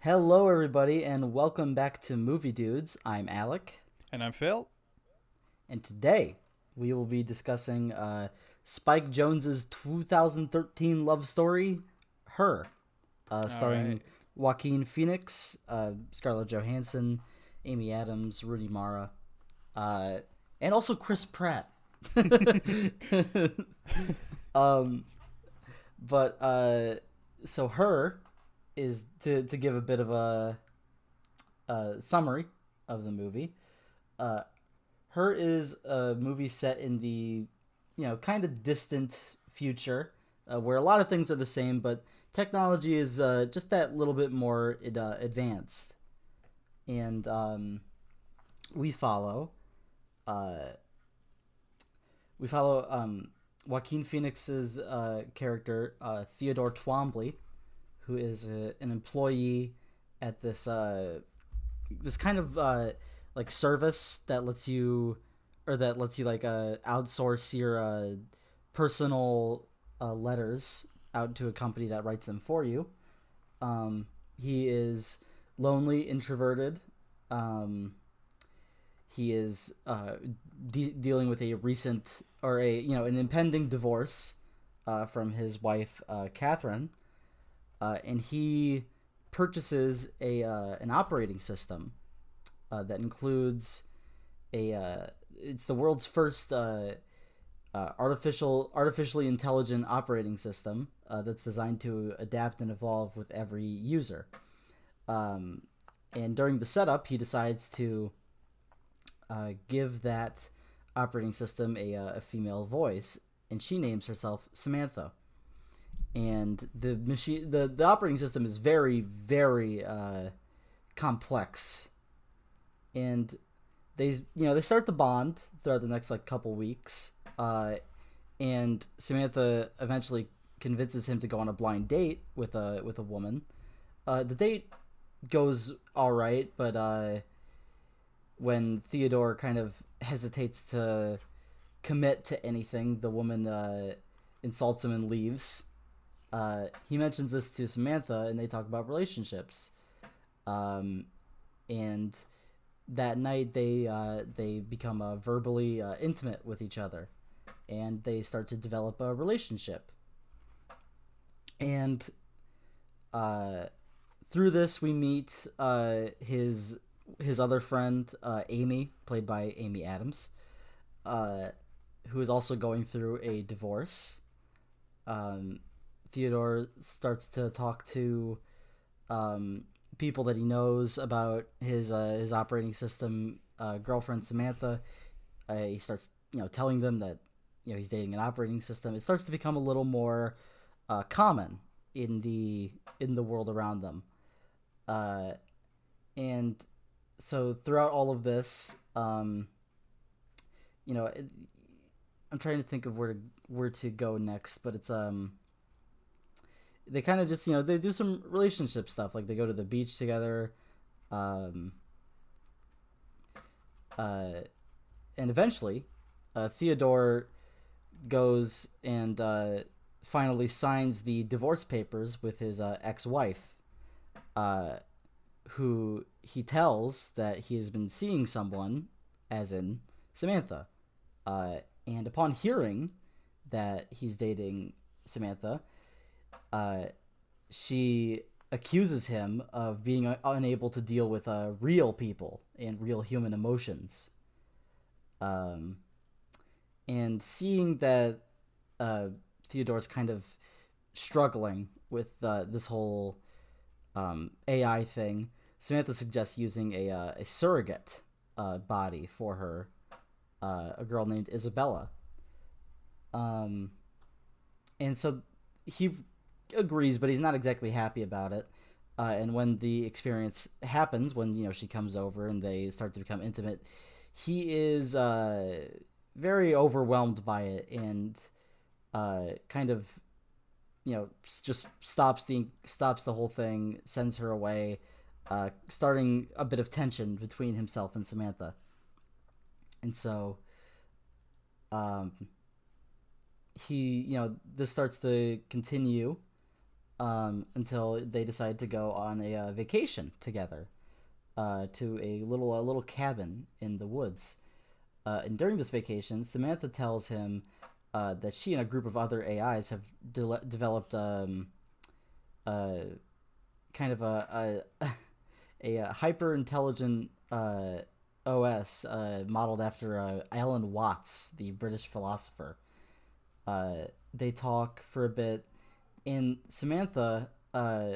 Hello, everybody, and welcome back to Movie Dudes. I'm Alec, And I'm Phil. and today we will be discussing uh, Spike Jonze's 2013 love story, Her, uh, starring right. Joaquin Phoenix, uh, Scarlett Johansson, Amy Adams, Rooney Mara, uh, and also Chris Pratt. um, but uh, so Her is to to give a bit of a, a summary of the movie. Uh, her is a movie set in the you know kind of distant future uh, where a lot of things are the same, but technology is uh, just that little bit more uh, advanced, and um, we follow. Uh, we follow um, Joaquin Phoenix's uh, character uh, Theodore Twombly, who is a, an employee at this uh, this kind of uh, like service that lets you or that lets you like uh, outsource your uh, personal uh, letters out to a company that writes them for you. Um, he is lonely, introverted. Um, he is uh, de- dealing with a recent or a you know an impending divorce uh, from his wife uh, Catherine, uh, and he purchases a uh, an operating system uh, that includes a it's the world's first artificial artificially intelligent operating system that's designed to adapt and evolve with every user. Um, and during the setup, he decides to uh, give that operating system a, uh, a female voice, and she names herself Samantha. And the machine, the, the operating system is very, very uh, complex, and they, you know, they start to bond throughout the next like couple weeks, uh, and Samantha eventually convinces him to go on a blind date with a with a woman. Uh, the date goes all right, but uh, when Theodore kind of hesitates to commit to anything, the woman uh, insults him and leaves. Uh, he mentions this to Samantha, and they talk about relationships. Um, and that night, they uh, they become uh, verbally uh, intimate with each other, and they start to develop a relationship. And uh, through this, we meet his his other friend, uh, Amy, played by Amy Adams, uh, who is also going through a divorce. Um, Theodore starts to talk to um, people that he knows about his uh, his operating system uh, girlfriend Samantha. Uh, he starts you know telling them that you know he's dating an operating system. It starts to become a little more uh, common in the in the world around them, and so throughout all of this, um, you know, it, I'm trying to think of where to where to go next, but it's um they kind of just you know they do some relationship stuff like they go to the beach together um uh and eventually uh theodore goes and uh finally signs the divorce papers with his uh, ex-wife uh who he tells that he has been seeing someone as in samantha uh and upon hearing that he's dating samantha uh, she accuses him of being unable to deal with uh, real people and real human emotions. Um, and seeing that uh, Theodore's kind of struggling with uh, this whole um, AI thing, Samantha suggests using a, uh, a surrogate uh, body for her, uh, a girl named Isabella. Um, and so he agrees, but he's not exactly happy about it. Uh, and when the experience happens, when you know she comes over and they start to become intimate, he is uh, very overwhelmed by it and uh, kind of you know just stops the stops the whole thing, sends her away, uh, starting a bit of tension between himself and Samantha. And so um, he, you know, this starts to continue um, until they decide to go on a uh, vacation together uh, to a little a little cabin in the woods. Uh, and during this vacation, Samantha tells him uh, that she and a group of other AIs have de- developed um, uh, kind of a a, a, a hyper intelligent uh, OS uh, modeled after uh, Alan Watts, the British philosopher. Uh, they talk for a bit, and Samantha uh,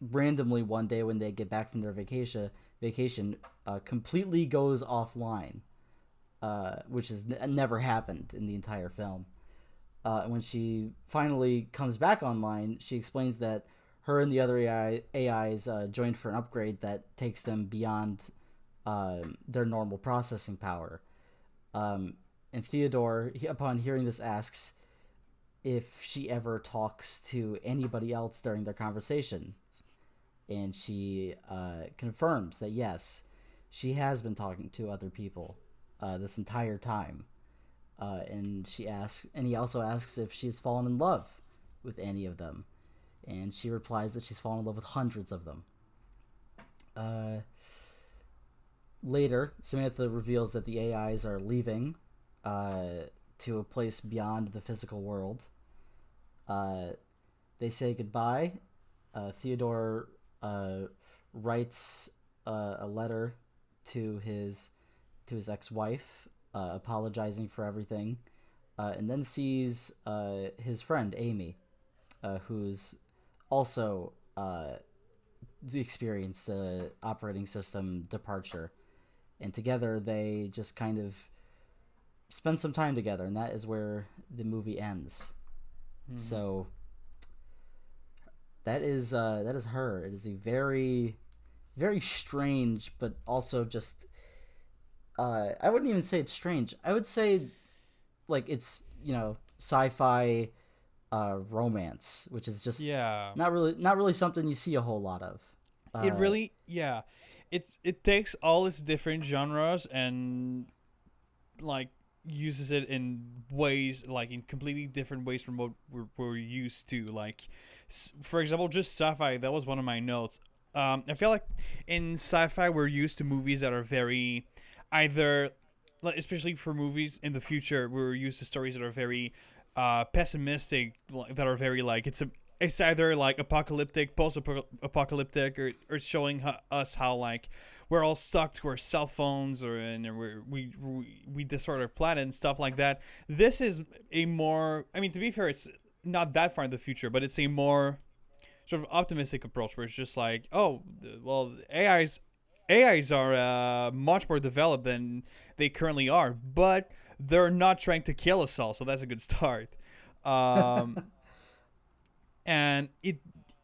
randomly one day when they get back from their vacation vacation uh, completely goes offline, uh, which has n- never happened in the entire film. Uh, when she finally comes back online, she explains that her and the other AI, AIs uh, joined for an upgrade that takes them beyond um, their normal processing power. Um, and Theodore, upon hearing this, asks if she ever talks to anybody else during their conversations. And she uh, confirms that yes, she has been talking to other people uh, this entire time. Uh, and she asks, and he also asks if she's fallen in love with any of them, and she replies that she's fallen in love with hundreds of them. Uh, later, Samantha reveals that the AIs are leaving uh, to a place beyond the physical world. Uh, they say goodbye. Uh, Theodore uh, writes uh, a letter to his to his ex-wife, apologizing for everything, and then sees his friend Amy, who's also uh, experience, the operating system departure, and together they just kind of spend some time together, and that is where the movie ends. So that is uh, that is her. It is a very, very strange, but also just. Uh, I wouldn't even say it's strange. I would say, like it's you know sci-fi, uh, romance, which is just Yeah. not really not really something you see a whole lot of. it Uh, really yeah it's it takes all its different genres and like uses it in ways like in completely different ways from what we're, we're used to like for example just sci-fi that was one of my notes um, i feel like in sci-fi we're used to movies that are very either like especially for movies in the future we're used to stories that are very uh, pessimistic that are very like it's a it's either like apocalyptic, post-apocalyptic, or, or showing ho- us how like we're all stuck to our cell phones, or and we we we destroyed our planet and stuff like that. This is a more, I mean, to be fair, it's not that far in the future, but it's a more sort of optimistic approach where it's just like, oh, well, AIs AIs are uh, much more developed than they currently are, but they're not trying to kill us all, so that's a good start. Um, and it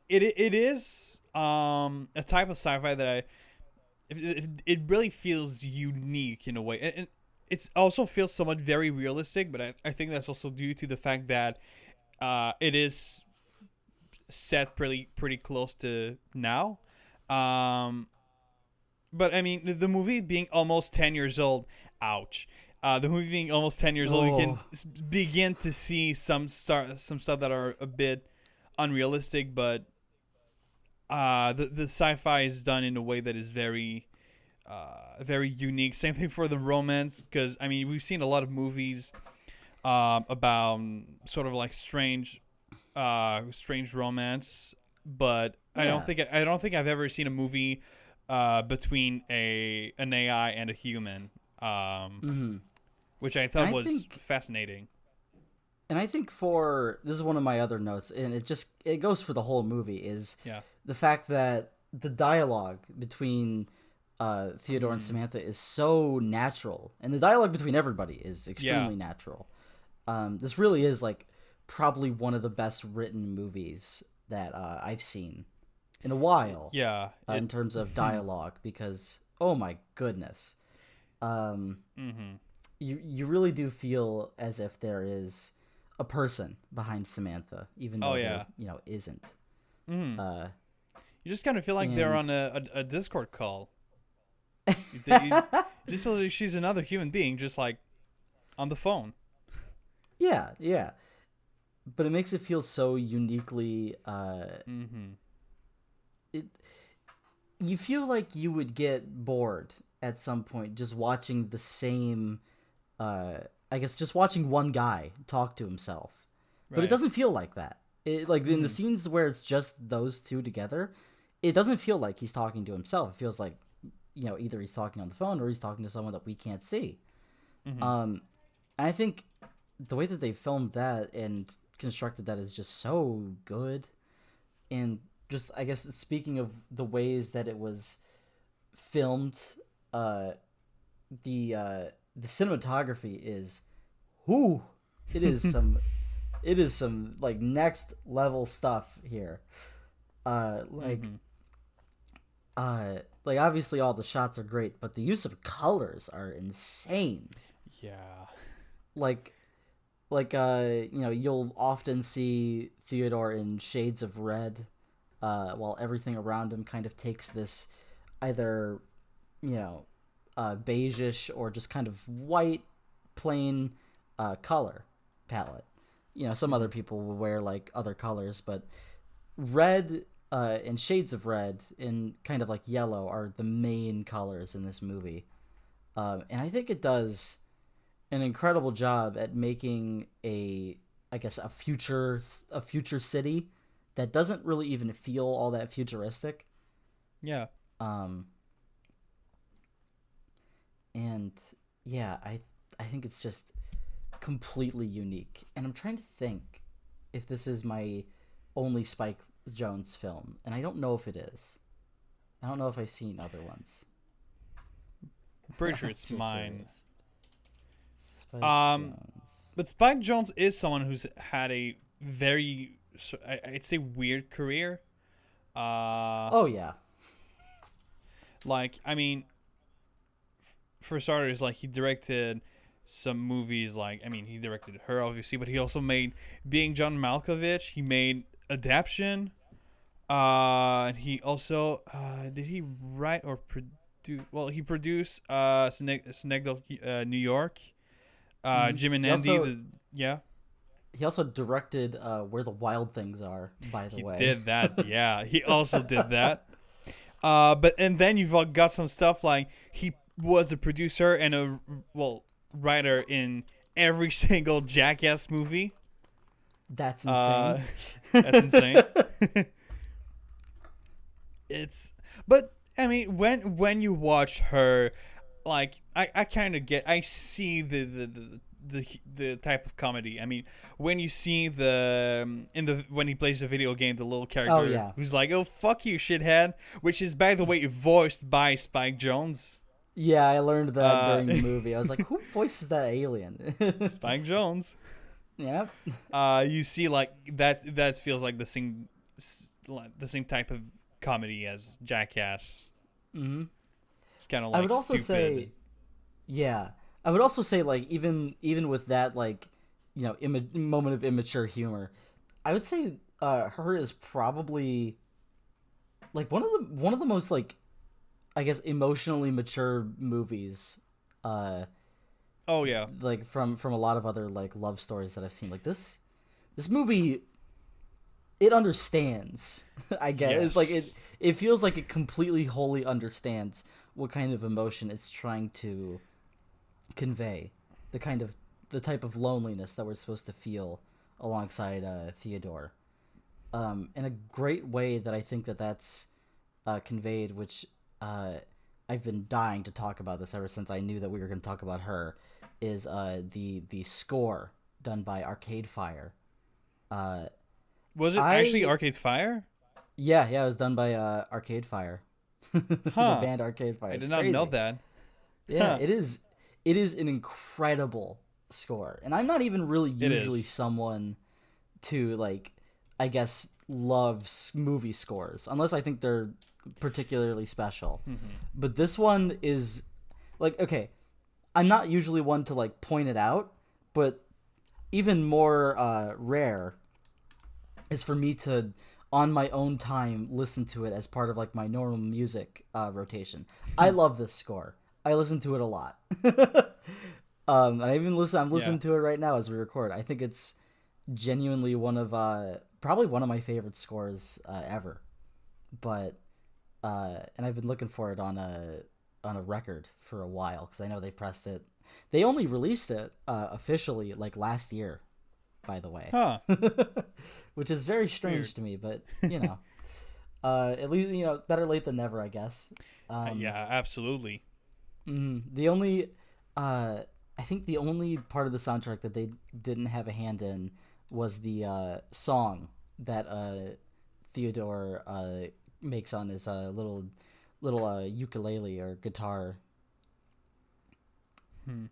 it it is um a type of sci-fi that I it, it, really feels unique in a way, and, it also feels somewhat very realistic. But I, I think that's also due to the fact that uh it is set pretty pretty close to now. Um, but I mean, the- the movie being almost ten years old, ouch. Uh, the movie being almost ten years old, you can Oh. s- begin to see some star some stuff that are a bit unrealistic, but uh, the the sci-fi is done in a way that is very uh, very unique. Same thing for the romance, because I mean we've seen a lot of movies um, about sort of like strange uh, strange romance, but I don't think I don't think I've ever seen a movie uh, between a an AI and a human, um, mhm. Which I thought I was think- fascinating. And I think for this is one of my other notes, and it just it goes for the whole movie is Yeah. the fact that the dialogue between uh, Theodore Mm. and Samantha is so natural, and the dialogue between everybody is extremely natural. Um, this really is like probably one of the best written movies that uh, I've seen in a while Yeah. uh, in terms of dialogue because oh my goodness, um, mm-hmm. You you really do feel as if there is a person behind Samantha, even though Oh, there, yeah. you know isn't. Mm-hmm. Uh, You just kind of feel like they're on a, a, a Discord call. You, you- just like she's another human being, just like on the phone. Yeah, yeah. But it makes it feel so uniquely uh Mm-hmm. it you feel like you would get bored at some point just watching the same uh I guess just watching one guy talk to himself. But it doesn't feel like that. It like in the Mhm. scenes where it's just those two together, it doesn't feel like he's talking to himself. It feels like you know, either he's talking on the phone or he's talking to someone that we can't see. Mhm. Um, and I think the way that they filmed that and constructed that is just so good. And just, I guess, speaking of the ways that it was filmed, uh, the uh, the cinematography is, whoo, it is some, it is some like next level stuff here. Uh, like Mhm. uh like obviously all the shots are great but the use of colors are insane Yeah. like like uh you know you'll often see theodore in shades of red uh while everything around him kind of takes this either you know uh beigeish or just kind of white plain uh color palette. You know some other people will wear like other colors but red uh, and shades of red and kind of like yellow are the main colors in this movie. Um, and i think it does an incredible job at making a i guess a future a future city that doesn't really even feel all that futuristic. Yeah. um and yeah i i think it's just completely unique and i'm trying to think if this is my only spike jonze film and i don't know if it is i don't know if i've seen other ones Pretty sure it's mine. Spike Um, Jonze. But Spike Jonze is someone who's had a very, I'd say, weird career. Uh, oh yeah like I mean, for starters, like he directed some movies. Like I mean, he directed her obviously, but he also made Being John Malkovich. He made Adaption. Uh, he also uh, did he write or produce? Well, he produced uh, Sneg- Snegdale, uh, New York. Uh, Mhm. Jim and He Andy. also- the, yeah, he also directed uh where the wild things are by the way. he way did that. Yeah, he also did that. Uh, but and then you've got some stuff like he was a producer and a well writer in every single Jackass movie. that's insane Uh, that's insane. it's but I mean when when you watch her, like I, I kind of get I see the the, the the the type of comedy. I mean, when you see the um, in the when he plays the video game, the little character yeah. who's like, "Oh fuck you, shithead," which is by the way voiced by Spike Jonze. Yeah i learned that uh, during the movie i was like who voices that alien Spike Jonze. yep uh, you see like that that feels like the same the same type of comedy as Jackass. hmm It's kind of like I would also stupid. say, yeah, I would also say like even even with that like you know imma- moment of immature humor, I would say uh, her is probably like one of the one of the most like I guess emotionally mature movies. Uh, oh yeah, like from from a lot of other like love stories that I've seen. Like this this movie it understands. I guess it's like it it feels like it completely wholly understands what kind of emotion it's trying to convey. The kind of the type of loneliness that we're supposed to feel alongside uh, Theodore. Um, in a great way that I think that that's uh, conveyed, which uh, I've been dying to talk about this ever since I knew that we were going to talk about her, is uh, the the score done by Arcade Fire. Uh, was it I- actually Arcade Fire? yeah, yeah, it was done by uh, Arcade Fire. the band Arcade Fire. I It's did not know that. Yeah, Huh. it is. It is an incredible score, and I'm not even really usually someone to like, I guess, love movie scores unless I think they're particularly special. Mm-hmm. But this one is like okay, I'm not usually one to like point it out, but even more uh, rare is for me to on my own time listen to it as part of like my normal music uh, rotation. I love this score. I listen to it a lot. Um, and I even listen. I'm listening Yeah. to it right now as we record. I think it's genuinely one of uh probably one of my favorite scores uh, ever. But uh, and I've been looking for it on a on a record for a while because I know they pressed it. They only released it uh, officially like last year, by the way, Huh. which is very strange Weird. to me. But you know, uh, at least you know better late than never, I guess. Um, yeah, absolutely. mhm. The only, uh, I think the only part of the soundtrack that they didn't have a hand in was the uh, song that uh, Theodore uh, makes on his uh, little little uh, ukulele or guitar. Hmm.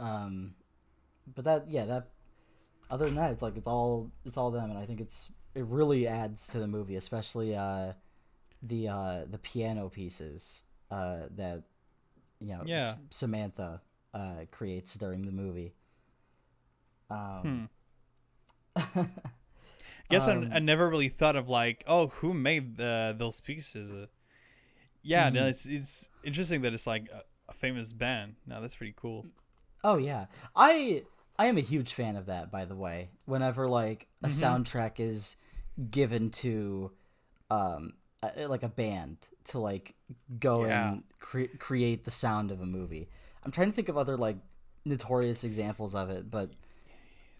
Um, but that yeah that other than that it's like it's all it's all them and I think it's it really adds to the movie especially uh the uh the piano pieces uh that you know Yeah. S- Samantha uh creates during the movie. Um Hmm. Guess Um, I, never really thought of like, oh, who made the, those pieces? Uh, yeah, no, Mhm. it's it's interesting that it's like a, a famous band. No, that's pretty cool. Oh yeah, I I am a huge fan of that. By the way, whenever like a Mhm. soundtrack is given to, um, a, like a band to like go Yeah. and cre- create the sound of a movie. I'm trying to think of other like notorious examples of it, but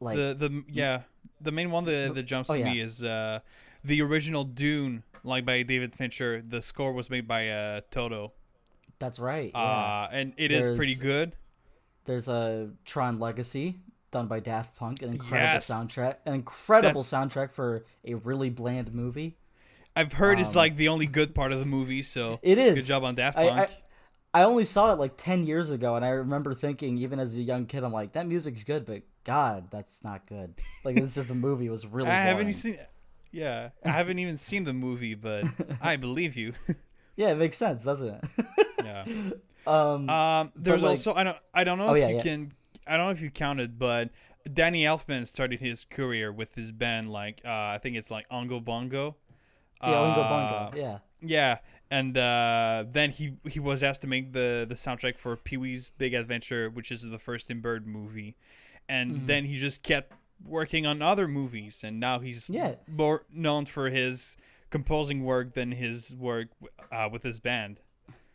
like the the yeah, the main one that, that jumps oh, to yeah. me is uh, the original Dune, like by David Fincher. The score was made by uh, Toto, that's right. Yeah, uh, and it is pretty good. there's a Tron Legacy done by Daft Punk, an incredible Yes. soundtrack, an incredible That's- soundtrack for a really bland movie. I've heard it's um, like the only good part of the movie, so It is. good job on Daft I- Punk. I only saw it like 10 years ago and I remember thinking even as a young kid I'm like that music's good but god that's not good. Like it's just the movie was really I haven't seen. Yeah, I haven't even seen the movie, but I believe you. Yeah, it makes sense, doesn't it? Yeah. um Um, there's like- also I don't I don't know Oh, if yeah, you yeah. can I don't know if you counted, but Danny Elfman started his career with his band like uh, I think it's like Ongo Bongo. yeah, Oingo Uh, Boingo. Yeah. Yeah, and uh, then he he was asked to make the the soundtrack for Pee Wee's Big Adventure, which is the first Tim Bird movie, and Mhm. then he just kept working on other movies, and now he's Yeah. more known for his composing work than his work uh, with his band.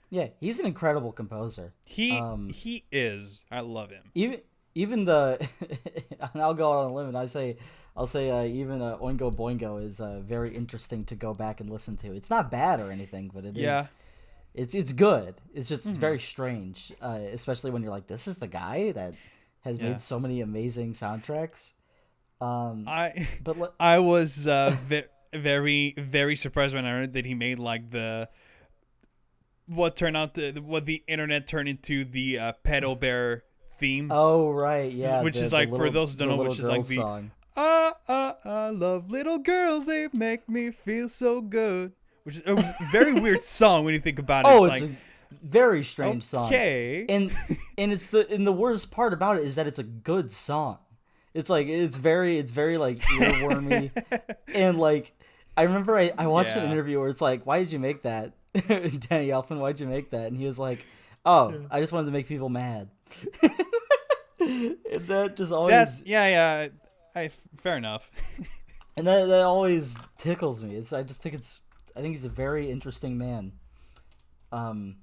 Yeah, he's an incredible composer. He Um, he is. I love him. Even even the and I'll go out on a limb and I say I'll say uh, even uh, Oingo Boingo is uh, very interesting to go back and listen to. It's not bad or anything, but it is. Yeah. It's it's good. It's just it's Mhm. very strange, uh, especially when you're like, this is the guy that has Yeah. made so many amazing soundtracks. Um, I but le- I was uh, ve- very very surprised when I heard that he made like the what turned out to, what the internet turned into the uh, pedo bear theme. oh right, yeah, which the- is like, for those who don't know, which is like the- song. Ah ah I love little girls. They make me feel so good. Which is a very weird song when you think about it. Oh, it's, it's like a very strange song. okay. and and it's the and the worst part about it is that it's a good song. It's like it's very it's very like earwormy and like I remember I, I watched an interview where it's like, why did you make that, Danny Elfman? Why'd you make that? And he was like, oh, I just wanted to make people mad. and that just always That's yeah yeah. I fair enough. and that that always tickles me. It's I just think it's I think he's a very interesting man. Um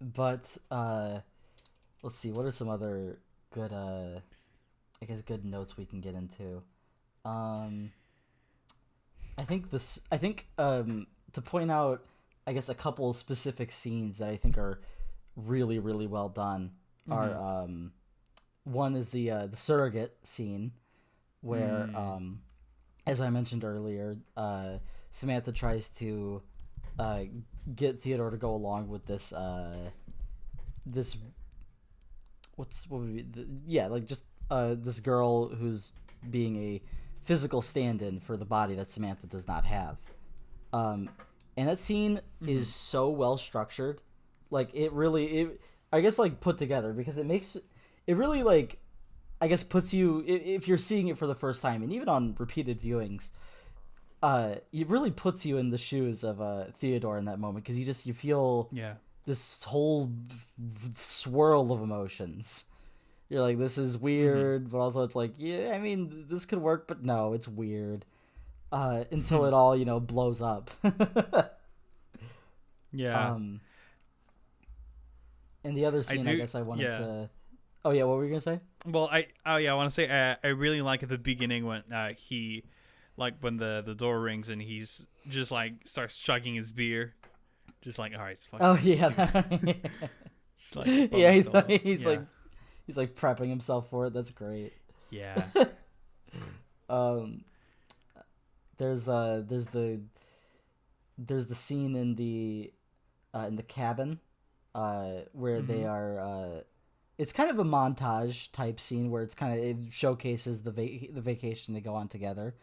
but uh let's see what are some other good uh I guess good notes we can get into. Um I think this I think um to point out I guess a couple specific scenes that I think are really really well done are um one is the uh the surrogate scene where Mm. um as I mentioned earlier uh Samantha tries to uh get Theodore to go along with this uh this what's what would be the, yeah like just uh this girl who's being a physical stand-in for the body that Samantha does not have. Um and that scene is so well structured. Like it really it I guess like put together because it makes it really like I guess puts you if you're seeing it for the first time and even on repeated viewings uh it really puts you in the shoes of uh Theodore in that moment because you just you feel Yeah. this whole swirl of emotions. You're like, this is weird, but also it's like, yeah, I mean, this could work, but no, it's weird. Uh, until it all, you know, blows up. Yeah. Um, and the other scene, I, do- guess I wanted yeah. to. Oh yeah, what were you gonna say? Well, I oh yeah, I want to say uh, I really like at the beginning when uh, he, like when the the door rings and he's just like starts chugging his beer, just like all right, fuck. Oh let's do it." yeah, Just, like, yeah. He's like, he's Yeah. like he's like prepping himself for it. That's great. yeah, Um, there's uh there's the there's the scene in the uh, in the cabin uh where they Mhm. are uh it's kind of a montage type scene where it's kind of it showcases the va- the vacation they go on together.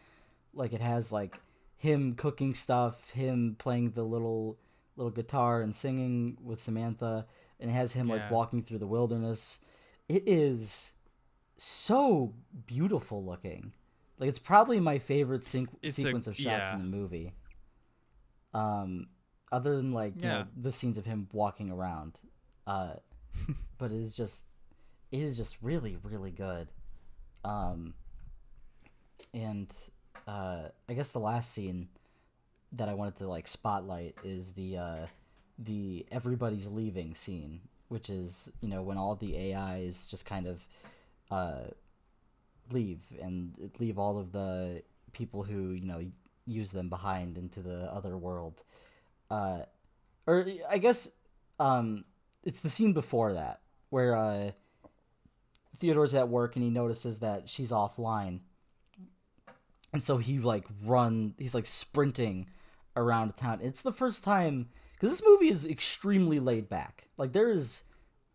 Like it has like him cooking stuff him playing the little little guitar and singing with Samantha and it has him like walking through the wilderness. It is so beautiful looking. Like it's probably my favorite sync- It's a- sequence of shots yeah. in the movie. Um other than like you know Yeah. the scenes of him walking around uh but it is just is just really really good. Um and uh i guess the last scene that i wanted to like spotlight is the uh the everybody's leaving scene which is you know when all the ais just kind of uh leave and leave all of the people who you know use them behind into the other world. Uh or i guess um it's the scene before that where uh Theodore's at work and he notices that she's offline. And so he like run he's like sprinting around town. It's the first time cuz this movie is extremely laid back. Like there is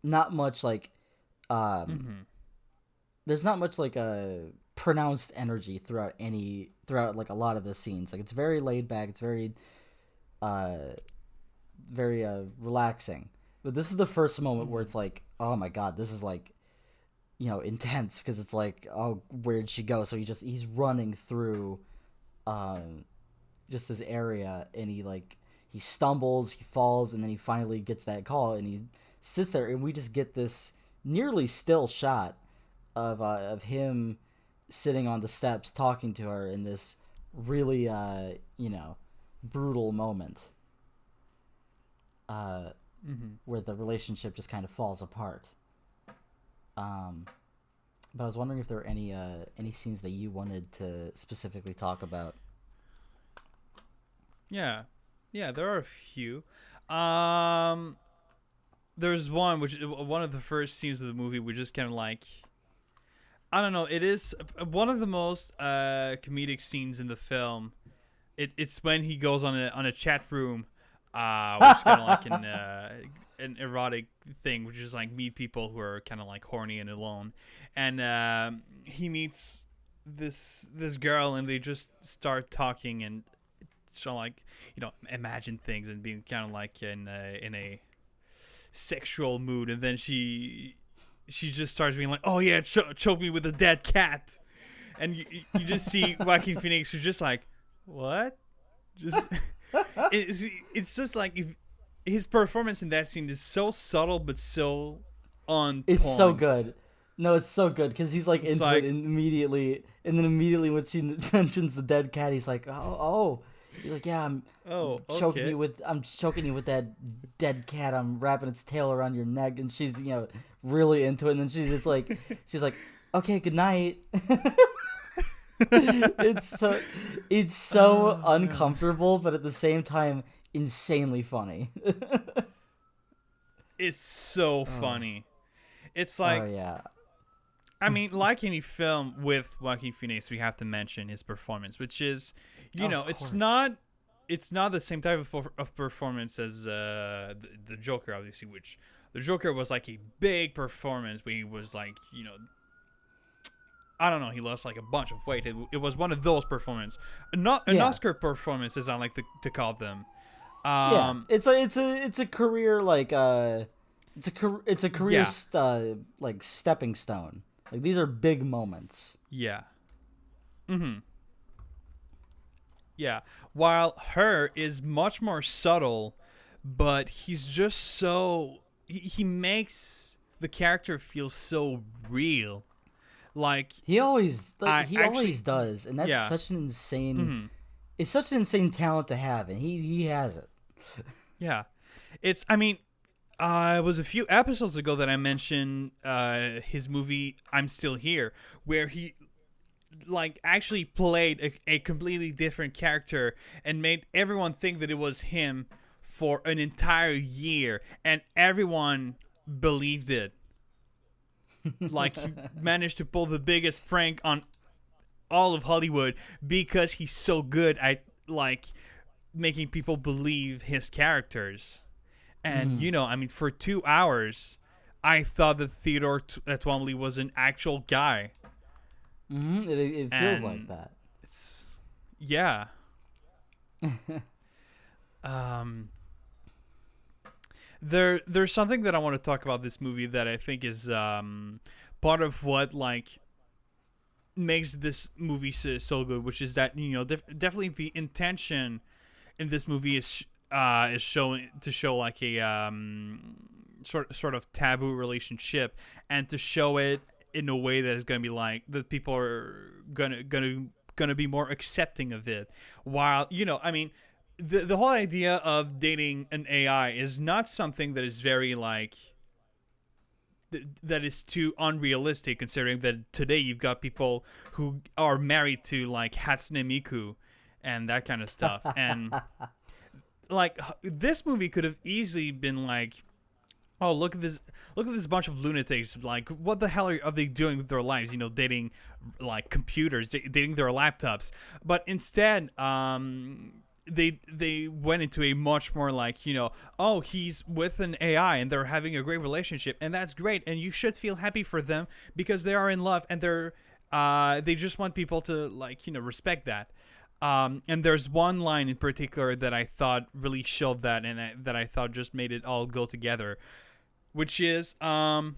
not much like um Mhm. there's not much like a pronounced energy throughout any throughout like a lot of the scenes. Like it's very laid back. It's very uh very uh relaxing. But this is the first moment where it's like, oh my god, this is like you know, intense because it's like, oh, where'd she go? So he just he's running through um just this area and he like he stumbles, he falls, and then he finally gets that call and he sits there and we just get this nearly still shot of uh, of him sitting on the steps talking to her in this really uh you know brutal moment uh Mhm. where the relationship just kind of falls apart um but I was wondering if there were any uh any scenes that you wanted to specifically talk about Yeah, yeah, there are a few. Um, there's one which one of the first scenes of the movie, which is kind of like, I don't know. It is uh, one of the most uh comedic scenes in the film. It it's when he goes on a on a chat room, uh, which kind of like an uh, an erotic thing, which is like meet people who are kind of like horny and alone, and um, he meets this this girl and they just start talking and so like you know imagine things and being kind of like in a, in a sexual mood. And then she she just starts being like oh yeah cho- choke me with a dead cat. And you, you- you just see Joaquin Phoenix who's just like what? Just it's, it's just like if his performance in that scene is so subtle but so on it's so good. No it's so good because he's like It's into like- it and immediately and then immediately when she mentions the dead cat he's like oh oh. He's like yeah i'm oh choking okay. you with i'm choking you with that dead cat. I'm wrapping its tail around your neck. And she's you know really into it. And then she's just like she's like okay good night. It's so it's so Oh, man. uncomfortable but at the same time insanely funny it's so funny it's like oh yeah I mean, like any film with Joaquin Phoenix, we have to mention his performance, which is, you Of know, it's not, it's not the same type of, of performance as uh, the, the Joker, obviously. Which the Joker was like a big performance where he was like, you know, I don't know, he lost like a bunch of weight. It, it was one of those performances, not an Yeah. Oscar performance, as I like to, to call them. Yeah Um, it's a it's a it's a career like uh it's a it's a career Yeah. st- uh, like stepping stone like these are big moments Yeah. Mm-hmm. Yeah. While her is much more subtle, but he's just so he, he makes the character feel so real. Like He always like, I he actually- always does, and that's yeah. such an insane. mhm. It's such an insane talent to have, and he he has it. Yeah. It's I mean, uh, it was a few episodes ago that I mentioned uh, his movie I'm Still Here, where he like actually played a, a completely different character and made everyone think that it was him for an entire year and everyone believed it. like he managed to pull the biggest prank on all of Hollywood because he's so good at like making people believe his characters. And you know, I mean, for two hours, I thought that Theodore T- uh, Twombly was an actual guy. hmm It, it feels like that. It's yeah. um there there's something that I want to talk about this movie that I think is um part of what like makes this movie so, so good, which is that you know def- definitely the intention in this movie is uh is showing to show like a um sort sort of taboo relationship and to show it in a way that is going to be like that people are gonna gonna gonna be more accepting of it. While you know i mean the the whole idea of dating an ai is not something that is very like th- that is too unrealistic considering that today you've got people who are married to like Hatsune Miku and that kind of stuff. And like this movie could have easily been like oh look at this look at this bunch of lunatics. Like what the hell are, are they doing with their lives? You know dating like computers da- dating their laptops. But instead um they they went into a much more like you know oh he's with an AI and they're having a great relationship and that's great and you should feel happy for them because they are in love and they're uh they just want people to like you know respect that um and there's one line in particular that I thought really showed that and I, that I thought just made it all go together which is um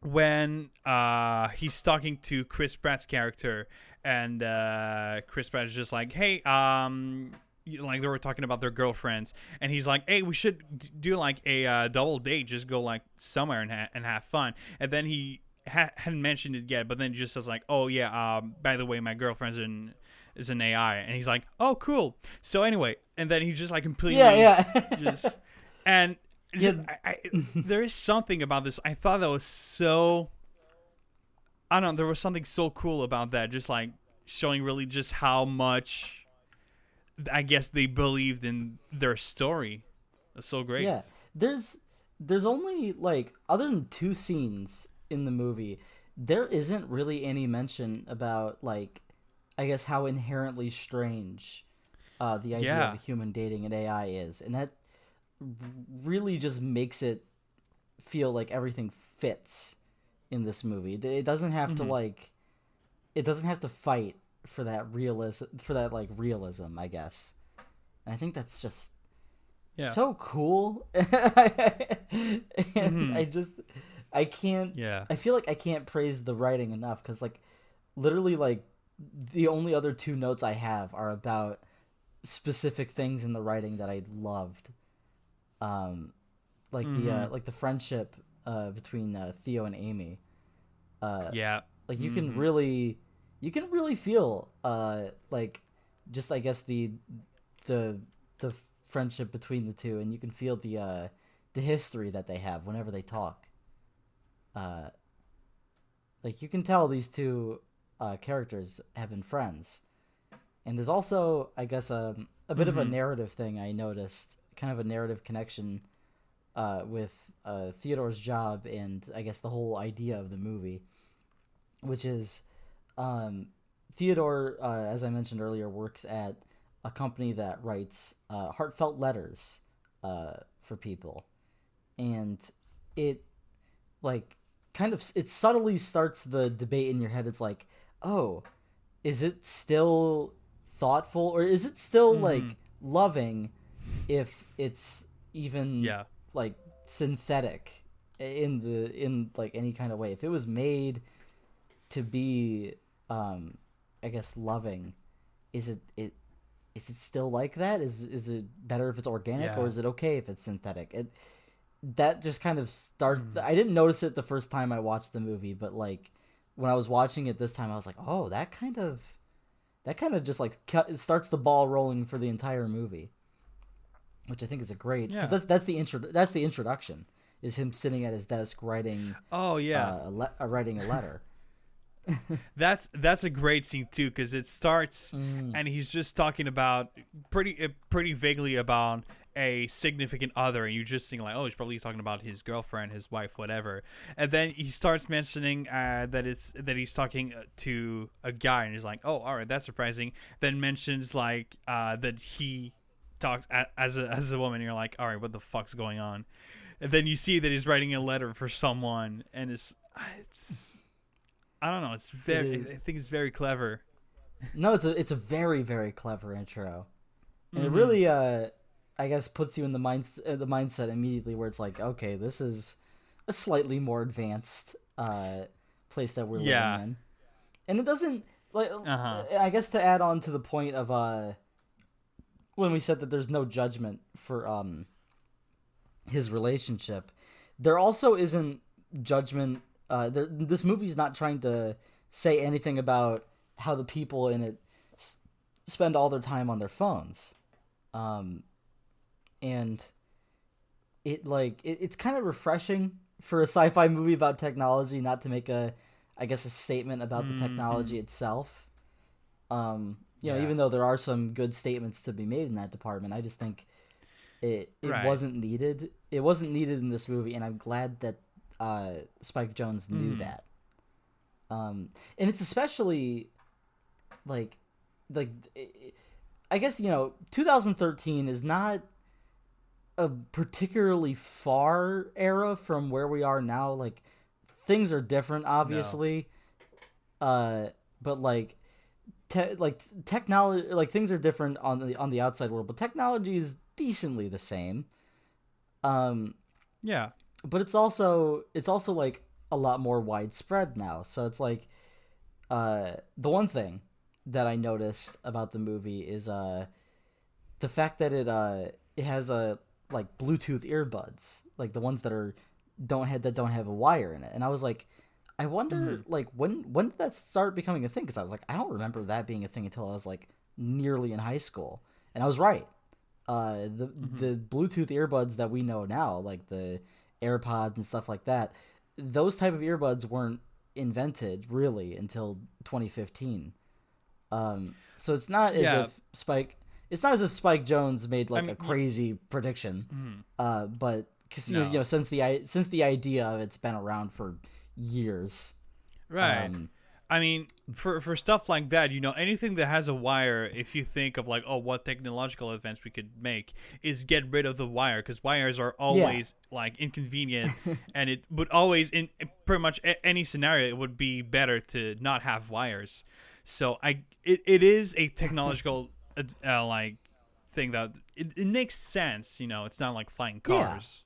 when uh he's talking to Chris Pratt's character and uh Chris Pratt is just like hey um like they were talking about their girlfriends and he's like hey we should do like a uh, double date just go like somewhere and, ha- and have fun. And then he ha- hadn't mentioned it yet but then just says like oh yeah um by the way my girlfriend's an is an AI and he's like oh cool so anyway and then he just like completely Yeah, yeah. just and just, Yeah. I, I, there is something about this. I thought that was so. I don't know. There was something so cool about that. Just like showing really just how much. I guess they believed in their story. That's so great. Yeah, there's there's only like other than two scenes in the movie, there isn't really any mention about like, I guess how inherently strange, uh, the idea Yeah. of a human dating an AI is, and that really just makes it feel like everything fits in this movie. It- doesn't have to Mhm. like, it doesn't have to fight for that realism for that like realism, I guess. And I think that's just Yeah. so cool. and Mhm. I just I can't yeah. I feel like I can't praise the writing enough cuz like literally like the only other two notes I have are about specific things in the writing that I loved. Um like the uh, Mhm. like the friendship uh between uh, Theo and Amy. Uh Yeah. like you can Mhm. really you can really feel uh like just i guess the the the friendship between the two and you can feel the uh the history that they have whenever they talk uh like you can tell these two uh characters have been friends and there's also i guess um, a bit of a Mhm. narrative thing i noticed kind of a narrative connection uh with uh theodore's job and i guess the whole idea of the movie which is um, Theodore, uh, as I mentioned earlier, works at a company that writes uh, heartfelt letters uh, for people, and it like kind of it subtly starts the debate in your head. It's like, oh, is it still thoughtful or is it still like loving if it's even Yeah. like synthetic in the in like any kind of way if it was made to be um i guess loving is it it is it still like that? Is is it better if it's organic or is it okay if it's synthetic? It that just kind of start. Mm. I didn't notice it the first time I watched the movie, but like when I was watching it this time, I was like, oh, that kind of that kind of just like cut, it starts the ball rolling for the entire movie, which I think is a great because Yeah. that's that's the intro that's the introduction is him sitting at his desk writing Oh yeah, uh, a le- uh, writing a letter. that's that's a great scene too because it starts Mm. and he's just talking about pretty uh, pretty vaguely about a significant other and you just think like oh he's probably talking about his girlfriend his wife whatever and then he starts mentioning uh, that it's that he's talking uh, to a guy and he's like oh all right that's surprising then mentions like uh, that he talked a- as a as a woman and you're like all right what the fuck's going on and then you see that he's writing a letter for someone and it's it's I don't know. It's very. is. I think it's very clever. No, it's a it's a very very clever intro, and it Mhm. really uh, I guess puts you in the mind uh, the mindset immediately where it's like, okay, this is a slightly more advanced uh place that we're Yeah. living in, and it doesn't like. Uh-huh. I guess to add on to the point of uh, when we said that there's no judgment for um his relationship, there also isn't judgment. Uh, there, this movie's not trying to say anything about how the people in it s- spend all their time on their phones, um, and it like it, it's kind of refreshing for a sci-fi movie about technology not to make a, I guess, a statement about the technology itself. Um, you know, Yeah. even though there are some good statements to be made in that department, I just think it it Right. wasn't needed. It wasn't needed in this movie, and I'm glad that uh, Spike Jonze knew Mm. that. Um, and it's especially like like i- I guess you know 2013 is not a particularly far era from where we are now. Like things are different, obviously. Uh, but like. Te- like technology like things are different on the on the outside world but technology is decently the same um Yeah. but it's also it's also like a lot more widespread now so it's like uh the one thing that i noticed about the movie is uh the fact that it uh it has a like bluetooth earbuds like the ones that are don't have that don't have a wire in it. And i was like i wonder like when when did that start becoming a thing? Because i was like i don't remember that being a thing until i was like nearly in high school. And i was right. Uh the the bluetooth earbuds that we know now like the airpods and stuff like that those type of earbuds weren't invented really until 2015 um so it's not as Yeah. if spike it's not as if spike jonze made like mean, a crazy prediction Mhm. uh but because No. you know since the since the idea of it's been around for years Right. um, I mean, for for stuff like that, you know, anything that has a wire, if you think of like, oh, what technological advance we could make, is get rid of the wire because wires are always like inconvenient, and it would always in pretty much any scenario it would be better to not have wires. So I, it, it is a technological uh, like thing that it, it makes sense. You know, it's not like flying Yeah. cars.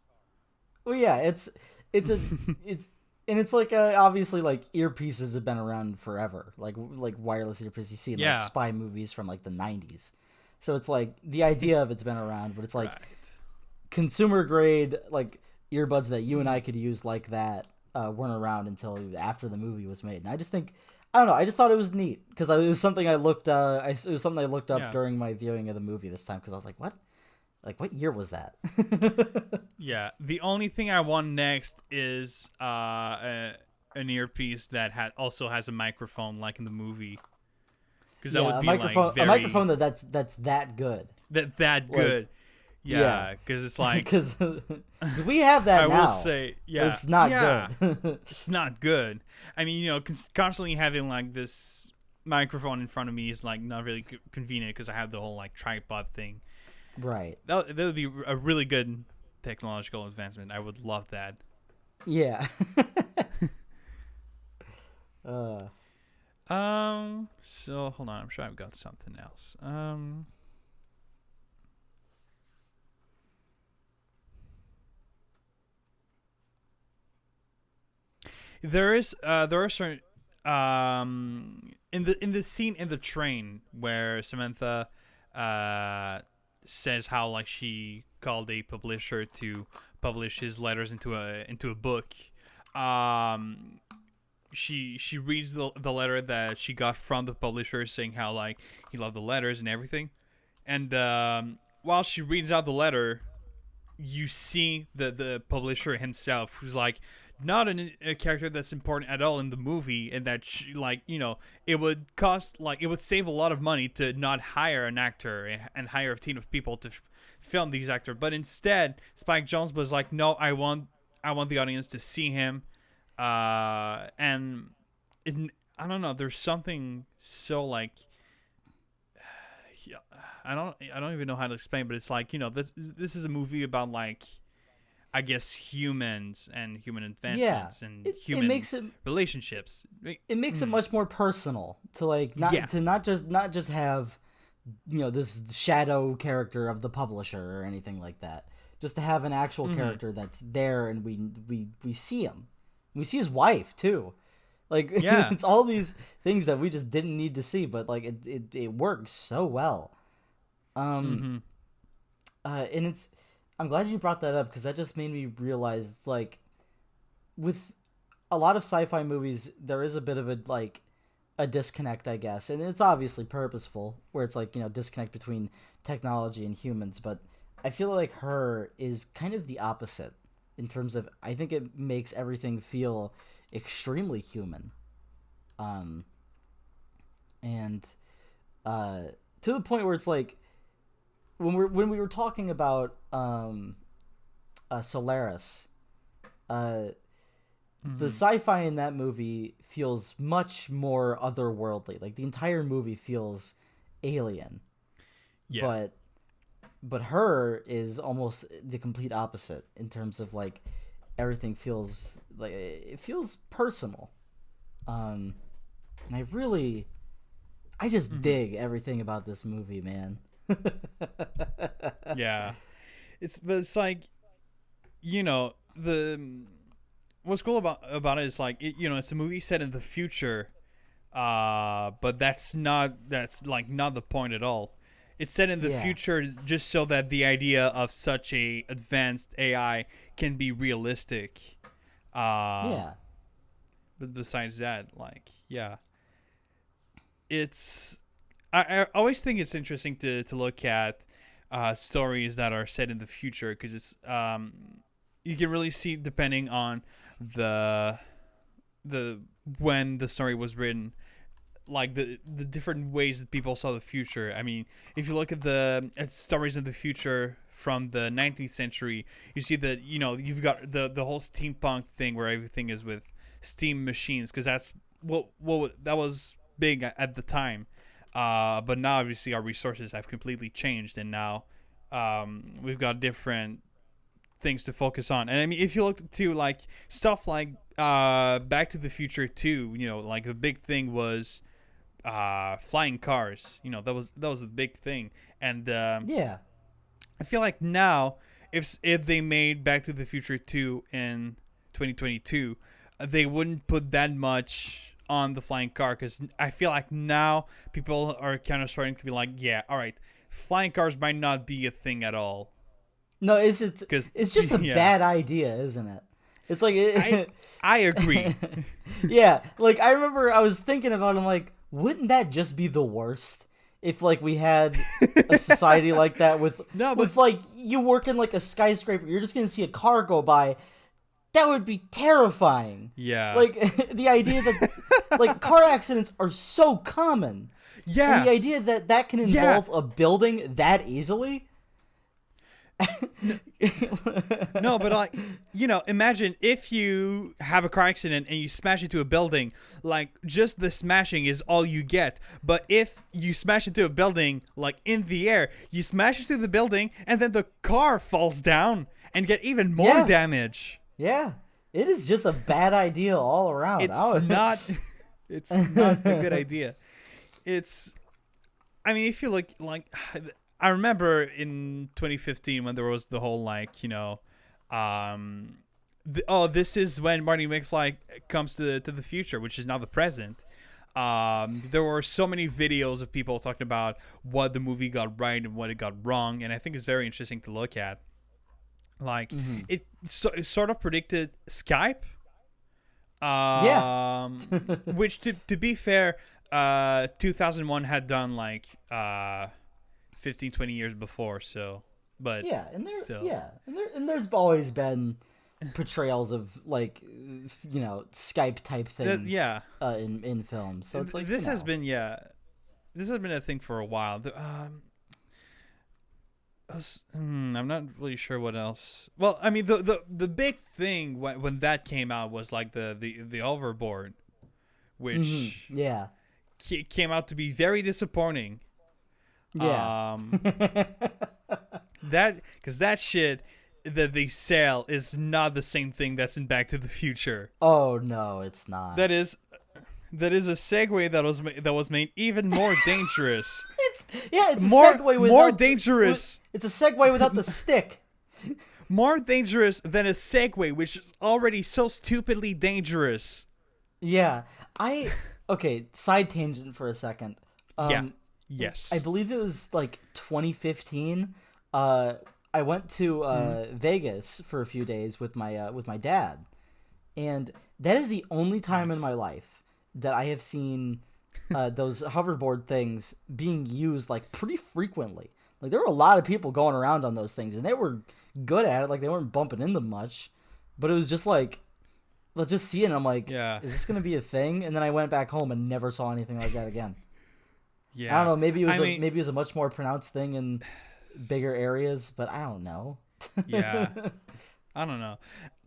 Well, yeah, it's it's a it's and it's like uh, obviously like earpieces have been around forever, like like wireless earpieces you see in Yeah. like spy movies from like the '90s. So it's like the idea of it's been around, but it's like right. consumer grade like earbuds that you and I could use like that uh, weren't around until after the movie was made. And I just think I don't know. I just thought it was neat because it was something I looked. Uh, I, it was something I looked up Yeah. during my viewing of the movie this time because I was like, what? Like what year was that? Yeah, the only thing I want next is uh, a, an earpiece that ha- also has a microphone, like in the movie, because that yeah, would a microphone. like very a microphone that that's that's that good. that that good. yeah. Yeah, because it's like because we have that I now. will say, yeah, it's not yeah, good. it's not good. I mean, you know, constantly having like this microphone in front of me is like not really convenient because I have the whole like tripod thing. right. That that would be a really good technological advancement. I would love that. Yeah. uh, Um. So hold on. I'm sure I've got something else. Um. There is. Uh. There are certain. Um. In the in the scene in the train where Samantha, uh, says how like she called a publisher to publish his letters into a into a book. Um, she she reads the the letter that she got from the publisher saying how like he loved the letters and everything, and um, while she reads out the letter, you see the the publisher himself who's like not an, a character that's important at all in the movie and that she, like you know it would cost like it would save a lot of money to not hire an actor and hire a team of people to f- film these actors. But instead spike Jonze was like no i want i want the audience to see him. Uh and it, i don't know there's something so like I don't I don't even know how to explain, but it's like you know this this is a movie about like I guess humans and human advancements and it, human it makes it relationships. it makes it much more personal to like not Yeah. to not just not just have you know this shadow character of the publisher or anything like that just to have an actual character that's there and we we we see him we see his wife too like Yeah. it's all these things that we just didn't need to see but like it it, it works so well um Mhm. uh, and it's I'm glad you brought that up because that just made me realize like with a lot of sci-fi movies there is a bit of a like a disconnect I guess. And it's obviously purposeful where it's like you know disconnect between technology and humans but I feel like her is kind of the opposite in terms of I think it makes everything feel extremely human. Um and uh to the point where it's like when we when we were talking about um, uh, Solaris, uh, the sci-fi in that movie feels much more otherworldly. Like the entire movie feels alien, Yeah. but but her is almost the complete opposite in terms of like everything feels like it feels personal. Um, and I really, I just dig everything about this movie, man. Yeah it's but it's like you know the what's cool about about it is like it, you know it's a movie set in the future uh but that's not that's like not the point at all it's set in the Yeah. future just so that the idea of such a advanced ai can be realistic uh yeah. but besides that, like, yeah, it's. I, I always think it's interesting to to look at uh, stories that are set in the future because it's um you can really see depending on the the when the story was written like the the different ways that people saw the future. I mean, if you look at the at stories of the future from the 19th century, you see that you know you've got the the whole steampunk thing where everything is with steam machines because that's what what that was big at, at the time. Uh, but now obviously our resources have completely changed, and now um, we've got different things to focus on. And I mean, if you look to like stuff like uh, Back to the Future 2, you know, like the big thing was uh, flying cars. You know, that was that was the big thing. And um, Yeah. I feel like now, if if they made Back to the Future 2 in 2022, uh, they wouldn't put that much on the flying car because I feel like now people are kind of starting to be like, yeah, all right, flying cars might not be a thing at all. No, it's 'Cause- it's just a yeah. bad idea, isn't it? It's like it, I I agree. yeah, like I remember I was thinking about it, I'm like, wouldn't that just be the worst? If like we had a society like that with No, with like you work in like a skyscraper, you're just gonna see a car go by. That would be terrifying. yeah. Like the idea that like car accidents are so common. yeah. And the idea that that can Yeah. involve a building that easily. no, but like, you know, imagine if you have a car accident and you smash into a building, like just the smashing is all you get. But if you smash into a building like in the air, you smash into the building and then the car falls down and get even more Yeah. damage. Yeah, it is just a bad idea all around. It's would- not it's not a good idea. It's I mean, if you look like I remember in 2015 when there was the whole like, you know, um th- oh, this is when Marty McFly comes to the, to the future, which is now the present. Um, there were so many videos of people talking about what the movie got right and what it got wrong, and I think it's very interesting to look at. Like Mm-hmm. it, so, it sort of predicted Skype. Yeah. Um, which to to be fair, uh, 2001 had done like uh, 15, 20 years before. So, but Yeah, and there, So- yeah, and there, and there's always been portrayals of like, you know, Skype type things. yeah. uh, in in films. So it's like this you has know. been yeah, this has been a thing for a while. The, um, hmm, I'm not really sure what else. Well, I mean the the, the big thing when, when that came out was like the the the hoverboard, which Mhm, yeah, ca- came out to be very disappointing. yeah, Um, that because that shit that they sell is not the same thing that's in Back to the Future. oh no, it's not. That is that is a Segway that was ma- that was made even more dangerous. yeah, it's a more Segway without more dangerous. It's a Segway without the stick. More dangerous than a Segway, which is already so stupidly dangerous. Yeah, I okay. Side tangent for a second. Um, yeah. Yes. I believe it was like 2015. Uh, I went to uh, Mm-hmm. Vegas for a few days with my uh, with my dad, and that is the only time in my life that I have seen uh, those hoverboard things being used like pretty frequently. Like there were a lot of people going around on those things, and they were good at it. Like they weren't bumping into much, but it was just like. Well, just seeing, it, I'm like, Yeah. is this gonna be a thing? And then I went back home and never saw anything like that again. yeah. I don't know. Maybe it was I a, mean- maybe it was a much more pronounced thing in bigger areas, but I don't know. yeah. I don't know.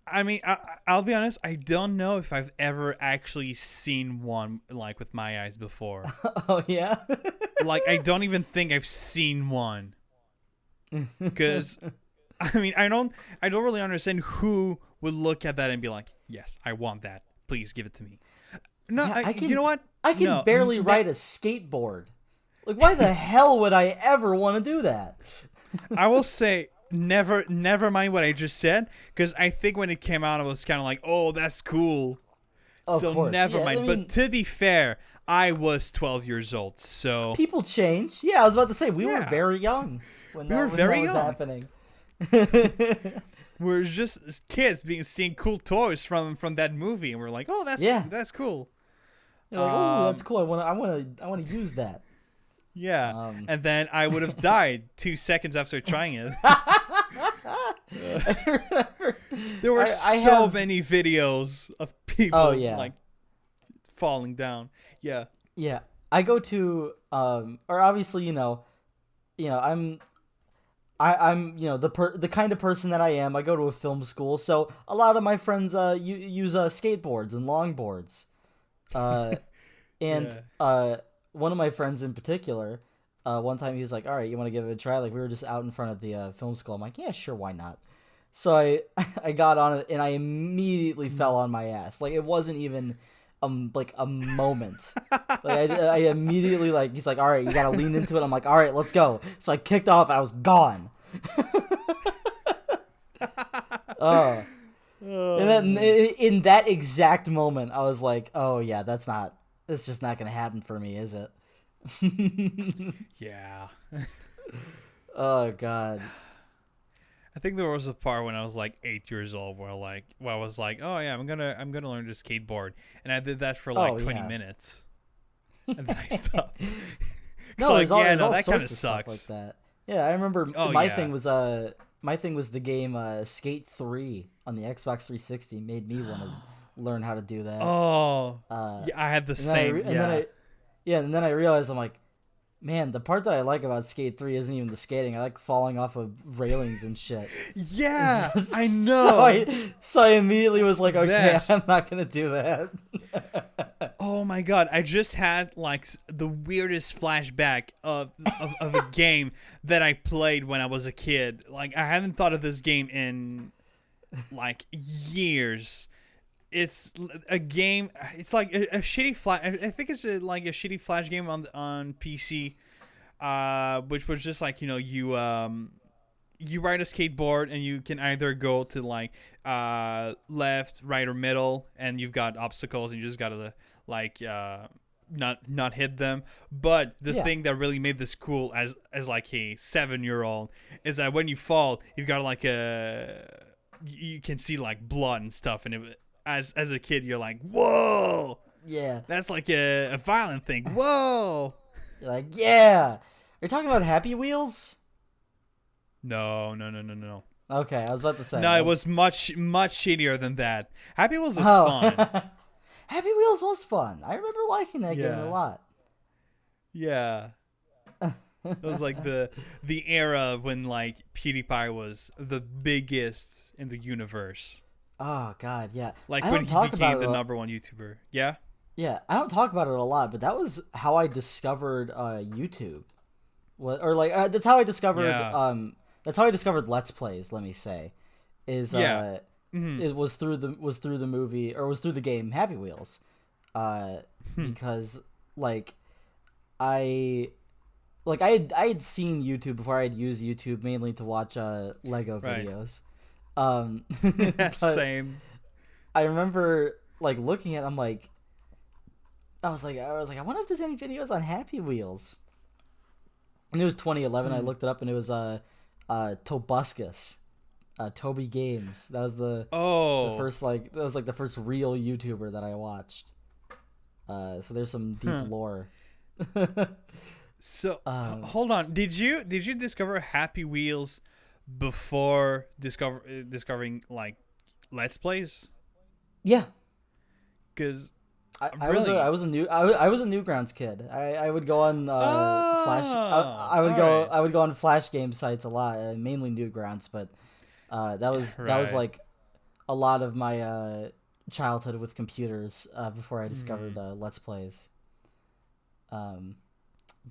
I mean, I, I'll be honest. I don't know if I've ever actually seen one like with my eyes before. oh yeah. like, I don't even think I've seen one. Because, I mean, I don't, I don't really understand who would look at that and be like, "Yes, I want that. Please give it to me." No, Yeah, I, I can- you know what? I can No, barely that- ride a skateboard. Like, why the hell would I ever want to do that? I will say never never mind what I just said because I think when it came out I was kind of like, "Oh, that's cool." Of so course. never Yeah, I mind. mean- but to be fair, I was 12 years old. So People change. Yeah, I was about to say we were very young when We that, were when very that was young. happening. we're just kids being seeing cool toys from from that movie and we're like, "Oh, that's Yeah. that's cool." You're like, oh, that's Um, cool. I want to. I want to. I want to use that. Yeah. Um, and then I would have died 2 seconds after trying it. there were I- I so have- many videos of people Oh, yeah. like falling down. Yeah. Yeah, I go to um or obviously, you know, you know, I'm I I'm, you know, the per- the kind of person that I am. I go to a film school, so a lot of my friends uh u- use uh skateboards and longboards. Uh and Yeah. uh one of my friends in particular, uh one time he was like, "All right, you want to give it a try?" Like we were just out in front of the uh, film school. I'm like, "Yeah, sure, why not?" So I I got on it and I immediately fell on my ass. Like it wasn't even um like a moment. like I, I immediately like he's like, all right, you gotta lean into it. I'm like, all right, let's go. So I kicked off and I was gone. uh, and then in that exact moment, I was like, oh yeah, that's not. That's just not gonna happen for me, is it? Yeah. Oh god. I think there was a part when I was like eight years old where like where I was like, oh yeah, I'm gonna I'm gonna learn to skateboard, and I did that for like Oh, 20 yeah. minutes, and then I stopped. No, so like all, yeah, no, all that kind of sucks. like that. Yeah, I remember Oh, my yeah. thing was uh my thing was the game uh Skate 3 on the Xbox 360 made me want to learn how to do that. Oh, uh, yeah, I had the same and then I re- yeah. Yeah, and then I realized I'm like, man, the part that I like about Skate 3 isn't even the skating. I like falling off of railings and shit. yeah, just- I know. So I, so I immediately was like, okay, best. I'm not gonna do that. Oh my god, I just had like the weirdest flashback of, of of a game that I played when I was a kid. Like I haven't thought of this game in like years. It's a game. It's like a, a shitty flash. I think it's a, like a shitty flash game on on PC, uh, which was just like you know you um you ride a skateboard and you can either go to like uh left, right, or middle, and you've got obstacles and you just gotta like uh not not hit them. But the Yeah. thing that really made this cool as as like a seven year old is that when you fall, you've got like a you you can see like blood and stuff, and it, as as a kid, you're like, whoa, Yeah. that's like a, a violent thing. Whoa. You're like, yeah. Are you talking about Happy Wheels? No, no, no, no, no. Okay, I was about to say. No, it was much much shittier than that. Happy Wheels was Oh. fun. Happy Wheels was fun. I remember liking that game a lot. Yeah. It was like the the era when like PewDiePie was the biggest in the universe. Oh God, yeah. Like I when he became the number one YouTuber. Yeah. Yeah, I don't talk about it a lot, but that was how I discovered uh, YouTube. What or like uh, that's how I discovered Yeah. um that's how I discovered Let's Plays. Let me say, is Yeah. uh Mhm. it was through the was through the movie or was through the game Happy Wheels, uh Hmm. because like I like I had I had seen YouTube before I had used YouTube mainly to watch uh Lego Right. videos. Um, Same. I remember like looking at I'm like I was like I was like I wonder if there's any videos on Happy Wheels. And it was 2011. I Hmm. looked it up and it was uh uh Tobuscus. Uh Toby Games. That was the, Oh. the first like that was like the first real YouTuber that I watched. Uh so there's some deep Huh. lore. so um, hold on. Did you did you discover Happy Wheels before discover uh, discovering like Let's Plays? Yeah. Because I, I was a Really? I was a new I, I was a Newgrounds kid. I, I would go on uh, flash Ah, I, I would go alright. I would go on flash game sites a lot, uh, mainly Newgrounds, but uh, that was that was like a lot of my uh, childhood with computers uh, before I discovered uh, Let's Plays. Um,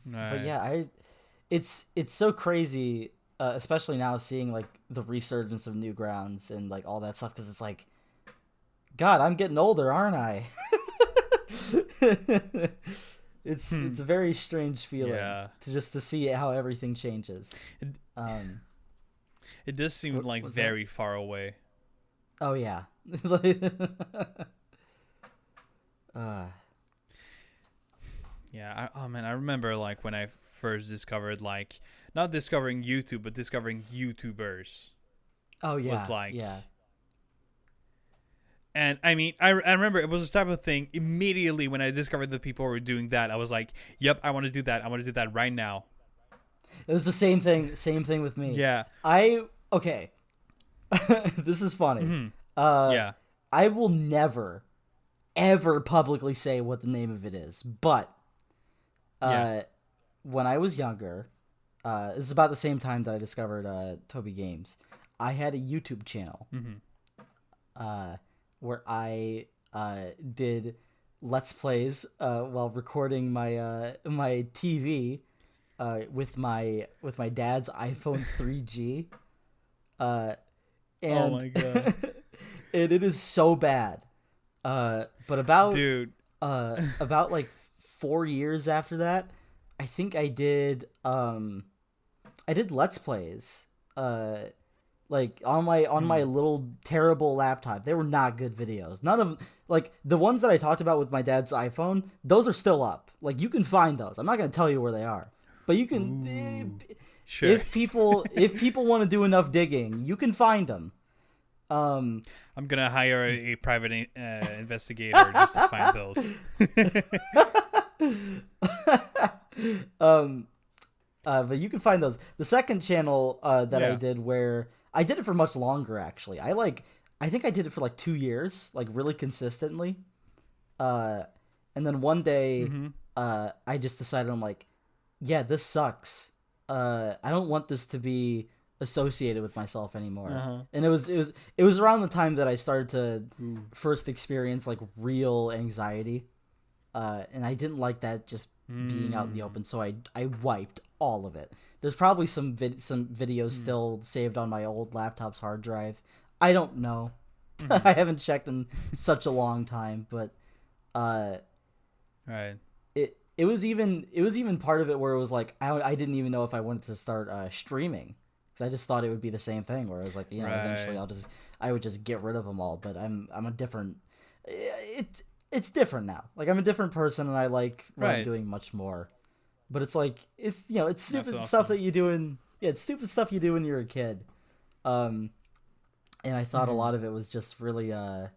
but yeah, I it's it's so crazy, uh, especially now seeing like the resurgence of Newgrounds and like all that stuff because it's like, God, I'm getting older, aren't I? it's Hmm. it's a very strange feeling Yeah. to just to see how everything changes. It- Um, it does seem What- like what's that? very far away. oh yeah. uh, Yeah, I, oh man, I remember like when I first discovered like not discovering YouTube, but discovering YouTubers. oh yeah. was like- yeah. And I mean, I, I remember it was the type of thing immediately when I discovered that people were doing that. I was like, "Yep, I want to do that. I want to do that right now." It was the same thing. Same thing with me. Yeah, I okay. this is funny. Mhm. Uh, yeah, I will never, ever publicly say what the name of it is, but uh, Yeah. when I was younger, uh, this is about the same time that I discovered uh, Toby Games. I had a YouTube channel Mhm. uh, where I uh, did let's plays uh, while recording my uh, my TV uh, with my with my dad's iPhone 3G. Uh, and Oh my God. and it is so bad. Uh, but about dude. uh about like four years after that, I think I did um I did let's plays. Uh like on my on my little terrible laptop. They were not good videos. None of like the ones that I talked about with my dad's iPhone, those are still up. Like you can find those. I'm not gonna tell you where they are. But you can eh, Sure. if people if people want to do enough digging, you can find them. Um I'm gonna hire a, a private uh, investigator just to find those. um uh but you can find those. The second channel uh that i did where i did it for much longer actually. I like i think i did it for like two years like really consistently. Uh and then one day Mhm. uh i just decided i'm like yeah this sucks. Uh i don't want this to be associated with myself anymore. Uh-huh. and it was it was it was around the time that i started to first experience like real anxiety. Uh and i didn't like that just being out in the Mm. open. So i i wiped all of it there's probably some vid- some videos Hmm. still saved on my old laptop's hard drive i don't know Mm-hmm. i haven't checked in such a long time but uh Right. it it was even it was even part of it where it was like I, I didn't even know if I wanted to start uh, streaming because I just thought it would be the same thing where I was like you know eventually I'll just I would just get rid of them all but I'm I'm a different it it's different now. Like I'm a different person and I like Right. doing much more. But it's like it's you know it's stupid stuff that you do in yeah it's stupid stuff you do when you're a kid. Um, and I thought Mhm. a lot of it was just really uh,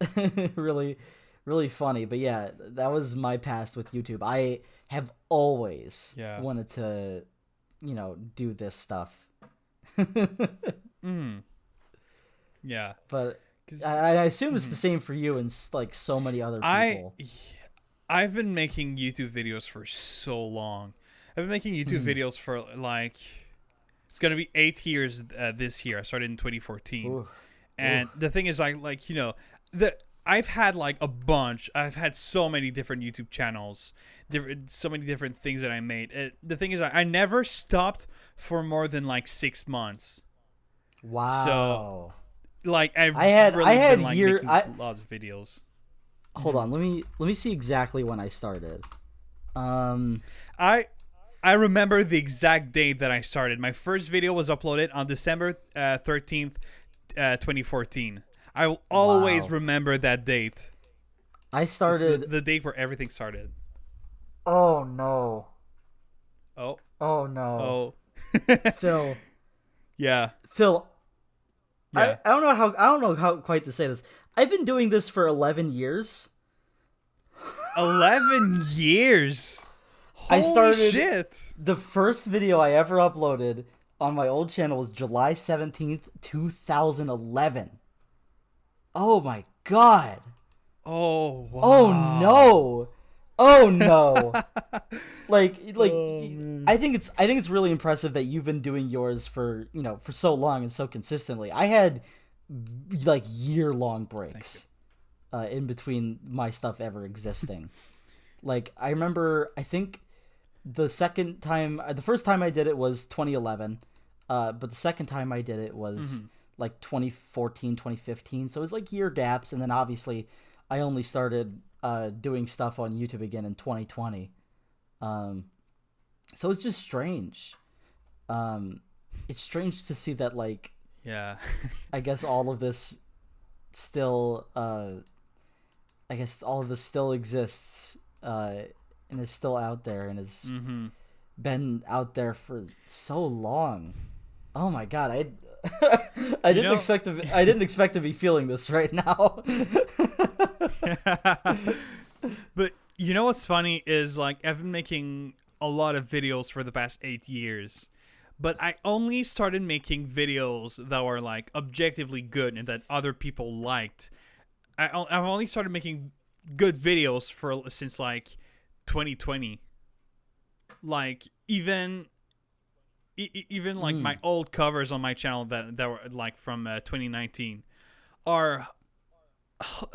really really funny. But yeah, that was my past with YouTube. I have always Yeah. wanted to you know do this stuff. Mm. Yeah. but I, I assume it's the same for you and like so many other I people. I've been making YouTube videos for so long. I've been making YouTube Mhm. videos for like it's gonna be eight years uh, this year. I started in 2014, Ooh. and the thing is, I like you know the I've had like a bunch. I've had so many different YouTube channels, different so many different things that I made. Uh the thing is, I, I never stopped for more than like six months. Wow. So, like I've I had- really I had been, like, year- I- lots of videos. Hold on, let me let me see exactly when I started. Um I I remember the exact date that I started. My first video was uploaded on December uh, thirteenth, uh, twenty fourteen. I will always Wow. remember that date. I It's the, started the date where everything started. Oh no. Oh, Oh no. oh, Phil. yeah, Phil, yeah. I, I don't know how I don't know how quite to say this. I've been doing this for 11 years. Eleven years. I Holy started- Shit. The first video I ever uploaded on my old channel was July 17th, 2011. Oh my god. Oh wow. Oh no. Oh no. like like Oh. I think it's I think it's really impressive that you've been doing yours for, you know, for so long and so consistently. I had like year long breaks uh, in between my stuff ever existing. like I remember I think the second time uh, the first time I did it was 2011. Uh, but the second time I did it was Mm-hmm. like 2014, 2015. So it was like year gaps and then obviously I only started uh, doing stuff on YouTube again in 2020. Um, so it's just strange. Um, it's strange to see that, like, Yeah. I guess all of this still, uh, I guess all of this still exists, uh, and is still out there and has mm-hmm. been out there for so long. Oh my god, I. I didn't know- expect to. Be, I didn't expect to be feeling this right now. but you know what's funny is like I've been making a lot of videos for the past eight years, but I only started making videos that were like objectively good and that other people liked. I I've only started making good videos for since like 2020. Like even e- even like Mm. my old covers on my channel that that were like from uh, 2019 are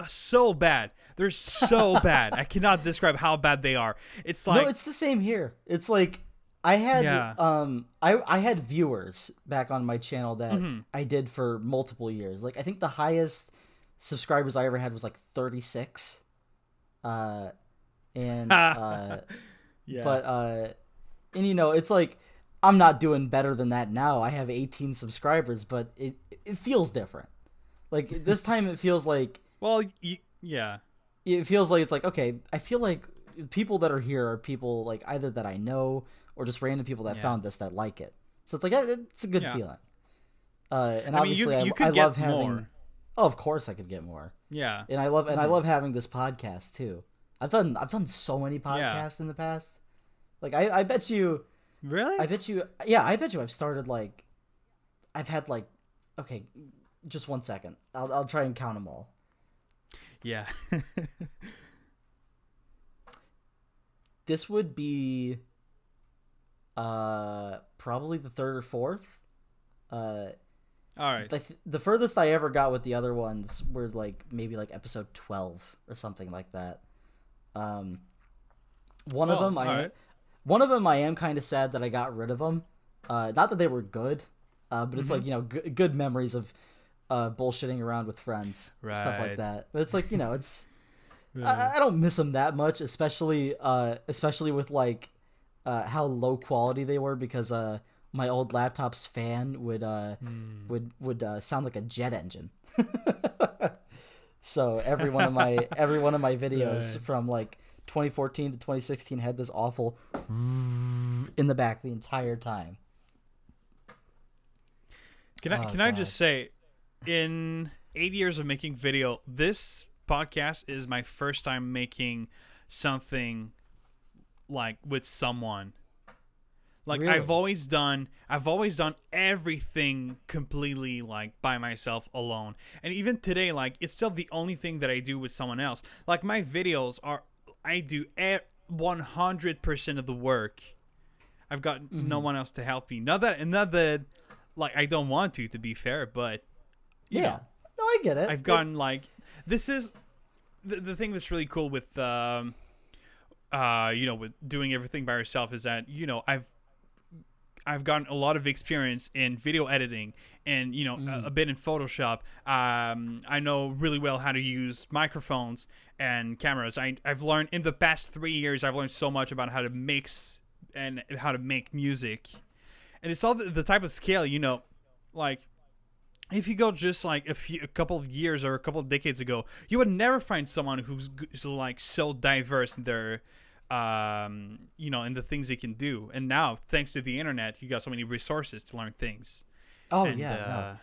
so bad. They're so bad. I cannot describe how bad they are. It's like no, it's the same here. It's like I had Yeah. um I I had viewers back on my channel that Mhm. I did for multiple years. Like I think the highest subscribers I ever had was like 36. Uh and uh yeah. but uh and you know, it's like I'm not doing better than that now. I have 18 subscribers, but it it feels different. Like this time it feels like well, y- yeah. it feels like it's like okay i feel like people that are here are people like either that i know or just random people that Yeah. found this that like it so it's like it's a good Yeah. feeling uh and I mean, you obviously I, you I get love having more. oh of course i could get more Yeah. and i love and i Mm-hmm. love having this podcast too i've done i've done so many podcasts in the past like i i bet you Really? i bet you yeah i bet you i've started like i've had like okay just one second i'll, I'll try and count them all yeah. this would be uh probably the third or fourth uh All right. the, the furthest i ever got with the other ones were like maybe like episode 12 or something like that um one of Oh, them i. one of them i am kind of sad that i got rid of them uh not that they were good uh but it's Mm-hmm. like you know g- good memories of uh bullshitting around with friends stuff like that but it's like you know it's I, I don't miss them that much, especially uh, especially with like uh, how low quality they were because uh, my old laptop's fan would uh, Hmm. would would uh, sound like a jet engine. So every one of my every one of my videos Right. from like 2014 to 2016 had this awful in the back the entire time. Can I Oh, can I just say, in eight years of making video, this podcast is my first time making something like with someone. Like Really? I've always done I've always done everything completely like by myself alone. And even today like it's still the only thing that I do with someone else. Like my videos are I do e- 100% of the work. I've got no Mm-hmm. one else to help me. Not that and not that like I don't want to to be fair, but yeah. know, no, I get it. I've gotten like this is the, the thing that's really cool with um uh you know with doing everything by yourself is that you know I've I've gotten a lot of experience in video editing and you know a, a bit in Photoshop. Um, I know really well how to use microphones and cameras. I, I've learned in the past three years. I've learned so much about how to mix and how to make music, and it's all the, the type of scale. You know, like if you go just like a few a couple of years or a couple of decades ago you would never find someone who's so like so diverse in their um you know and the things they can do and now thanks to the internet you got so many resources to learn things oh and, yeah, no. uh,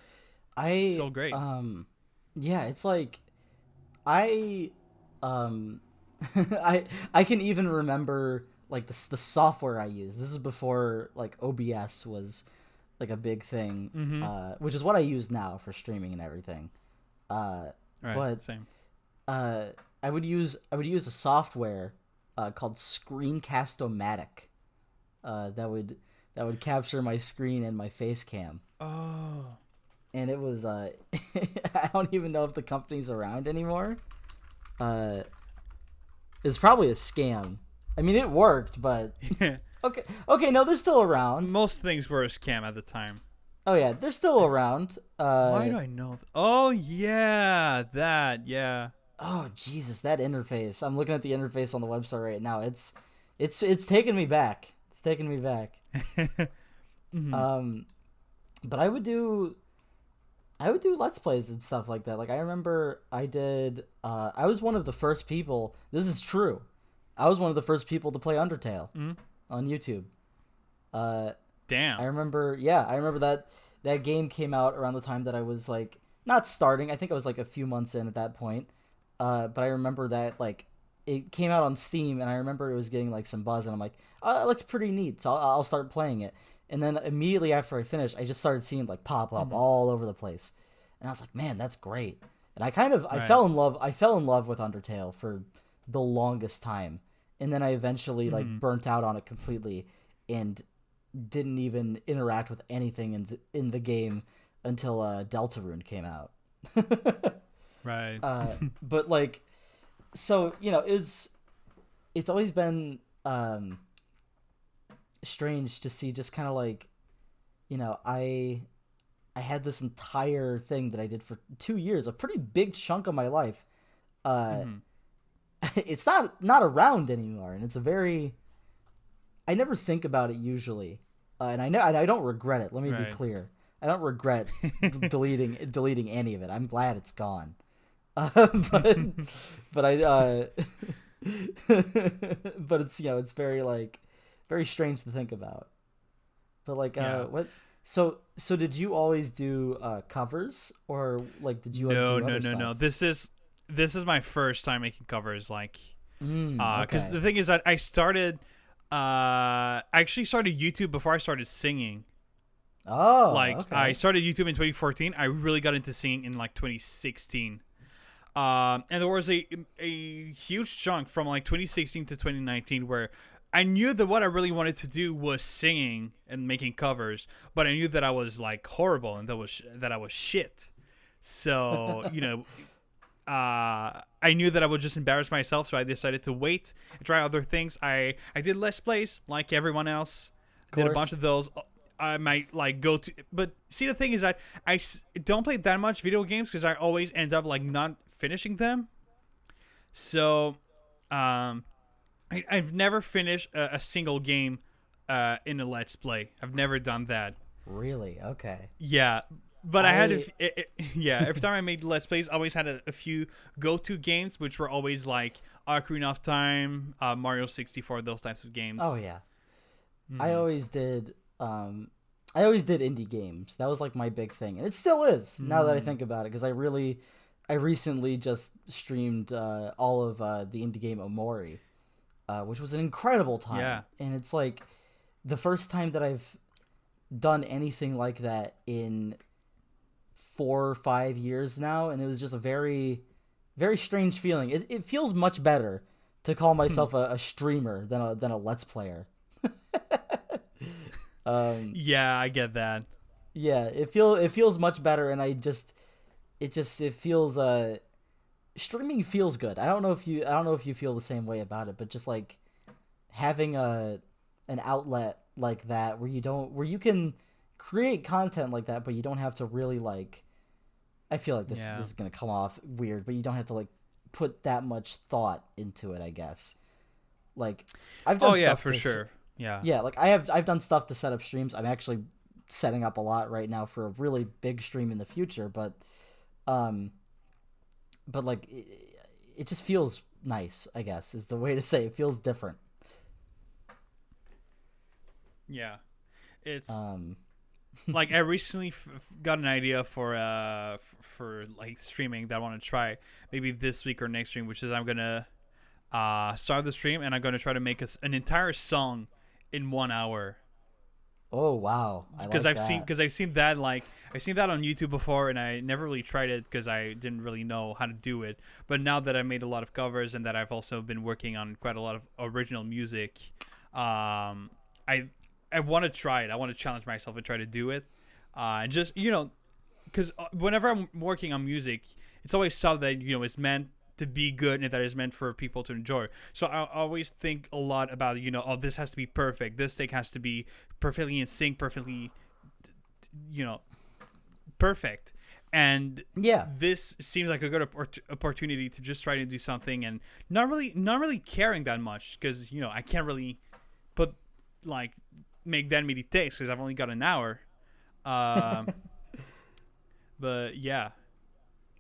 I so great. Um, yeah, it's like I, um, I I can even remember like the the software I used. This is before like OBS was like a big thing, Mhm. uh, which is what I use now for streaming and everything. Uh, right but- same uh, I would use I would use a software uh, called Screencast-O-Matic uh, that would that would capture my screen and my face cam oh and it was uh I don't even know if the company's around anymore. Uh it's probably a scam. I mean it worked, but okay. Okay, no, they're still around. most things were a scam at the time Oh yeah, they're still around. Uh why do i know th- oh yeah that yeah Oh Jesus, that interface. I'm looking at the interface on the website right now. It's it's it's taking me back. It's taking me back. Mhm. Um, but I would do, I would do let's plays and stuff like that. Like I remember I did. Uh, I was one of the first people. This is true. I was one of the first people to play Undertale Mhm. on YouTube. Uh, damn I remember. Yeah, I remember that that game came out around the time that I was like not starting. I think I was like a few months in at that point. Uh, but I remember that like it came out on Steam, and I remember it was getting like some buzz, and I'm like, oh, it looks pretty neat, so I'll, I'll start playing it. And then immediately after I finished, I just started seeing like pop up all over the place, and I was like, man, that's great. And I kind of I fell in love. I fell in love with Undertale for the longest time, and then I eventually like burnt out on it completely, and didn't even interact with anything in the, in the game until uh, Deltarune came out. right Uh, but like, so you know, it's it's always been um, strange to see just kind of like, you know, I I had this entire thing that I did for two years, a pretty big chunk of my life. Uh, Mhm. it's not not around anymore, and it's a very. I never think about it usually, uh, and I know and I don't regret it. Let me be clear. I don't regret deleting deleting any of it. I'm glad it's gone. Uh, but but I uh, but it's you know it's very like very strange to think about. But like uh, what? So so did you always do uh, covers or like did you no do no no no stuff? this is this is my first time making covers like Mm, because okay. the thing is that I started, uh, I actually started YouTube before I started singing. oh like okay. I started YouTube in 2014. I really got into singing in like 2016. Um, and there was a a huge chunk from like 2016 to 2019 where I knew that what I really wanted to do was singing and making covers, but I knew that I was like horrible and that was that I was shit. So you know, uh, I knew that I would just embarrass myself, so I decided to wait and try other things. I I did let's plays like everyone else. Did a bunch of those. I might like go to, but see the thing is that I don't play that much video games because I always end up like not finishing them. So, um, I, I've never finished a, a single game uh, in a let's play. I've never done that. Really? Okay. Yeah, but I, had, a I- f- it, it- yeah. Every time I made let's plays, I always had a, a few go-to games, which were always like Ocarina of Time, uh, Mario 64, those types of games. Oh yeah. I Mhm. always did um I always did indie games. That was like my big thing. And it still is now that I Mm. think about it because I really I recently just streamed uh, all of uh, the indie game Omori, uh, which was an incredible time. Yeah. And it's like the first time that I've done anything like that in four or five years now, and it was just a very, very strange feeling. It, it feels much better to call myself a, a streamer than a than a let's player. um, Yeah, I get that. yeah, it feel it feels much better, and I just, it just it feels uh, streaming feels good. I don't know if you I don't know if you feel the same way about it, but just like having a an outlet like that where you don't where you can create content like that, but you don't have to really like. I feel like this Yeah. this is gonna come off weird, but you don't have to like put that much thought into it. I guess. Like, I've done Oh yeah, stuff for to sure. Yeah. yeah, like I have I've done stuff to set up streams. I'm actually setting up a lot right now for a really big stream in the future, but um but like it, it just feels nice, I guess, is the way to say it. it feels different. Yeah. It's Um like I recently f- got an idea for uh f- for like streaming that I want to try maybe this week or next stream, which is I'm gonna uh start the stream and I'm gonna try to make us an entire song in one hour oh wow. Because like I've seen because I've seen that like I've seen that on YouTube before and I never really tried it because I didn't really know how to do it. But now that I made a lot of covers and that I've also been working on quite a lot of original music, um, I I want to try it. I want to challenge myself and try to do it, uh, and just you know, because whenever I'm working on music, it's always stuff that you know is meant to be good and that is meant for people to enjoy. So I always think a lot about you know, oh, this has to be perfect. This take has to be perfectly in sync, perfectly, you know, perfect. And Yeah. this seems like a good opportunity to just try to do something and not really, not really caring that much because you know I can't really put like make that many takes because I've only got an hour. Um, but yeah,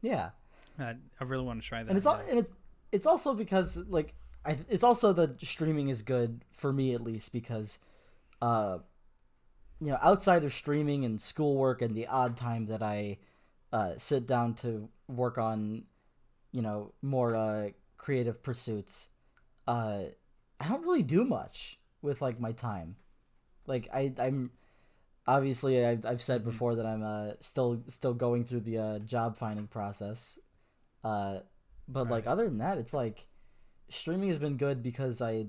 Yeah. I, I really want to try that. and it's all and it, it's also because like I it's also the streaming is good for me at least because uh you know outside of streaming and schoolwork and the odd time that I uh sit down to work on you know more uh creative pursuits uh I don't really do much with like my time. Like I I'm obviously I've, I've said before that I'm uh still still going through the uh, job finding process uh, but like other than that, it's like streaming has been good because I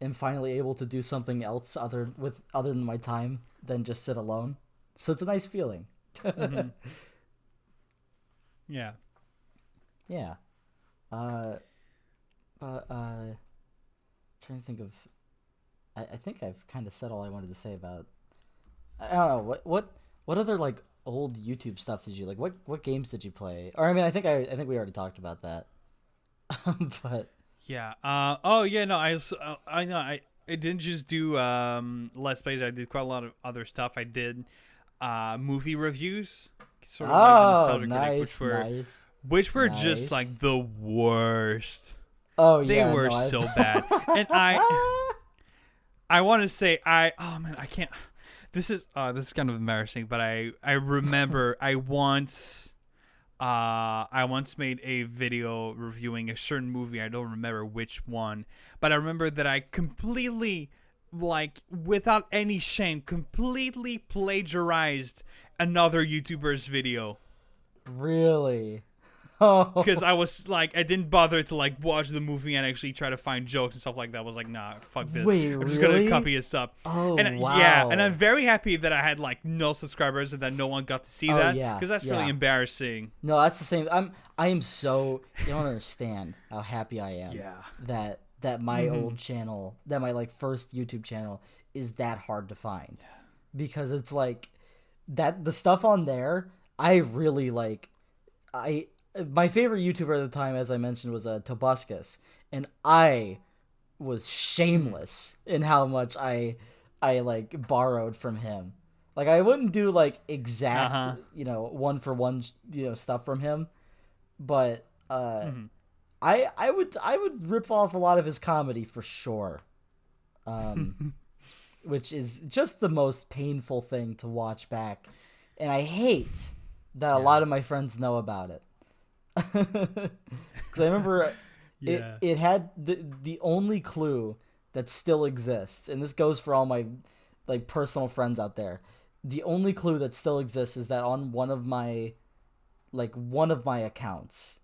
am finally able to do something else other with other than my time than just sit alone. So it's a nice feeling. Mhm. yeah. Yeah. Uh, but uh, trying to think of. I, I think I've kind of said all I wanted to say about. I don't know what what what other like old YouTube stuff did you like? What what games did you play? Or I mean, I think I I think we already talked about that. but Yeah. Uh, oh yeah. No, I was, uh, I know I I didn't just do um let's plays. I did quite a lot of other stuff. I did uh movie reviews. Sort of like oh, Critic, nice, which were nice. which were just like the worst. Oh They yeah, They were no, I- so bad. And I I want to say I oh man I can't. This is uh this is kind of embarrassing, but I I remember I once uh I once made a video reviewing a certain movie. I don't remember which one, but I remember that I completely like without any shame completely plagiarized another YouTuber's video really. Oh, because I was like, I didn't bother to like watch the movie and actually try to find jokes and stuff like that. I was like, nah, fuck this. Wait, I'm just really? gonna copy his stuff. oh and wow. yeah, and I'm very happy that I had like no subscribers and that no one got to see Oh, that yeah, because that's yeah. really embarrassing. No, that's the same. I'm I am so you don't understand how happy I am Yeah. that that my Mhm. old channel, that my like first YouTube channel is that hard to find. Because it's like that the stuff on there, I really like I my favorite YouTuber at the time as I mentioned was uh Tobuscus and I was shameless in how much I I like borrowed from him. Like I wouldn't do like exact, Uh-huh. you know, one for one, you know, stuff from him, but uh, Mhm. I I would I would rip off a lot of his comedy for sure. Um, which is just the most painful thing to watch back, and I hate that a lot of my friends know about it. Because I remember Yeah. it it had the the only clue that still exists, and this goes for all my like personal friends out there. The only clue that still exists is that on one of my like one of my accounts,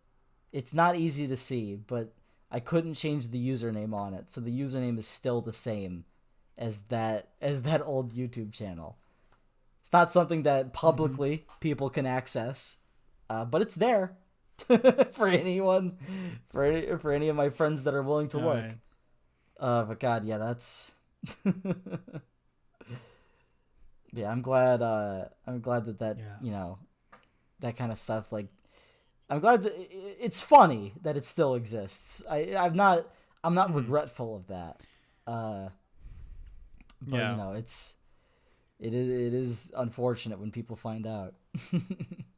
it's not easy to see, but I couldn't change the username on it, so the username is still the same as that as that old YouTube channel. It's not something that publicly people can access, uh, but it's there for anyone, for any for any of my friends that are willing to look. Alright. Uh, but God, yeah, that's. yeah, I'm glad. Uh, I'm glad that that Yeah. you know, that kind of stuff. Like, I'm glad that it's funny that it still exists. I I'm not I'm not Mhm. regretful of that. Uh, but Yeah. you know, it's it is it is unfortunate when people find out.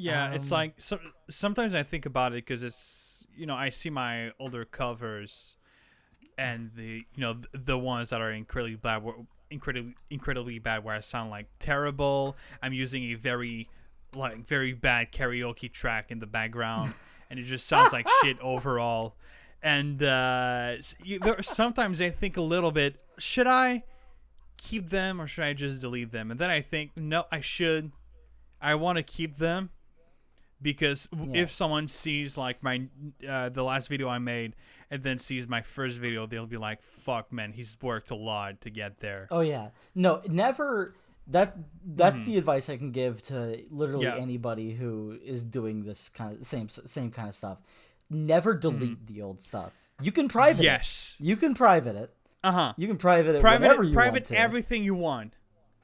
Yeah, it's Um, like so, sometimes I think about it because it's you know I see my older covers, and the you know th- the ones that are incredibly bad, where- incredibly incredibly bad, where I sound like terrible. I'm using a very like very bad karaoke track in the background, and it just sounds like shit overall. And uh, you, there, sometimes I think a little bit: should I keep them or should I just delete them? And then I think, no, I should. I want to keep them because Yeah. if someone sees like my uh, the last video I made and then sees my first video, they'll be like, "Fuck, man, he's worked a lot to get there." Oh yeah. No, never that that's the advice I can give to literally Mm-hmm. Yeah. anybody who is doing this kind of same same kind of stuff. Never delete the old stuff. You can private Mm-hmm. Yes. it. You can private it. Uh huh. You can private it whenever Private, you private want to. everything you want.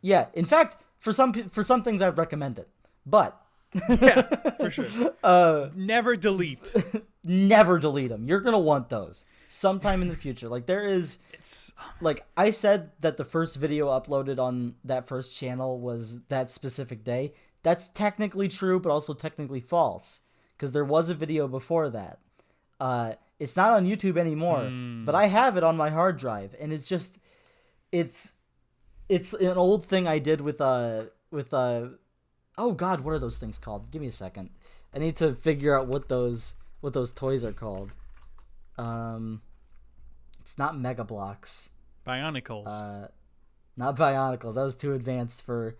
yeah. In fact, for some for some things I'd recommend it. But Yeah, for sure. uh Never delete. never delete them. You're going to want those sometime in the future. Like there is It's like I said that the first video uploaded on that first channel was that specific day. That's technically true, but also technically false because there was a video before that. Uh, it's not on YouTube anymore, but I have it on my hard drive, and it's just, it's, it's an old thing I did with uh with uh, oh God, what are those things called? Give me a second. I need to figure out what those what those toys are called. Um, it's not Mega Bloks. Bionicles. Uh, not Bionicles. That was too advanced for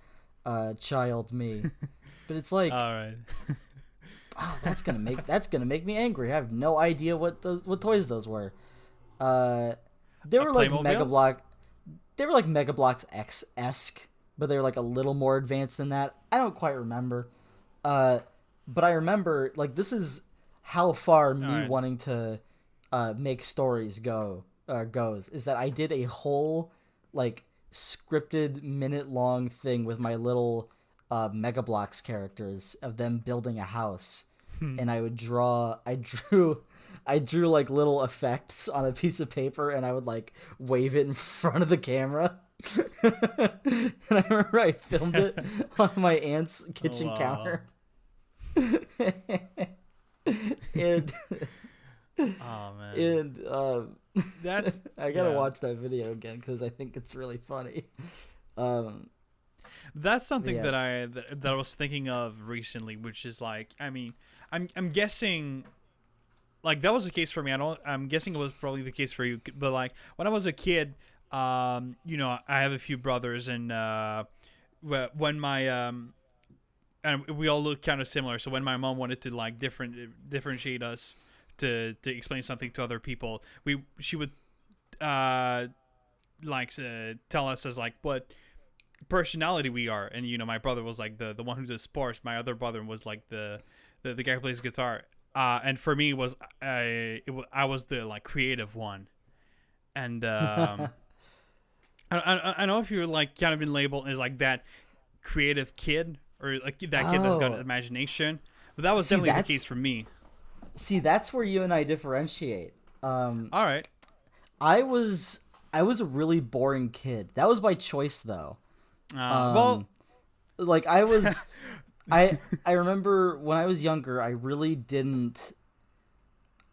uh, child me. but it's like, All right. oh, that's gonna make that's gonna make me angry. I have no idea what those what toys those were. Uh, they were like? Mega Blok. They were like Mega Bloks X esque, but they were like a little more advanced than that. I don't quite remember. Uh, but I remember like this is how far me Alright. wanting to uh, make stories go uh, goes is that I did a whole like scripted minute long thing with my little uh, Mega Bloks characters of them building a house, and I would draw. I drew. I drew like little effects on a piece of paper, and I would like wave it in front of the camera. and I remember I filmed it on my aunt's kitchen wow. counter. and Oh man. and um, That's I gotta yeah. watch that video again because I think it's really funny. Um, That's something Yeah. that I that, that I was thinking of recently, which is like, I mean, I'm I'm guessing, like that was the case for me. I don't. I'm guessing it was probably the case for you. But like when I was a kid, um, you know, I have a few brothers, and uh, when my um, and we all look kind of similar. So when my mom wanted to like different differentiate us to to explain something to other people, we she would uh like uh, tell us as like what personality we are. And you know my brother was like the the one who does sports my other brother was like the the, the guy who plays guitar. Uh and for me was i it, wa- i was the like creative one. And um I, I, I know if you're like kind of been labeled as like that creative kid or like that kid that's got Oh. an imagination but that was See, definitely the case for me see, that's where you and I differentiate. Um, all right I was I was a really boring kid. That was by choice though. Uh, Um, well, like I was I I remember when I was younger, I really didn't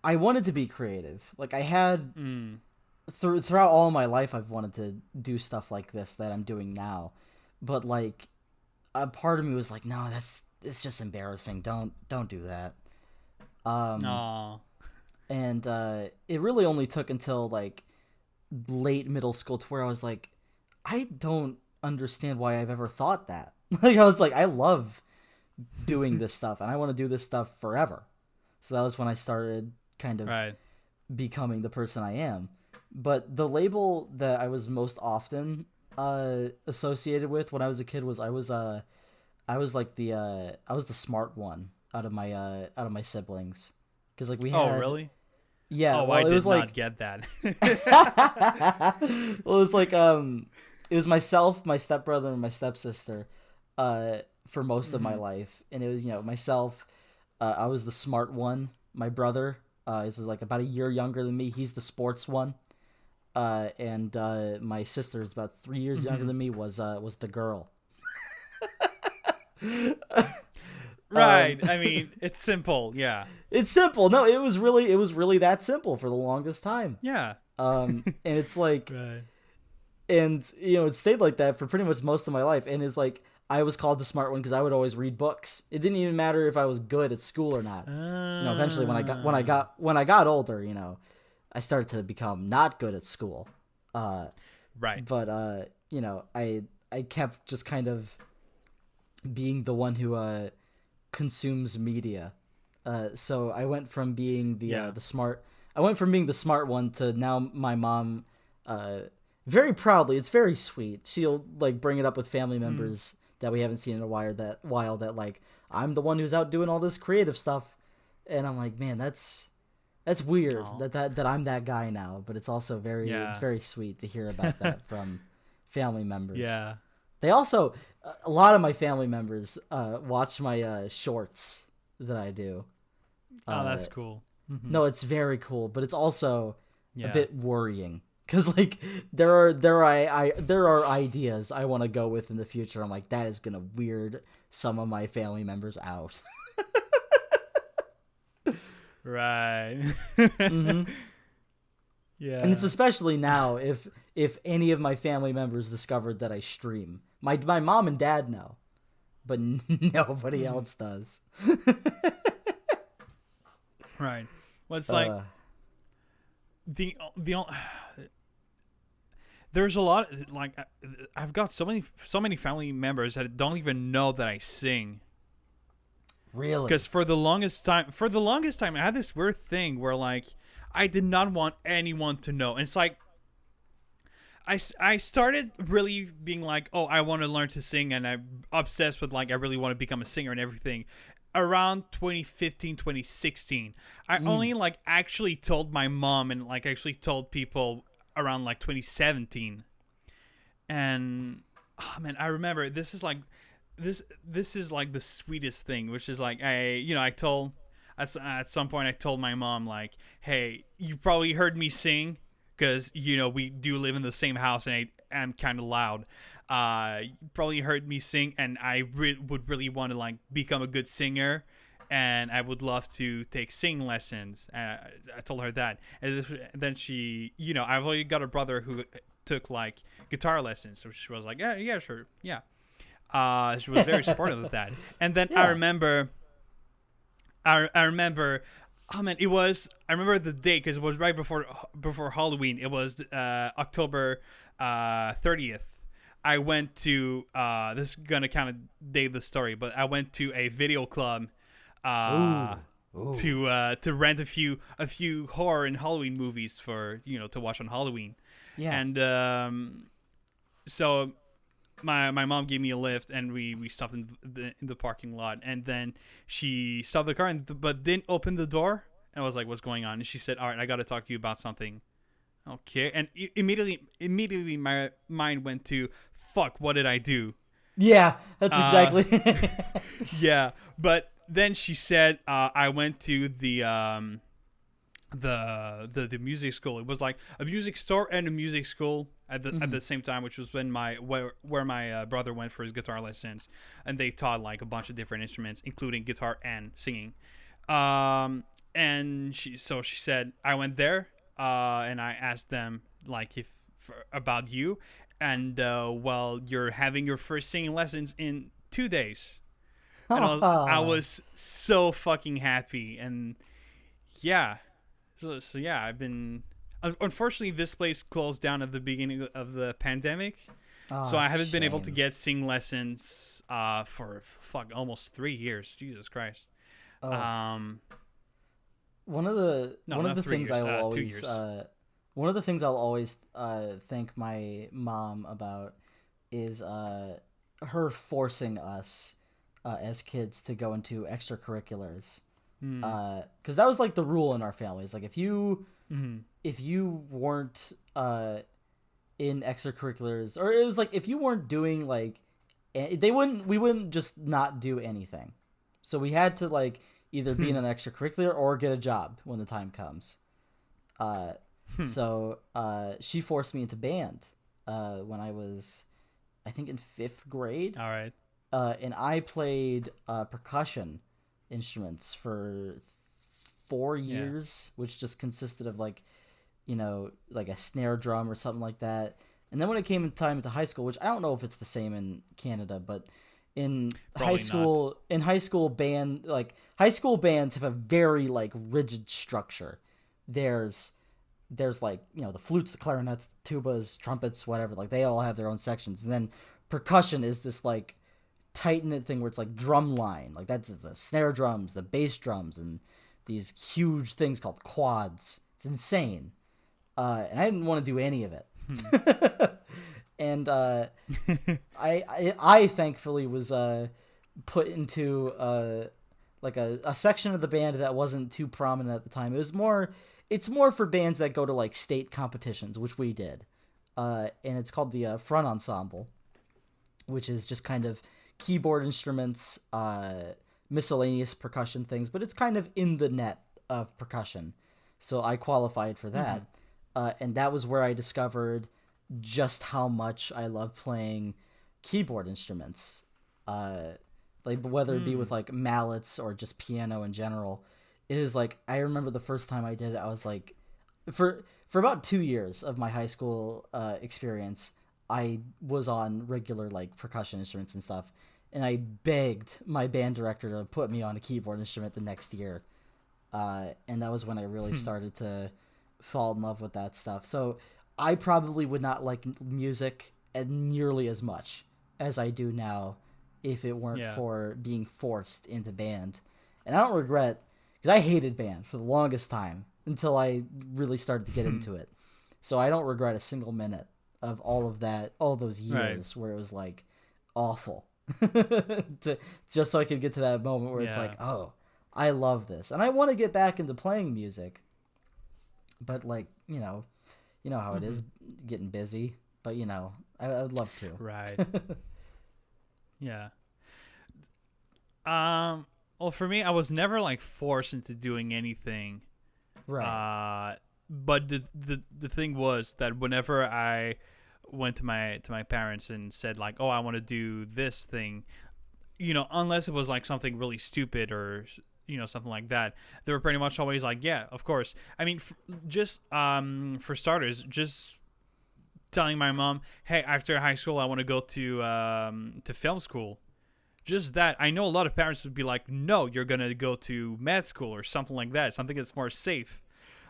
I wanted to be creative. Like I had mm, through throughout all my life I've wanted to do stuff like this that I'm doing now. But like a part of me was like, no, that's it's just embarrassing. Don't don't do that. Um aw. and uh it really only took until like late middle school to where I was like, I don't understand why I've ever thought that. Like I was like, I love doing this stuff and I want to do this stuff forever. So that was when I started kind of right. becoming the person I am. But the label that I was most often uh, associated with when I was a kid was I was uh I was like the uh I was the smart one out of my uh out of my siblings because like we had Oh, really? yeah oh, well, I did was not like get that. well it was like um it was myself my stepbrother and my stepsister uh for most of my Mm-hmm. life and it was you know myself uh, I was the smart one my brother uh is like about a year younger than me he's the sports one uh and uh my sister is about three years Mm-hmm. younger than me was uh was the girl right. Um, I mean, it's simple. Yeah. it's simple no it was really it was really that simple for the longest time Yeah. um and it's like Right. and you know it stayed like that for pretty much most of my life and it's like i was called the smart one because i would always read books it didn't even matter if i was good at school or not you know eventually when i got when i got when i got older you know i started to become not good at school uh Right. but uh you know i i kept just kind of being the one who uh consumes media uh so i went from being the Yeah. uh, the smart i went from being the smart one to now my mom uh very proudly it's very sweet she'll like bring it up with family Mm. members that we haven't seen in a while that while that like i'm the one who's out doing all this creative stuff and i'm like man that's that's weird Aw. that, that that i'm that guy now but it's also very Yeah. it's very sweet to hear about that from family members Yeah. they also a lot of my family members uh watch my uh shorts that i do Oh, that's Uh, cool. Mhm. no it's very cool but it's also Yeah. a bit worrying because like there are there are I, I there are ideas I want to go with in the future. I'm like that is gonna weird some of my family members out. Right. Mhm. Yeah. And it's especially now if if any of my family members discovered that I stream. My my mom and dad know, but nobody else does. right. Well, it's like Uh, the the there's a lot like I've got so many so many family members that don't even know that I sing really? because for the longest time for the longest time I had this weird thing where like I did not want anyone to know. And it's like I, I started really being like oh I want to learn to sing and I'm obsessed with like I really want to become a singer and everything. Around 2015 2016 I mm. only like actually told my mom and like actually told people around like 2017 and oh man i remember this is like this this is like the sweetest thing which is like i you know i told at, some point i told my mom like hey you probably heard me sing because you know we do live in the same house and i am kind of loud uh you probably heard me sing and i re- would really want to like become a good singer and I would love to take singing lessons. Uh, I told her that, and then she, you know, I've already got a brother who took like guitar lessons, so she was like, yeah, yeah, sure, yeah. Uh, she was very supportive of that. And then I remember, I, I remember, oh man, it was I remember the date because it was right before before Halloween. It was uh, October uh, thirtieth. I went to uh, this is gonna kind of date the story, but I went to a video club uh, Ooh. to uh, to rent a few a few horror and Halloween movies for you know to watch on Halloween. yeah. And um, so my my mom gave me a lift, and we we stopped in the in the parking lot, and then she stopped the car, and but didn't open the door. And I was like, "What's going on?" And she said, "All right, I got to talk to you about something." Okay, and i- immediately immediately my mind went to, "Fuck, what did I do?" yeah, that's uh, exactly. yeah, but then she said uh, I went to the um, the the the music school. It was like a music store and a music school at the Mm-hmm. at the same time, which was when my where where my uh, brother went for his guitar lessons, and they taught like a bunch of different instruments, including guitar and singing. Um, and she so she said I went there, uh, and I asked them like if for, about you, and uh, well, you're having your first singing lessons in two days and I was, I was so fucking happy and yeah so, so yeah i've been unfortunately this place closed down at the beginning of the pandemic. Oh, so i haven't been able to get sing lessons uh for fuck almost three years. Jesus christ. Oh. um one of the No, one of the things years, I will uh, always uh, one of the things I'll always uh, thank my mom about is uh, her forcing us uh, as kids to go into extracurriculars. Hmm, because that was like the rule in our families. Like if you mhm. if you weren't uh, in extracurriculars or it was like if you weren't doing like they wouldn't we wouldn't just not do anything. So we had to like either be in an extracurricular or get a job when the time comes. Uh, so uh, she forced me into band uh, when i was i think in fifth grade. All right. Uh, and I played uh, percussion instruments for four Yeah. years, which just consisted of like, you know, like a snare drum or something like that. And then when it came in time to high school, which I don't know if it's the same in Canada, but in Probably high not. school, in high school band, like high school bands have a very like rigid structure. There's there's like you know the flutes, the clarinets, the tubas, trumpets, whatever. Like they all have their own sections, and then percussion is this like tight knit thing where it's like drum line, like that's the snare drums, the bass drums, and these huge things called quads. It's insane, uh, and I didn't want to do any of it. and uh, I, I I thankfully was uh, put into uh, like a, a section of the band that wasn't too prominent at the time. It was more it's more for bands that go to like state competitions, which we did. Uh, and it's called the uh, front ensemble, which is just kind of keyboard instruments, uh, miscellaneous percussion things, but it's kind of in the net of percussion. So I qualified for that. Uh, and that was where I discovered just how much I love playing keyboard instruments. Uh, like whether it be with like mallets or just piano in general. It is like I remember the first time I did it, I was like, for for about two years of my high school uh, experience, I was on regular like percussion instruments and stuff, and I begged my band director to put me on a keyboard instrument the next year, uh, and that was when I really started to fall in love with that stuff. So I probably would not like music nearly as much as I do now if it weren't Yeah. for being forced into band, and I don't regret because I hated band for the longest time until I really started to get into it. So I don't regret a single minute of all of that, all those Right. years where it was like awful. to just so I could get to that moment where it's like, oh, I love this, and I want to get back into playing music. But like you know, you know how it is Mm-hmm. getting busy. But you know, I, I would love to. Right. yeah. Um. Well, for me, I was never like forced into doing anything. Right. Uh, but the the the thing was that whenever I went to my to my parents and said like, "Oh, I want to do this thing," you know, unless it was like something really stupid or you know something like that, they were pretty much always like, "Yeah, of course." I mean, f- just um for starters, just telling my mom, "Hey, after high school, I want to go to um to film school." Just that, I know a lot of parents would be like, "No, you're gonna go to med school or something like that, something that's more safe."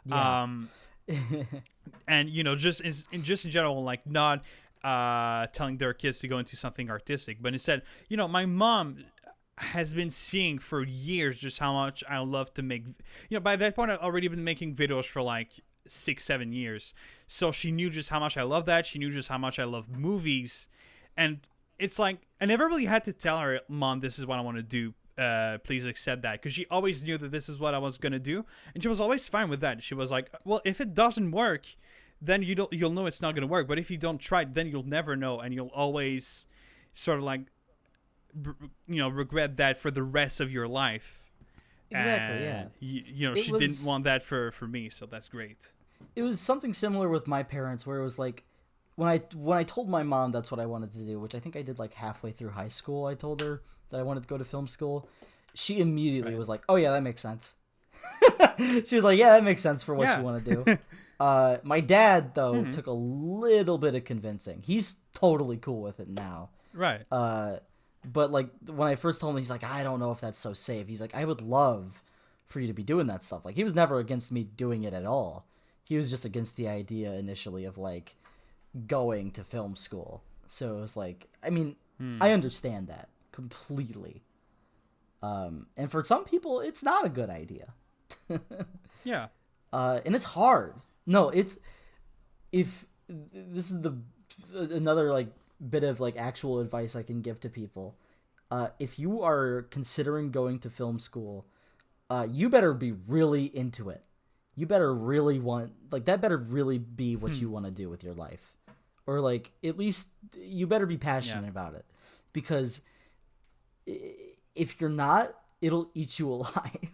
yeah. Um, and you know, just in, in just in general, like not uh, telling their kids to go into something artistic, but instead, you know, my mom has been seeing for years just how much I love to make. You know, by that point, I've already been making videos for like six, seven years. So she knew just how much I love that. She knew just how much I love movies, and it's like I never really had to tell her, "Mom, this is what I want to do." Uh, please accept that because she always knew that this is what I was gonna do, and she was always fine with that. She was like, "Well, if it doesn't work, then you don't you'll know it's not gonna work. But if you don't try, it, then you'll never know, and you'll always sort of like, you know, regret that for the rest of your life." Exactly, and yeah. y- you know, It she was- didn't want that for for me, so that's great. it was something similar with my parents where it was like when I when I told my mom that's what I wanted to do, which I think I did like halfway through high school, I told her that I wanted to go to film school. She immediately Right. was like, "Oh yeah, that makes sense." she was like, "Yeah, that makes sense for what Yeah. you want to do." uh, my dad though Mhm. took a little bit of convincing. He's totally cool with it now. Right. Uh, but like when I first told him, he's like, I don't know if that's so safe. He's like, I would love for you to be doing that stuff. Like he was never against me doing it at all. He was just against the idea initially of like going to film school. So it was like, I mean, Hmm. I understand that completely. Um, and for some people, it's not a good idea. Yeah. uh, and it's hard. No, it's if this is the another like bit of like actual advice I can give to people. Uh, if you are considering going to film school, uh, you better be really into it. You better really want like that. Better really be what you want to do with your life, or like at least you better be passionate Yeah. about it, because if you're not, it'll eat you alive.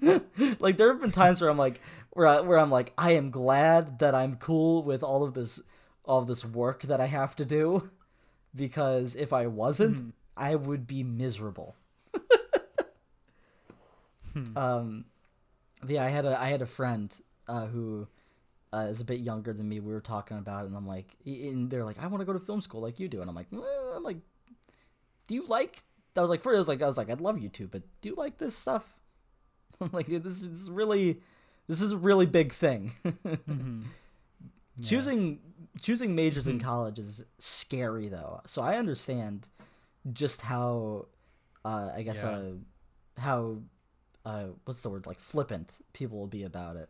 like there have been times where I'm like, where I, where I'm like, I am glad that I'm cool with all of this, all of this work that I have to do, because if I wasn't, I would be miserable. um, yeah, I had a I had a friend uh, who uh, is a bit younger than me. We were talking about it, and I'm like, and they're like, I want to go to film school like you do, and I'm like, well, I'm like, do you like? I was like, first I was like, I was like, I'd love you to, but do you like this stuff? I'm like, this, this is really, this is a really big thing. Mhm. Yeah. choosing choosing majors in college is scary though so i understand just how uh i guess Yeah. uh how uh what's the word like flippant people will be about it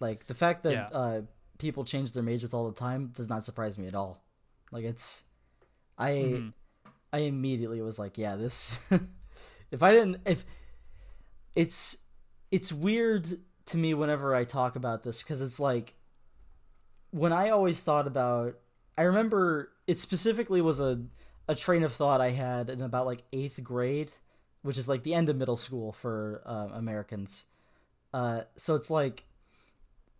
like the fact that Yeah. uh people change their majors all the time does not surprise me at all like it's i Mhm. I immediately was like, yeah, this if I didn't if it's it's weird to me whenever I talk about this because it's like when I always thought about I remember it specifically was a a train of thought I had in about like 8th grade, which is like the end of middle school for uh, Americans. Uh so it's like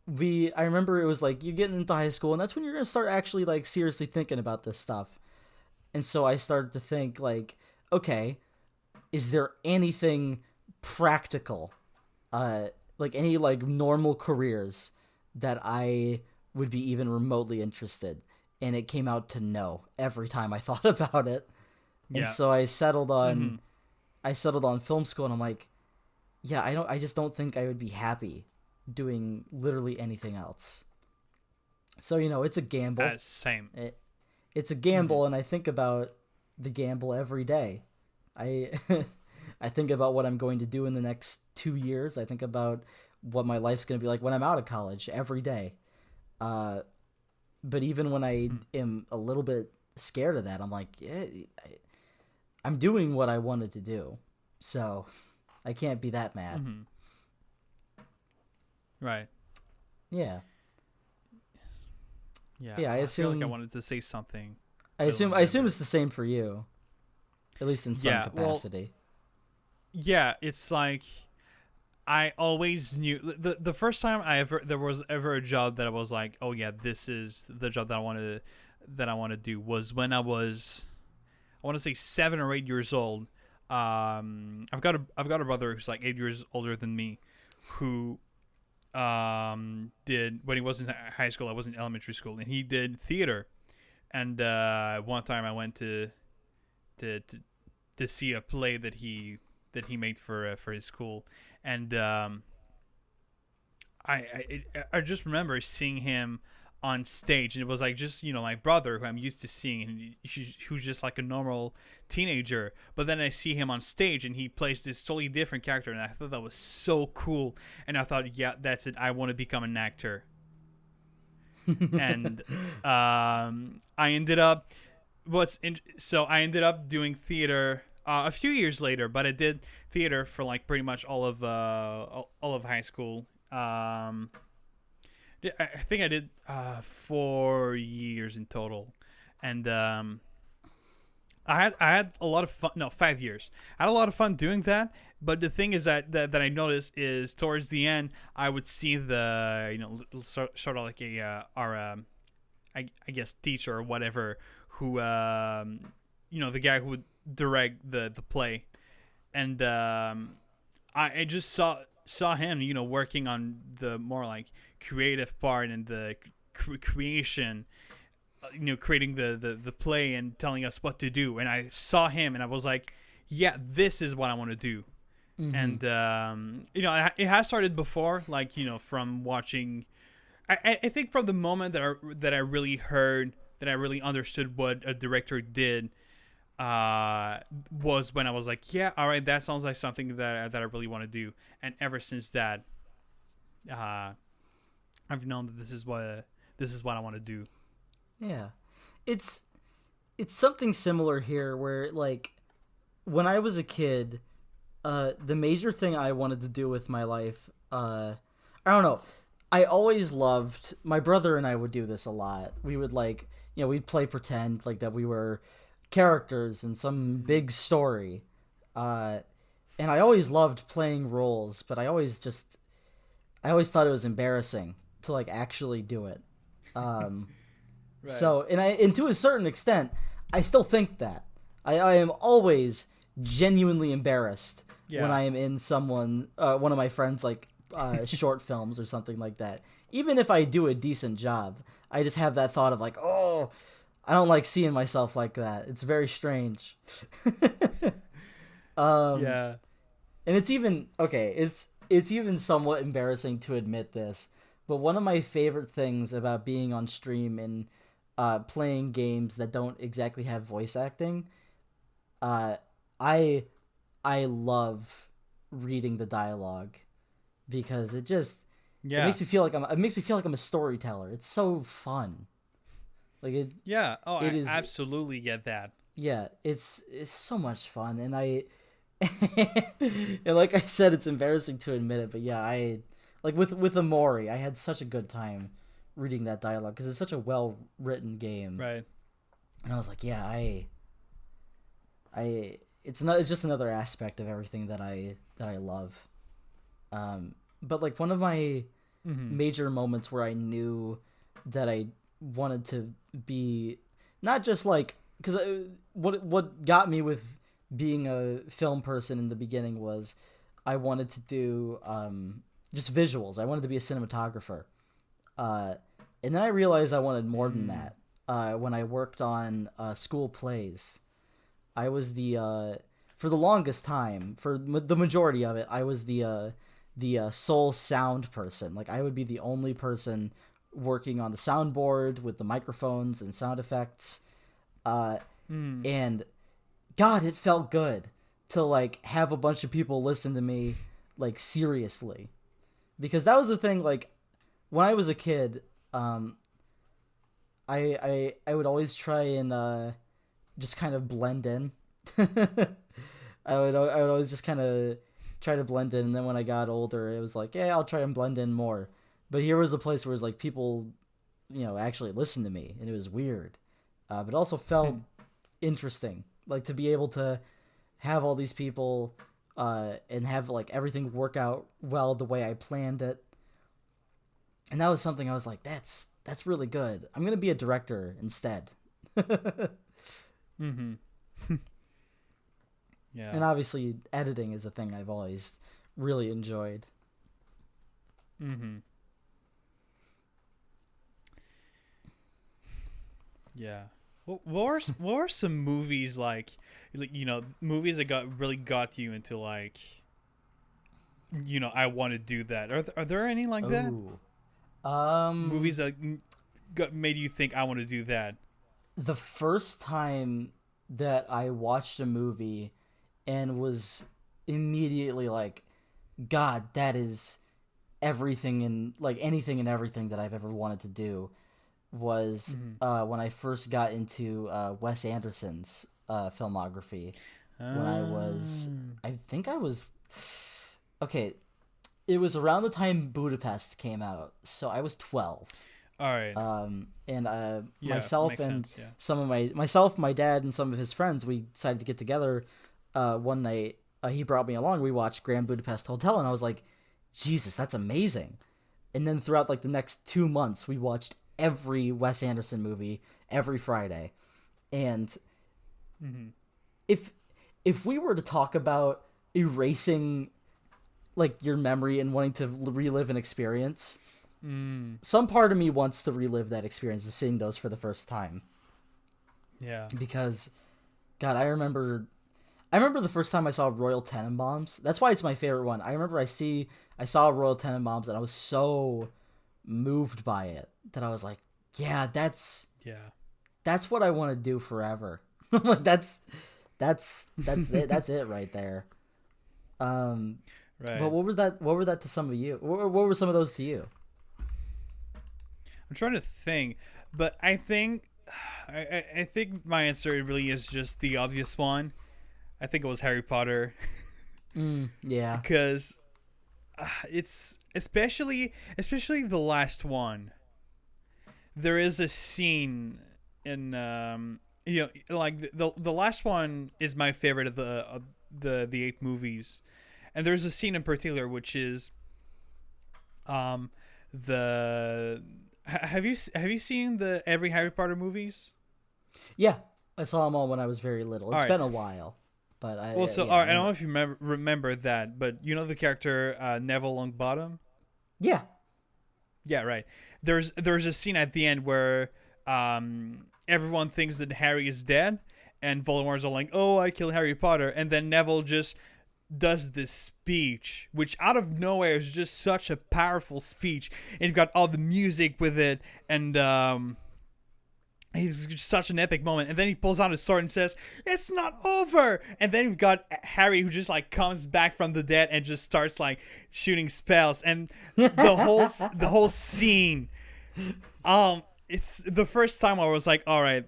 we I remember it was like you're getting into high school and that's when you're to start actually like seriously thinking about this stuff. And so I started to think like, okay, is there anything practical uh like any like normal careers that I would be even remotely interested? And it came out to no every time I thought about it. And Yeah. so I settled on Mhm. I settled on film school and I'm like, yeah, I don't I just don't think I would be happy doing literally anything else. So, you know, it's a gamble Uh, same. it, it's a gamble and i think about the gamble every day. I i think about what i'm going to do in the next two years. I think about what my life's going to be like when i'm out of college every day. Uh but even when i am a little bit scared of that i'm like yeah, I, i'm doing what i wanted to do. So i can't be that mad. Mhm. Right. yeah Yeah. Yeah, I feel like I wanted to say something. i assume i assume it's the same for you at least in some Yeah, well, capacity Yeah, it's like I always knew the the first time I ever there was ever a job that I was like, oh yeah, this is the job that I want to that I want to do was when I was I want to say seven or eight years old. Um, I've got a I've got a brother who's like eight years older than me, who um did when he was in high school. I was in elementary school, and he did theater. And uh, one time I went to to to, to see a play that he that he made for uh, for his school, and um, I I, I just remember seeing him on stage, and it was like just you know my brother who I'm used to seeing, and he's- who's just like a normal teenager. But then I see him on stage, and he plays this totally different character, and I thought that was so cool. And I thought, yeah, that's it. I want to become an actor. and um, I ended up what's in, so I ended up doing theater uh, a few years later, but I did theater for like pretty much all of uh, all, of high school. Um, I think I did uh, four years in total, and um, I had I had a lot of fun. No, five years. I had a lot of fun doing that, But the thing is that, that that I noticed is towards the end, I would see the you know sort, sort of like a uh, our um, I, I guess teacher or whatever who um, you know the guy who would direct the the play, and um, I, I just saw saw him you know working on the more like creative part and the cre- creation uh, you know creating the, the the play and telling us what to do and i saw him and i was like yeah this is what i want to do Mhm. and um, you know it it has started before like you know from watching I, I- I think from the moment that I, that I really heard that I really understood what a director did uh, was when I was like yeah all right that sounds like something that, that I really want to do and ever since that uh, I've known that this is what this is what I want to do Yeah. It's it's something similar here where like when I was a kid, uh the major thing I wanted to do with my life, uh I don't know. I always loved my brother and I would do this a lot. We would like, you know, we'd play pretend like that we were characters in some big story. Uh and I always loved playing roles, but I always just I always thought it was embarrassing to like actually do it. Um so, and I, and to a certain extent, I still think that I, I am always genuinely embarrassed when I am in someone, uh, one of my friends' like uh, short films or something like that. Even if I do a decent job, I just have that thought of like, oh, I don't like seeing myself like that. It's very strange. um, yeah and it's even okay it's it's even somewhat embarrassing to admit this but one of my favorite things about being on stream and uh, playing games that don't exactly have voice acting uh, i i love reading the dialogue because it just yeah it makes me feel like i'm it makes me feel like i'm a storyteller it's so fun like it yeah. Oh it I is- absolutely get that. Yeah it's it's so much fun and i and like i said it's embarrassing to admit it but yeah i like with with Omori i had such a good time reading that dialogue because it's such a well written game. Right. And i was like yeah i i it's not it's just another aspect of everything that i that i love. Um but like one of my mm-hmm. major moments where I knew that I wanted to be not just like because what what got me with being a film person in the beginning was I wanted to do um, just visuals. I wanted to be a cinematographer, uh, and then I realized I wanted more than Mm. that. Uh, when I worked on uh, school plays, I was the uh, for the longest time for ma- the majority of it. I was the uh, the uh, sole sound person. Like I would be the only person working on the soundboard with the microphones and sound effects. Uh, Mm. and God, it felt good to like have a bunch of people listen to me like seriously, because that was the thing. Like when I was a kid, um, I I I would always try and uh, just kind of blend in. I would I would always just kind of try to blend in, and then when I got older, it was like, yeah, I'll try and blend in more. But here was a place where it was like people, you know, actually listened to me, and it was weird, uh, but also felt interesting, like to be able to have all these people uh, and have like everything work out well the way I planned it. And that was something I was like, that's that's really good. I'm gonna be a director instead. Mm-hmm. yeah. And obviously, editing is a thing I've always really enjoyed. Mm-hmm. Yeah. What, what were what were some movies like, like you know, movies that got really got you into like, you know, I want to do that. Are th- are there any like that Um, movies that got made you think I want to do that? the first time that I watched a movie and was immediately like, God, that is everything and like anything and everything that I've ever wanted to do was Mhm. uh, when I first got into uh, Wes Anderson's uh, filmography. When I was, Ah. I think I was, okay, it was around the time Budapest came out, so I was 12. all right. Um, and uh, yeah, myself and sense, yeah. some of my myself, my dad, and some of his friends, we decided to get together uh, one night uh, he brought me along. We watched Grand Budapest Hotel, and I was like, Jesus, that's amazing. And then throughout like the next two months, we watched every Wes Anderson movie every Friday, and mm-hmm. if if we were to talk about erasing like your memory and wanting to relive an experience, mm. some part of me wants to relive that experience of seeing those for the first time. Yeah. because god i remember i remember the first time i saw royal tenenbaums. That's why it's my favorite one. I remember i see i saw royal tenenbaums and i was so moved by it that i was like yeah that's Yeah. that's what i want to do forever like that's that's that's it that's it right there um Right. but what was that what were that to some of you what, what were some of those to you I'm trying to think, but I think I, I, I think my answer really is just the obvious one. I think it was Harry Potter mm, yeah because uh, it's especially especially the last one. There is a scene in um you know like the the, last one is my favorite of the of the the eight movies, and there's a scene in particular which is um the have you have you seen the every Harry Potter movies? yeah i saw them all when i was very little It's Alright. been a while but i Well, so yeah, all right, I don't know if you remember, remember that, but you know the character uh, Neville Longbottom. yeah Yeah, right. There's there's a scene at the end where um, everyone thinks that Harry is dead, and Voldemort's all like, "Oh, I killed Harry Potter," and then Neville just does this speech, which out of nowhere is just such a powerful speech. And you've got all the music with it, and um, He's such an epic moment, and then he pulls out his sword and says, "It's not over." And then you've got Harry, who just like comes back from the dead and just starts like shooting spells, and the whole the whole scene. Um, it's the first time I was like, "All right,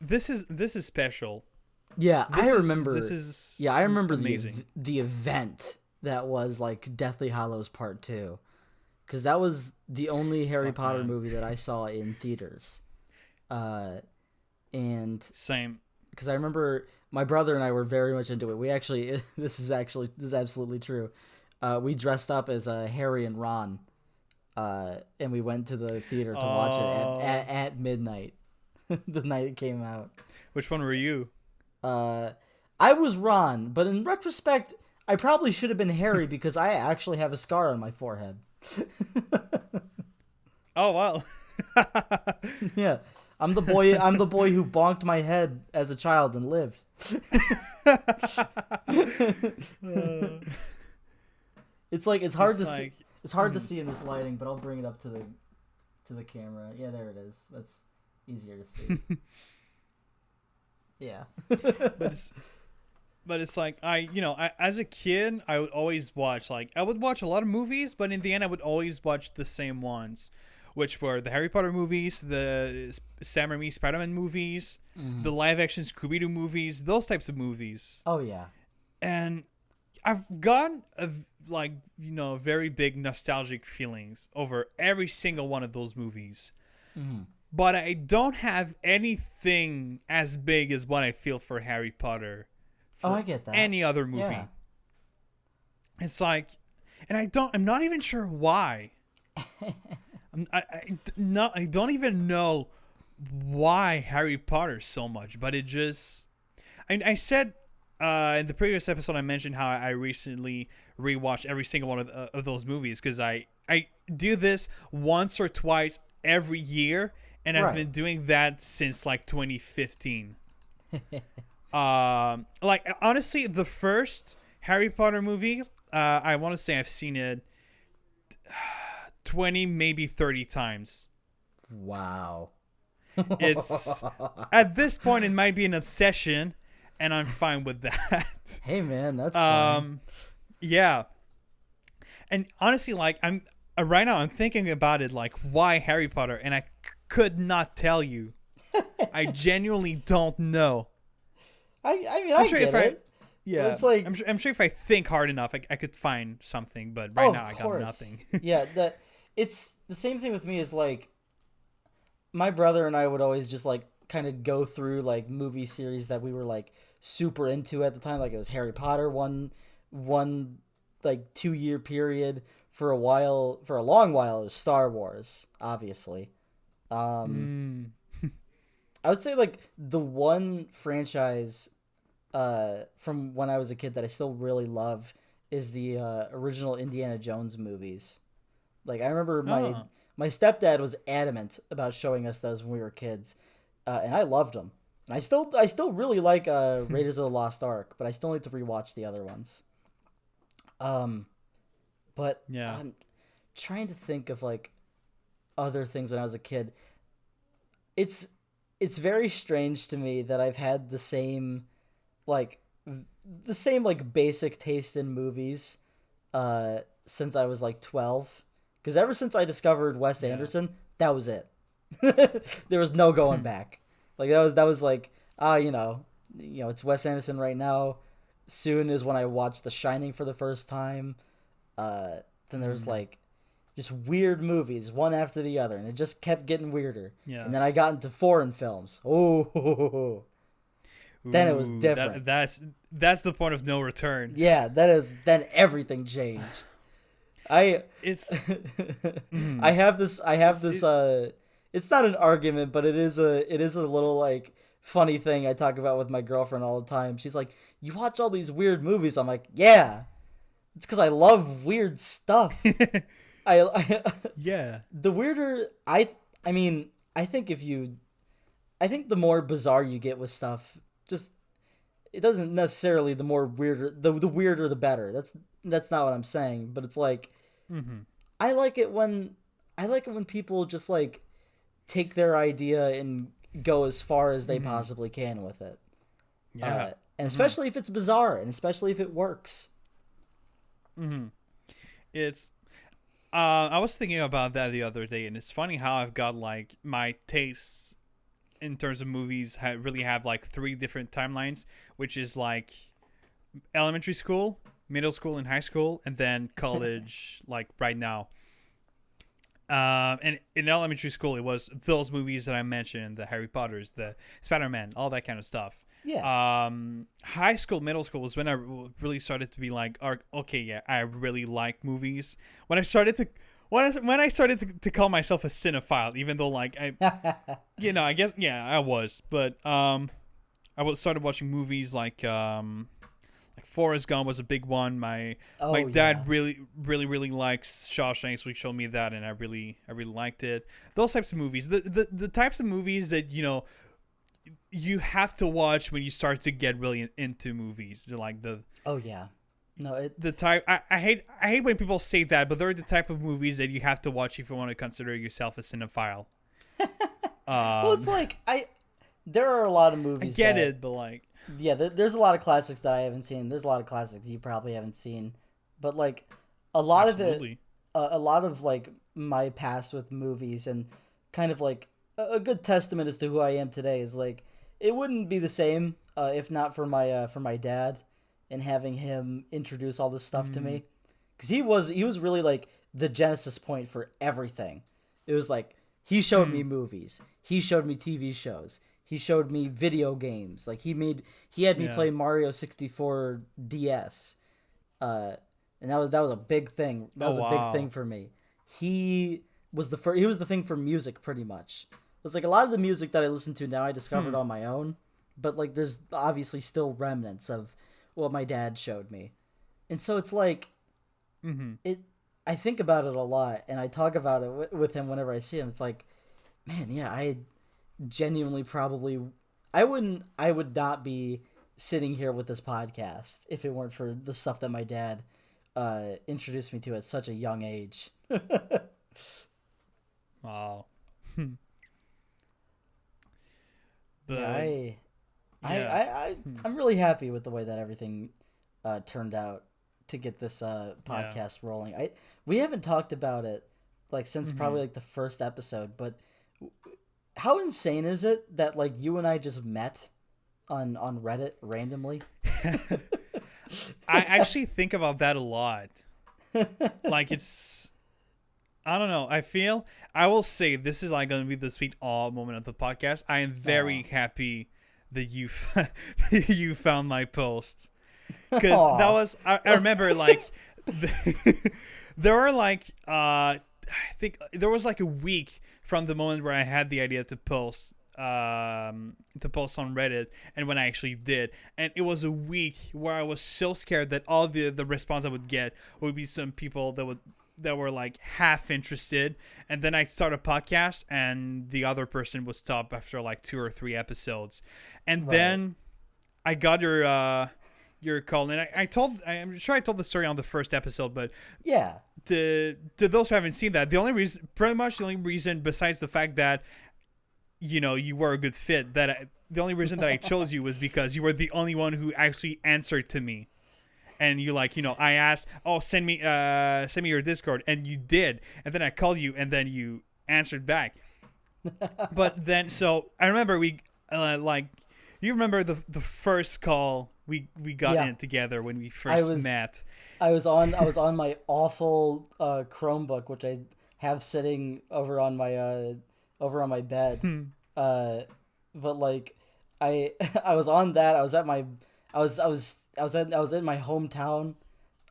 this is this is special." Yeah, This I is- remember. this is yeah, I remember the amazing. ev- the event that was like Deathly Hallows Part Two, because that was the only Harry Fuck, Potter man. movie that I saw in theaters. Uh, and Same. because I remember my brother and I were very much into it. We actually, this is actually this is absolutely true. Uh, we dressed up as uh, Harry and Ron, uh, and we went to the theater to watch it Oh. at, at, at midnight, the night it came out. Which one were you? Uh, I was Ron, but in retrospect, I probably should have been Harry because I actually have a scar on my forehead. Oh wow. yeah, I'm the boy. I'm the boy who bonked my head as a child and lived. It's like it's hard It's to see. It's hard to hmm. see in this lighting, but I'll bring it up to the to the camera. Yeah, there it is. That's easier to see. yeah. but it's but it's like I you know I, as a kid I would always watch like I would watch a lot of movies but in the end I would always watch the same ones which were the Harry Potter movies the Sam Raimi Spider-Man movies the live action Scooby-Doo movies those types of movies Oh yeah. and I've gotten a like you know very big nostalgic feelings over every single one of those movies Mhm. but I don't have anything as big as what I feel for Harry Potter. Oh, I get that. Any other movie. Yeah. It's like, and I don't. I'm not even sure why. I, I, not, I don't even know why Harry Potter so much, but it just. I, I said uh, in the previous episode, I mentioned how I recently rewatched every single one of, uh, of those movies because I I do this once or twice every year, and I've Right. been doing that since like 2015. um, like honestly, the first Harry Potter movie, uh, I want to say I've seen it 20, maybe 30 times. Wow. It's at this point it might be an obsession, and I'm fine with that. Hey man, that's fine. um, yeah. And honestly, like I'm uh, right now, I'm thinking about it, like why Harry Potter, and I c- could not tell you. I genuinely don't know. I I mean I'm I sure get if I- it. Yeah, it's like- I'm sure, I'm sure if I think hard enough, I, I could find something. But right oh, now, I got nothing. yeah, that it's the same thing with me is like my brother and I would always just like kind of go through like movie series that we were like super into at the time. Like it was Harry Potter one one like two year period for a while for a long while it was Star Wars, obviously. Um Mm. I would say like the one franchise uh from when I was a kid that I still really love is the uh, original Indiana Jones movies. Like I remember my Oh. my stepdad was adamant about showing us those when we were kids, uh, and I loved them. And I still I still really like uh, Raiders of the Lost Ark, but I still need to rewatch the other ones. Um, but Yeah. I'm trying to think of like other things when I was a kid. It's it's very strange to me that I've had the same like the same like basic taste in movies uh since I was like 12 cuz ever since I discovered Wes Yeah. Anderson that was it there was no going back like that was that was like ah you know you know it's Wes Anderson right now soon is when I watched The Shining for the first time uh then there was like just weird movies one after the other and it just kept getting weirder Yeah. and then I got into foreign films oh then it was different. That, that's that's the point of no return. Yeah, that is then everything changed. I It's I have this I have It's- this uh it's not an argument, but it is a it is a little like funny thing I talk about with my girlfriend all the time. She's like, "You watch all these weird movies." I'm like, "Yeah." It's cuz I love weird stuff. I, I yeah. the weirder I I mean, I think if you I think the more bizarre you get with stuff, just it doesn't necessarily the more weirder the the weirder the better. That's that's not what I'm saying, but it's like Mm-hmm. I like it when I like it when people just like take their idea and go as far as they possibly can with it. Yeah. Uh, and especially if it's bizarre and especially if it works. Mm-hmm. It's. Uh, I was thinking about that the other day, and it's funny how I've got like my tastes in terms of movies ha- really have like three different timelines, which is like elementary school, middle school, and high school, and then college, like right now. Um, and in elementary school, it was those movies that I mentioned, the Harry Potters, the Spider Man, all that kind of stuff Yeah. um high school middle school was when I really started to be like "Ar- okay yeah i really like movies when i started to when I, when I started to, to call myself a cinephile even though like i you know i guess yeah i was but um i started watching movies like um like Forrest Gump was a big one. My oh, my dad yeah. really really really likes Shawshank, so he showed me that, and I really I really liked it. Those types of movies, the the, the types of movies that you know you have to watch when you start to get really into movies. They're like the Oh yeah. No, it the type I, I hate I hate when people say that, but they're the type of movies that you have to watch if you want to consider yourself a cinephile. um, Well, it's like I there are a lot of movies. I get that- it, but like yeah, there, there's a lot of classics that I haven't seen. There's a lot of classics you probably haven't seen, but like a lot of it, absolutely. a, lot of like my past with movies and kind of like a, a good testament as to who I am today is like it wouldn't be the same uh, if not for my uh, for my dad and having him introduce all this stuff to me because he was he was really like the genesis point for everything. It was like he showed me movies, he showed me TV shows, he showed me video games. Like he made he had me Yeah. play Mario sixty four DS, uh, and that was that was a big thing. That Oh, was a wow. big thing for me. He was the first. He was the thing for music, pretty much. It was like a lot of the music that I listen to now I discovered Hmm. on my own, but like there's obviously still remnants of what my dad showed me, and so it's like mm-hmm. it. I think about it a lot, and I talk about it w- with him whenever I see him. It's like, man, yeah, I genuinely probably I wouldn't I would not be sitting here with this podcast if it weren't for the stuff that my dad uh introduced me to at such a young age. Wow. but yeah, I, I, yeah. I, I, I'm really happy with the way that everything uh, turned out to get this uh, Yeah. podcast rolling. I we haven't talked about it like since Mm-hmm. probably like the first episode, but how insane is it that like you and I just met on on Reddit randomly? I actually think about that a lot. like it's I don't know. I feel I will say this is like going to be the sweet awe moment of the podcast. I am very happy that you you found my post because that was I, I remember like the, there were like uh I think there was like a week from the moment where I had the idea to post um to post on Reddit and when I actually did. And it was a week where I was so scared that all the the response I would get would be some people that would that were like half interested. And then I'd start a podcast and the other person would stop after like two or three episodes. And Right. then I got your uh your call and I, I told I'm sure I told the story on the first episode but Yeah. to to those who haven't seen that, the only reason, pretty much the only reason, besides the fact that you know you were a good fit, that I, the only reason that I chose you was because you were the only one who actually answered to me, and you like you know I asked, oh send me uh send me your Discord, and you did, and then I called you, and then you answered back. but then so I remember we uh, like you remember the the first call we we got Yeah. in together when we first was- met. I was on I was on my awful uh, Chromebook, which I have sitting over on my uh, over on my bed. Hmm. Uh, but like I I was on that. I was at my I was I was I was at I was in my hometown,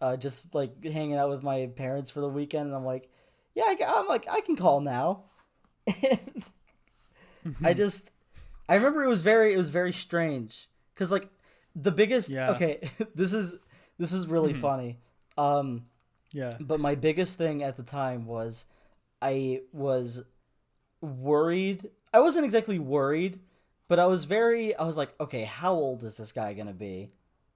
uh, just like hanging out with my parents for the weekend. And I'm like, yeah, I, am like I can call now. And Mm-hmm. I just I remember it was very it was very strange because like the biggest Yeah. okay this is this is really funny. Um, Yeah. but my biggest thing at the time was I was worried. I wasn't exactly worried, but I was very. I was like, okay, how old is this guy gonna be?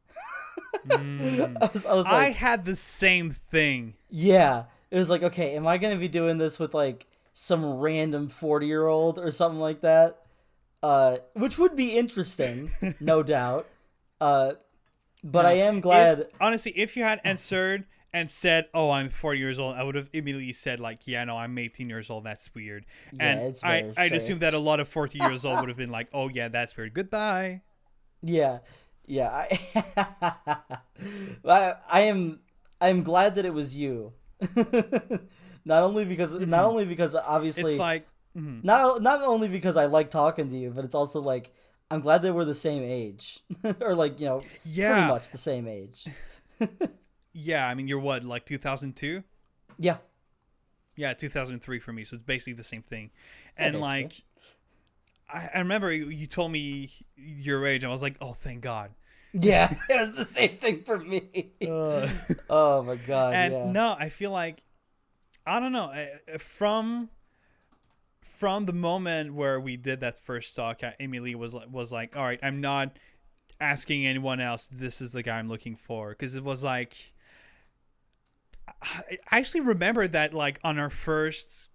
I was, I was Mm. I had the same thing. yeah. It was like, okay, am I gonna be doing this with like some random forty year old or something like that? Uh, which would be interesting, no doubt. Uh, but I am glad. If, honestly, if you had answered and said, "Oh, I'm 40 years old," I would have immediately said, "Like, yeah, no, I'm 18 years old. That's weird." Yeah, and it's I, very I'd assume that a lot of 40 years old would have been like, "Oh, yeah, that's weird. Goodbye." Yeah, yeah. I, I, I am, I am glad that it was you. not only because, not only because obviously, Mm-hmm. It's like, mhm. not not only because I like talking to you, but it's also like I'm glad they we're the same age, or like you know, pretty Yeah. much the same age. yeah. I mean, you're what, like 2002? Yeah, Yeah, 2003 for me. So it's basically the same thing. And basically. like, I, I remember you told me your age. And I was like, "Oh, thank God." yeah, it was the same thing for me. oh my god, and yeah. no i feel like i don't know uh, from from the moment where we did that first talk uh, emily was like was like all right i'm not asking anyone else. This is the guy i'm looking for. Because it was like I I actually remember that like on our first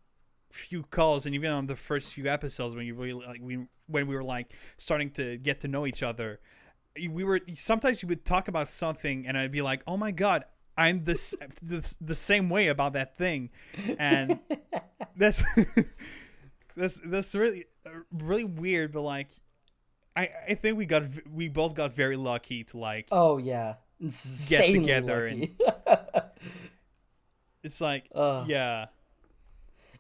few calls and even on the first few episodes when you really like we when we were like starting to get to know each other we were sometimes you would talk about something and I'd be like, "Oh my god, I'm this the, the same way about that thing," and that's that's that's really uh, really weird. But like, I I think we got we both got very lucky to like. Oh yeah, Insanely together lucky. It's like Ugh. yeah,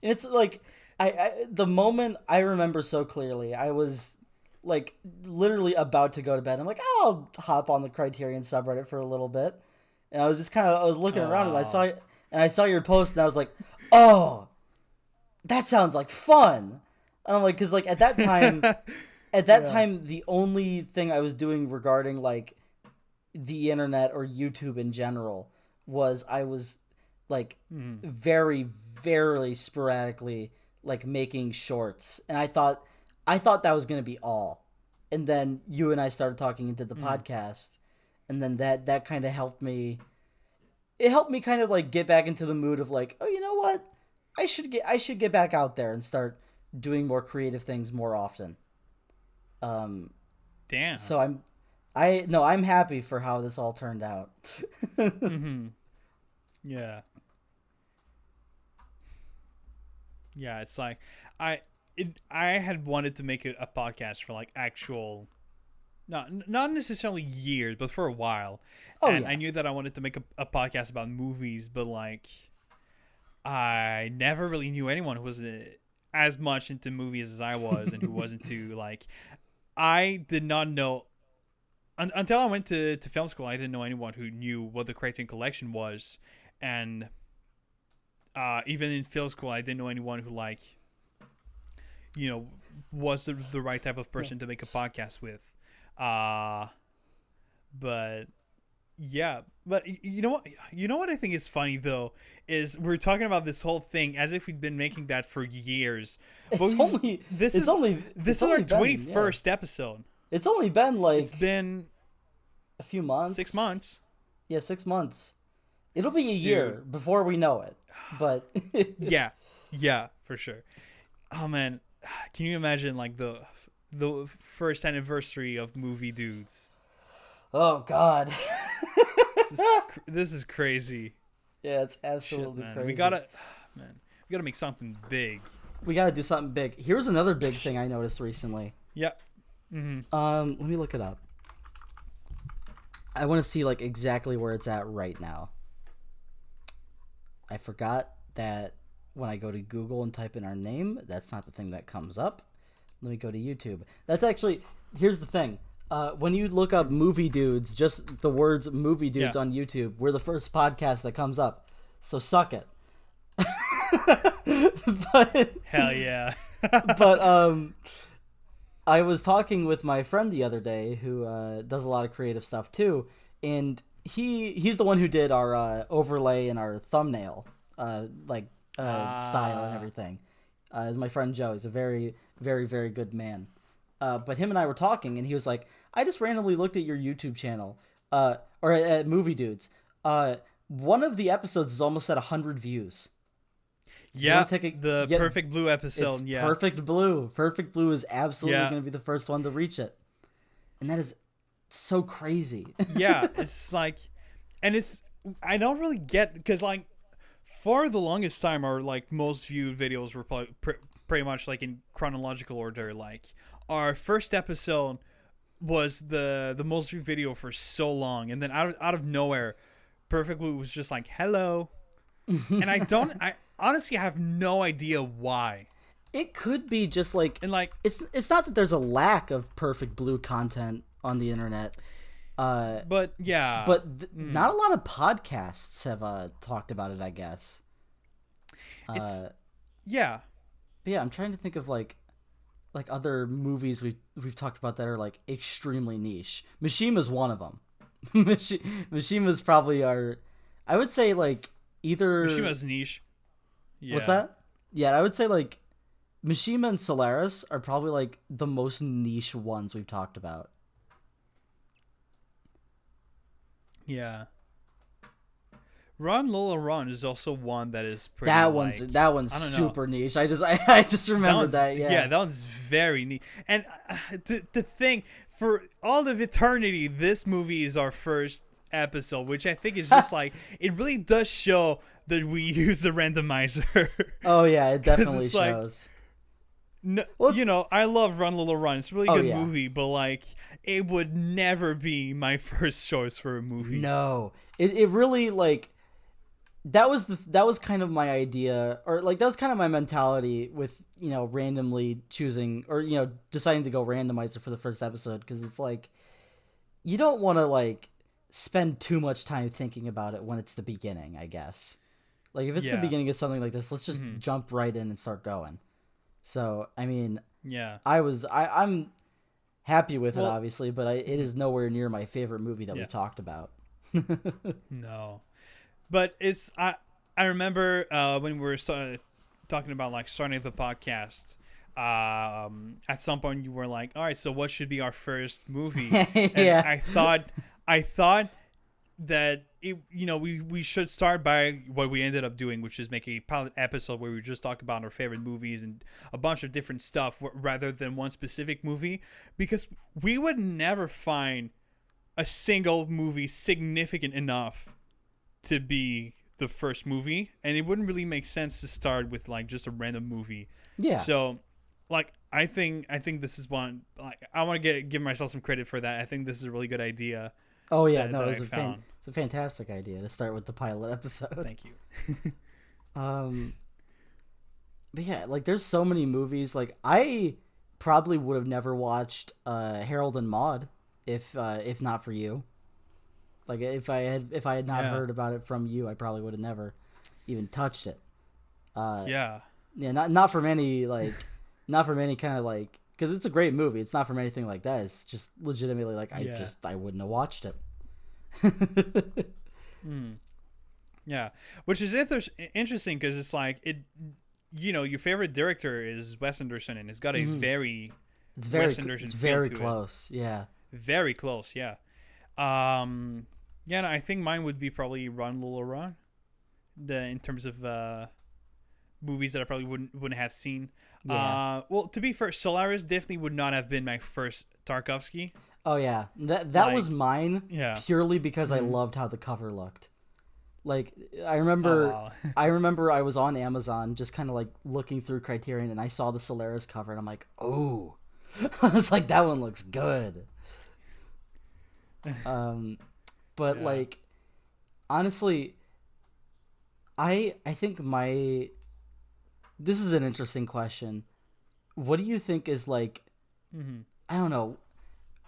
And it's like I, I the moment I remember so clearly. I was like literally about to go to bed. I'm like, oh, I'll hop on the Criterion subreddit for a little bit, and I was just kind of I was looking around and I saw and I saw your post and I was like, oh, that sounds like fun. And I'm like, because like at that time, at that time, the only thing I was doing regarding like the internet or YouTube in general was I was like mm-hmm. very very sporadically like making shorts and I thought I thought that was going to be all. And then you and I started talking into the mm-hmm. podcast and then that that kind of helped me it helped me kind of like get back into the mood of like, oh, you know what? I should get I should get back out there and start doing more creative things more often. Um damn. so I'm I no, I'm happy for how this all turned out. Yeah. Yeah, it's like I it I had wanted to make a, a podcast for like actual not not necessarily years, but for a while. Oh, and yeah. I knew that I wanted to make a, a podcast about movies, but like I never really knew anyone who was uh, as much into movies as I was and who wasn't too like I did not know un- until I went to, to film school. I didn't know anyone who knew what the Criterion Collection was, and uh, even in film school, I didn't know anyone who like, you know, was the, the right type of person to make a podcast with. Uh, but yeah, but you know what? You know what I think is funny though is we're talking about this whole thing as if we'd been making that for years. But It's we- only this it's is only this is our only been- twenty yeah. episode. It's only been like It's been a few months. six months. Yeah, six months. It'll be a year before we know it. But yeah, yeah, for sure. Oh man, can you imagine like the the first anniversary of movie dudes? oh god. This is, this is crazy. Yeah, it's absolutely man. crazy. We gotta, man, we gotta make something big. we gotta do something big. Here's another big thing I noticed recently. Yeah. Mm-hmm. Um, let me look it up. I want to see like exactly where it's at right now. I forgot that when I go to Google and type in our name, that's not the thing that comes up. Let me go to YouTube. That's actually here's the thing. Uh, when you look up movie dudes, just the words movie dudes Yeah. on YouTube, we're the first podcast that comes up. So suck it. but Hell yeah. but um I was talking with my friend the other day who uh, does a lot of creative stuff too, and he he's the one who did our uh, overlay and our thumbnail, uh, like uh, style and Ah. everything. Uh, is my friend Joe. He's a very very very good man. Uh, but him and I were talking, and he was like, "I just randomly looked at your YouTube channel, uh, or at, at Movie Dudes. Uh, one of the episodes is almost at hundred views. yeah. a- the get- perfect blue episode. It's yeah. perfect blue. Perfect blue is absolutely Yeah. going to be the first one to reach it, and that is so crazy. yeah, it's like, and it's I don't really get because like for the longest time our like most viewed videos were pr- pretty much like in chronological order. Like our first episode was the the most viewed video for so long, and then out of, out of nowhere, Perfect Blue was just like hello, and I don't I honestly have no idea why. it could be just like And like it's it's not that there's a lack of perfect blue content on the internet, uh, but yeah, but th- not a lot of podcasts have uh, talked about it. I guess. It's- Uh, yeah. but yeah, I'm trying to think of like like other movies we've we've talked about that are like extremely niche. Mishima's one of them. Mishi- Mishima's probably our. I would say like either. Mishima's niche. Yeah. What's that? Yeah, I would say like Mishima and Solaris are probably like the most niche ones we've talked about. Yeah. Run Lola Run is also one that is pretty. that one's like- that one's don't know. super niche. I just I, I just remember one's- that. Yeah. yeah, that one's very neat. And uh, the the thing for all of eternity, this movie is our first episode, which I think is just like it really does show that we use the randomizer. oh yeah, it definitely it's like- shows. no, Well, you know, I love Run Lola Run. It's a really Oh, good yeah. movie, but like it would never be my first choice for a movie. No, it it really like that was the that was kind of my idea, or like that was kind of my mentality with you know randomly choosing or you know deciding to go randomizer for the first episode because it's like you don't want to like spend too much time thinking about it when it's the beginning. I guess like if it's the beginning of something like this, let's just Mhm. jump right in and start going. So I mean, Yeah. I was I I'm happy with it obviously, but I, it is nowhere near my favorite movie that Yeah. we've talked about. No, but it's I. I remember uh, when we were sta- talking about like starting the podcast. Um, at some point, you were like, "All right, so what should be our first movie?" And Yeah. I thought, I thought that it, you know, we we should start by what we ended up doing, which is make a pilot episode where we just talk about our favorite movies and a bunch of different stuff, rather than one specific movie, because we would never find a single movie significant enough to be the first movie and it wouldn't really make sense to start with like just a random movie Yeah. so like i think i think this is one like i want to get give myself some credit for that i think this is a really good idea oh yeah, that- no, that it's I a fan, it's a fantastic idea to start with the pilot episode. thank you Um, but yeah, like there's so many movies. Like I probably would have never watched uh, Harold and Maude if uh, if not for you. Like if I had if I had not Yeah. heard about it from you, I probably would have never even touched it. Uh, yeah. yeah, not not from any like, not from any kind of like, because it's a great movie. It's not from anything like that. It's just legitimately like I Yeah. just I wouldn't have watched it. Mm. Yeah, which is inter- interesting because it's like it, you know, your favorite director is Wes Anderson, and it's got a Mhm. very, It's very Wes Anderson it's very to it. close. Yeah. very close. Yeah, um, yeah, and I think mine would be probably Run Lola Run, the in terms of uh, movies that I probably wouldn't wouldn't have seen. Yeah. Uh, well, to be fair, Solaris definitely would not have been my first Tarkovsky. oh yeah. That that was mine Yeah. purely because I Mhm. loved how the cover looked. Like I Oh, remember wow. I remember I was on Amazon just kind of like looking through Criterion and I saw the Solaris cover and I'm like, "Oh." I was like that one looks good. um but Yeah. like honestly I I think my this is an interesting question. What do you think is like Mhm. I don't know.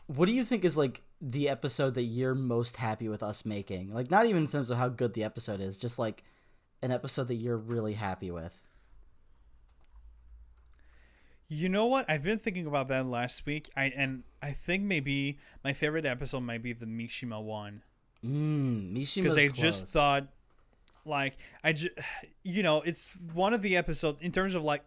What do you think is like the episode that you're most happy with us making? Like not even in terms of how good the episode is, just like an episode that you're really happy with. You know what? I've been thinking about that last week. I and I think maybe my favorite episode might be the Mishima one because Mishima's I close. just thought, like, I just, you know, it's one of the episodes in terms of like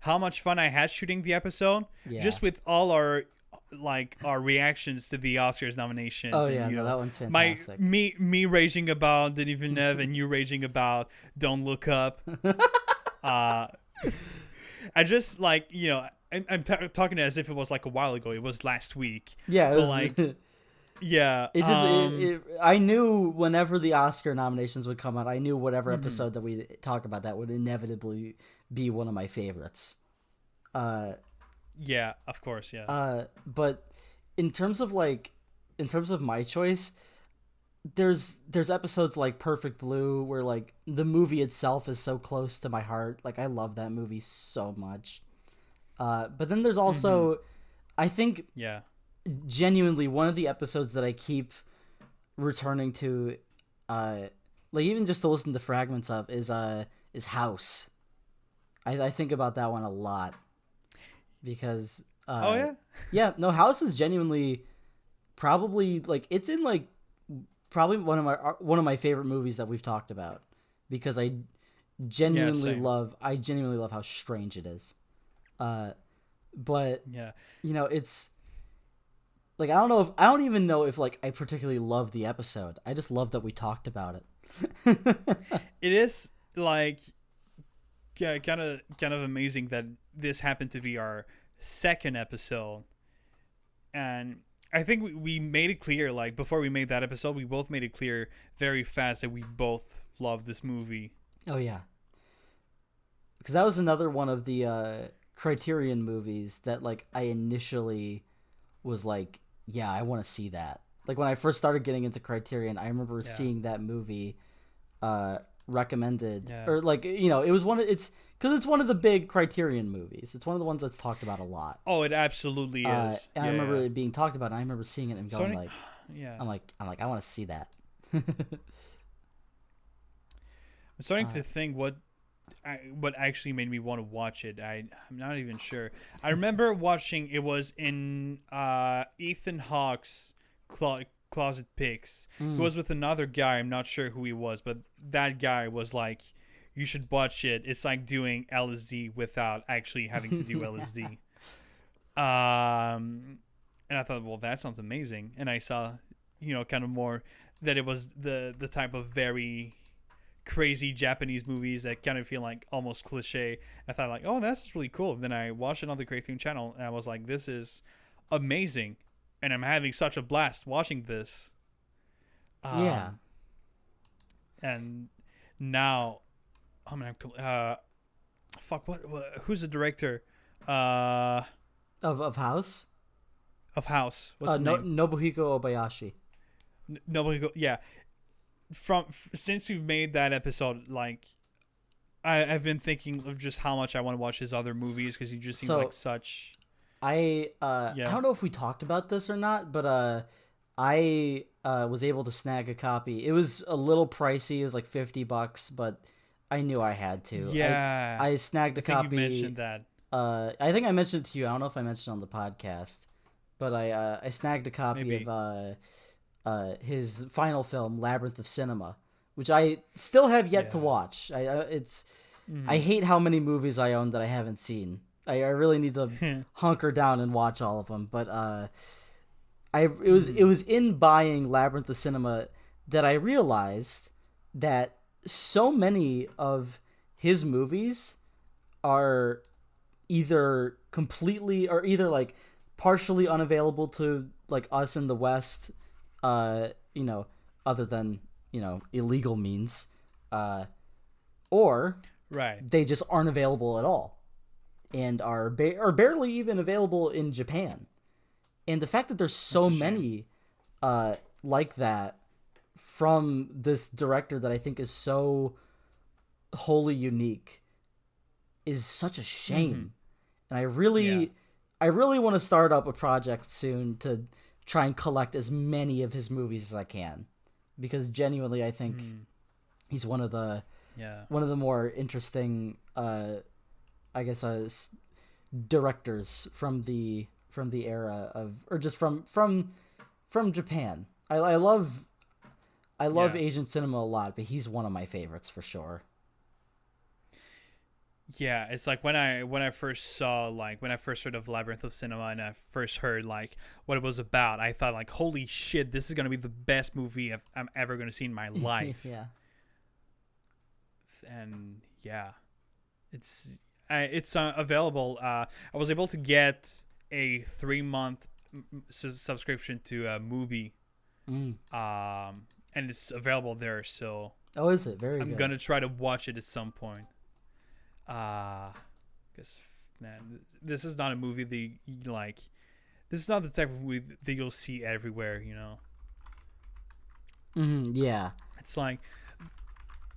how much fun I had shooting the episode, yeah. just with all our like our reactions to the Oscars nominations. Oh and, yeah, you no, know, that one's fantastic. my me me raging about Denis Villeneuve and you raging about Don't Look Up. uh, I just like you know I'm, I'm t- talking as if it was like a while ago. It was last week. yeah, it was like, it Yeah, just um, it, it, I knew whenever the Oscar nominations would come out, I knew whatever Mm-hmm. episode that we talk about that would inevitably be one of my favorites. Uh yeah, of course, yeah. Uh, but in terms of like, in terms of my choice, there's there's episodes like Perfect Blue where like the movie itself is so close to my heart. Like I love that movie so much. Uh, but then there's also, I think yeah, genuinely one of the episodes that I keep returning to, uh, like even just to listen to fragments of is uh is House. I I think about that one a lot because uh, oh yeah, yeah, no, House is genuinely probably like it's in like probably one of my uh, one of my favorite movies that we've talked about because I genuinely same. love I genuinely love how strange it is. Uh but yeah. you know, it's like I don't know if I don't even know if like I particularly love the episode. I just love that we talked about it. It is like yeah, kind of kind of amazing that this happened to be our second episode, and I think we, we made it clear like before we made that episode, we both made it clear very fast that we both love this movie. Oh yeah. Cuz that was another one of the uh Criterion movies that like I initially was like, yeah, I want to see that. Like when I first started getting into Criterion, I remember Yeah. seeing that movie uh recommended Yeah. or like you know, it was one of it's cuz it's one of the big Criterion movies. It's one of the ones that's talked about a lot. Oh, it absolutely is. Uh, and I remember yeah. it being talked about and I remember seeing it and going Sonic- like yeah. I'm like I'm like I want to see that. I'm starting Uh, to think what I, what actually made me want to watch it. I I'm not even sure. I remember watching it was in uh, Ethan Hawke's clo- Closet picks. Mm. He was with another guy. I'm not sure who he was, but that guy was like, "You should watch it. It's like doing LSD without actually having to do LSD." Um, and I thought, well, that sounds amazing. And I saw, you know, kind of more that it was the the type of very crazy Japanese movies that kind of feel like almost cliche. I thought like, oh, that's just really cool. Then I watched it on the Criterion channel and I was like, this is amazing, and I'm having such a blast watching this. Yeah. Um, And now, I mean, I'm uh, fuck. What, what? Who's the director? Uh, Of of House? of House. What's Uh, no, name? Nobuhiko Obayashi. N- Nobody go. Yeah. From f- since we've made that episode, like, I I've been thinking of just how much I want to watch his other movies because he just seems So- like such. I uh, Yeah. I don't know if we talked about this or not, but uh, I uh, was able to snag a copy. It was a little pricey. It was like fifty bucks, but I knew I had to. I- Yeah. I, snagged a I copy. you mentioned that. uh, I think I mentioned it to you. I don't know if I mentioned it on the podcast, but I uh, I snagged a copy Maybe. of uh, uh, his final film, Labyrinth of Cinema, which I still have yet to watch. I uh, it's Mm-hmm. I hate how many movies I own that I haven't seen. I, I really need to hunker down and watch all of them. But uh, I it was it was in buying Labyrinth of Cinema that I realized that so many of his movies are either completely or either like partially unavailable to like us in the West, uh, you know, other than you know illegal means, uh, or Right. they just aren't available at all and are ba- are barely even available in Japan. And the fact that there's so That's a shame. many uh like that from this director that I think is so wholly unique is such a shame. And I really Mm-hmm. Yeah. I really want to start up a project soon to try and collect as many of his movies as I can because genuinely I think Mm-hmm. he's one of the Yeah. one of the more interesting uh i guess uh s- directors from the from the era of or just from from from japan i, I love i love Yeah. asian cinema a lot but he's one of my favorites for sure Yeah, it's like when I when I first saw like when I first heard of Labyrinth of Cinema and I first heard like what it was about, I thought like, holy shit, this is gonna be the best MUBI I've, I'm ever gonna see in my life. yeah and yeah, it's I, it's uh, available. Uh, I was able to get a three month subscription to a movie, Mm. um, and it's available there. So oh is it very I'm good gonna try to watch it at some point. Uh because man, this is not a movie that you, like. This is not the type of movie that you'll see everywhere. You know, Mhm, yeah it's like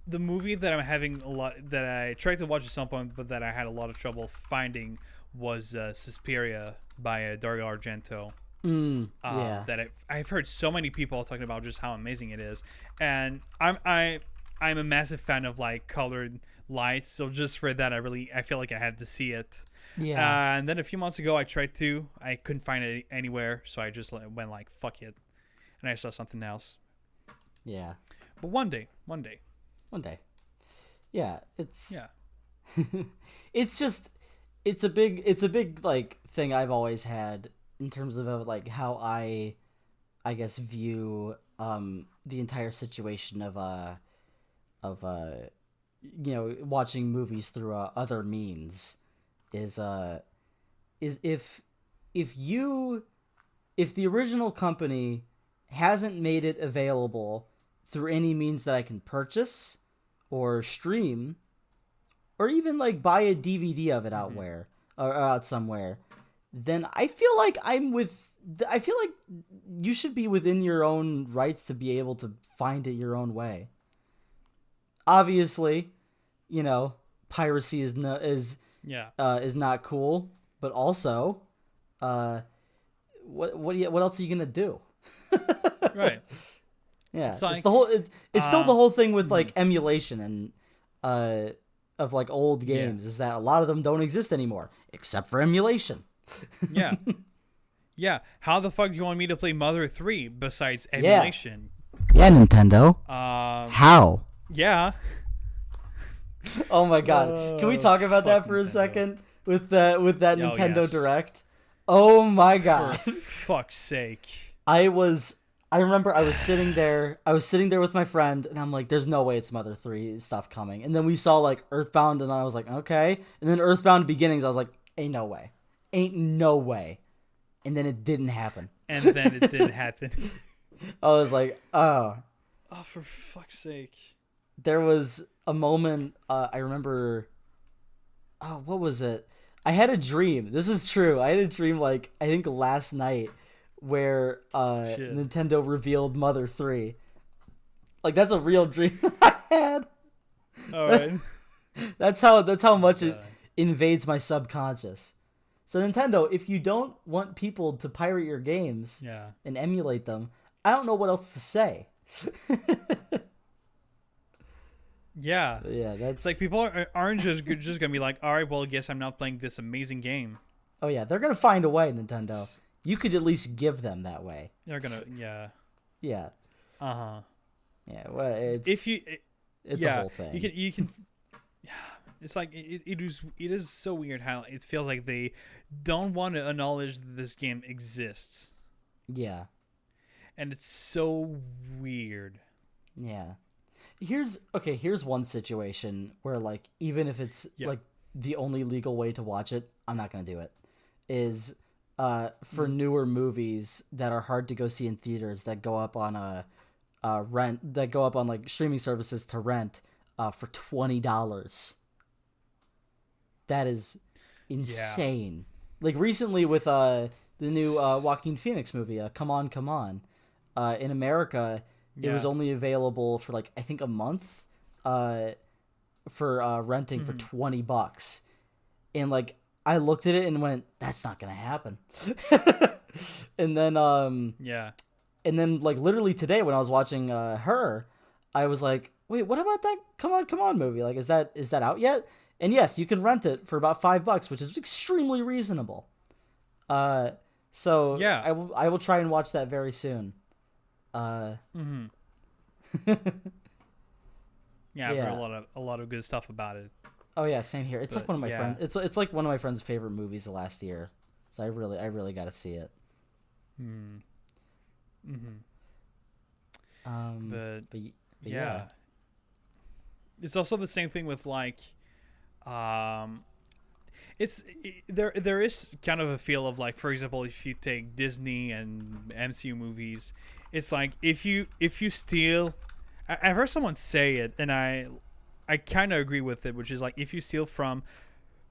the movie that I'm having a lot that I tried to watch at some point, but that I had a lot of trouble finding was uh, Suspiria by uh, Dario Argento. mm, uh, yeah that I've, I've heard so many people talking about just how amazing it is, and I'm I I'm a massive fan of like colored lights, so just for that, I really I feel like I had to see it. yeah. Uh, and then a few months ago, I tried to, I couldn't find it anywhere, so I just went like fuck it, and I saw something else. yeah. But one day, one day, one day. Yeah it's yeah, it's just it's a big it's a big like thing I've always had in terms of like how I I guess view um the entire situation of uh of uh you know watching movies through uh, other means is uh is if if you if the original company hasn't made it available through any means that I can purchase or stream or even like buy a DVD of it out where or out somewhere, then I feel like I'm with. I feel like you should be within your own rights to be able to find it your own way. Obviously, you know, piracy is no, is yeah, uh, is not cool, but also, uh, what what you, what else are you gonna do? right. Yeah, It's it's, the whole. It, it's still uh, the whole thing with like emulation and uh of like old Yeah. games is that a lot of them don't exist anymore except for emulation. Yeah. Yeah, how the fuck do you want me to play Mother 3 besides emulation? Yeah, Nintendo. Um, How? Yeah. Oh my god! Can we Oh, talk about that for a Nintendo. second with that with that Oh, Nintendo yes. Direct? Oh my god. For fuck's sake. I was I remember I was sitting there I was sitting there with my friend and I'm like there's no way it's Mother 3 stuff coming. And then we saw like Earthbound and I was like okay. And then Earthbound Beginnings I was like ain't no way. Ain't no way. And then it didn't happen. And then it didn't happen. I was like, "Oh, Oh, for fuck's sake. There was a moment uh, I remember oh what was it I had a dream this is true I had a dream like I think last night where uh, Shit. Nintendo revealed Mother 3 like that's a real dream I had All right. that's how that's how much it invades my subconscious So Nintendo, if you don't want people to pirate your games Yeah. and emulate them, I don't know what else to say. Yeah. yeah, that's It's like people are, aren't just just gonna be like, all right, well, I guess I'm not playing this amazing game. oh yeah, they're gonna find a way, Nintendo. You could at least give them that way. They're gonna, yeah, Yeah, uh huh. yeah. Well, it's If you, it- it's yeah, a whole thing. you can, you can. Yeah It's like it, it is. It is so weird how it feels like they don't want to acknowledge that this game exists, yeah, and it's so weird. yeah. Here's okay. Here's one situation where like even if it's Yeah. like the only legal way to watch it, I'm not gonna do it. Is uh for newer movies that are hard to go see in theaters that go up on a uh, rent that go up on like streaming services to rent uh, for twenty dollars. That is insane. Like recently with uh the new uh Joaquin Phoenix movie, uh, Come On, Come On, uh in America it was only available for like I think a month, uh, for uh renting Mm-hmm. for twenty bucks, and like I looked at it and went, that's not gonna happen. and then um Yeah, and then like literally today when I was watching uh her, I was like, wait, what about that Come On Come On movie? Like is that is that out yet? And yes, you can rent it for about five bucks, which is extremely reasonable. Uh so Yeah. I will I will try and watch that very soon. Uh mm-hmm. yeah, I've heard a lot of a lot of good stuff about it. oh yeah, same here. It's like one of my yeah. friends it's it's like one of my friends' favorite movies of last year. So I really I really got to see it. Hmm. Mm-hmm. Um But but, but yeah. yeah. it's also the same thing with like um it's i there there is kind of a feel of like for example if you take disney and mcu movies it's like if you if you steal I, i've heard someone say it and i i kind of agree with it which is like if you steal from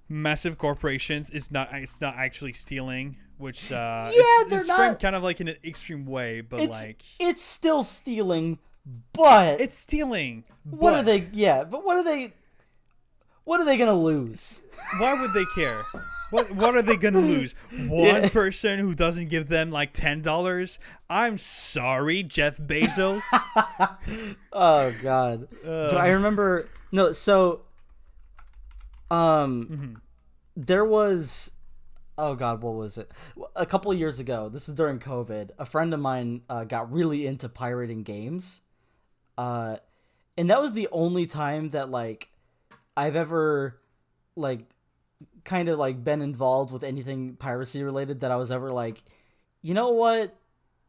massive corporations it's not it's not actually stealing which uh Yeah, it's, they're it's not- kind of like in an extreme way but It's like it's still stealing, but it's stealing what are they yeah, but what are they what are they going to lose? Why would they care? What what are they gonna lose? One Yeah. person who doesn't give them like ten dollars? I'm sorry, Jeff Bezos. Oh god. but I remember no, so um Mm-hmm. there was oh god, what was it? A couple of years ago, this was during COVID, a friend of mine uh, got really into pirating games. Uh and that was the only time that like I've ever like kind of like been involved with anything piracy related that I was ever like, you know what?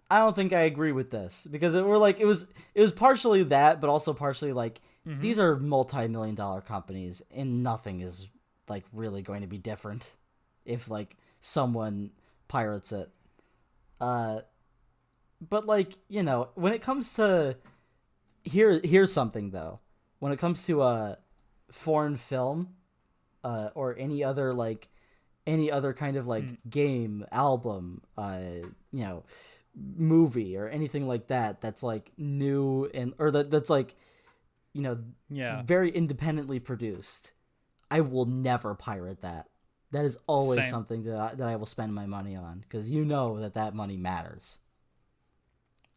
I don't think I agree with this because it were like it was it was partially that, but also partially like these are multi-million dollar companies and nothing is like really going to be different if like someone pirates it. Uh, but like you know when it comes to here here's something though when it comes to a foreign film uh or any other like any other kind of like game album uh you know movie or anything like that that's like new and or that that's like you know Yeah. very independently produced i will never pirate that that is always Same. something that I, that I will spend my money on because you know that that money matters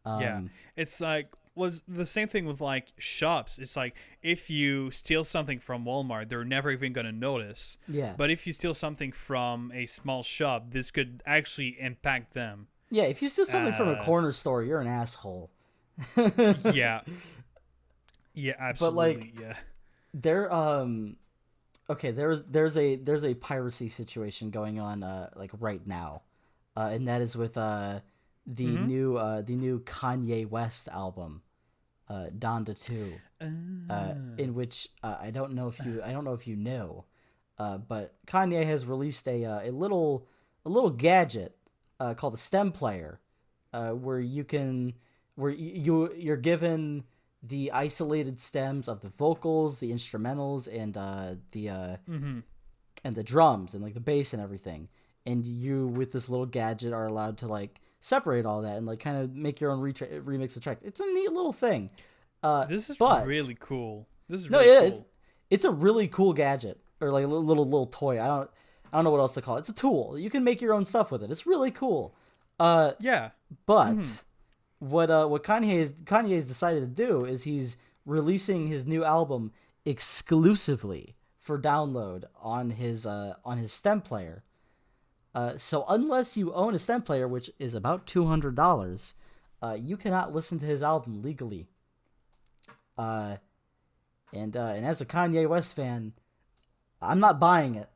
um, yeah. It's like was the same thing with like shops. It's like if you steal something from Walmart, they're never even gonna notice. yeah But if you steal something from a small shop, this could actually impact them. yeah if you steal something from a uh, corner store you're an asshole Yeah. Yeah, absolutely. like, yeah. there um okay there's there's a there's a piracy situation going on uh like right now uh and that is with uh the Mm-hmm. new uh the new kanye west album uh donda 2 uh Ah. in which uh, i don't know if you i don't know if you know uh but kanye has released a uh, a little a little gadget uh called a stem player uh where you can where you you're given the isolated stems of the vocals, the instrumentals, and uh, the uh, Mm-hmm. and the drums and like the bass and everything. And you, with this little gadget, are allowed to like separate all that and like kind of make your own retra- remix of track. It's a neat little thing. Uh, This is but, really cool. This is no, really yeah, cool. it's it's a really cool gadget or like a little little, little toy. I don't I don't know what else to call it. It's a tool. You can make your own stuff with it. It's really cool. Uh, Yeah. but Mm-hmm. what uh what Kanye is Kanye's decided to do is he's releasing his new album exclusively for download on his uh on his stem player. Uh, so unless you own a stem player, which is about two hundred dollars, uh, you cannot listen to his album legally. Uh, and uh, and as a Kanye West fan, I'm not buying it,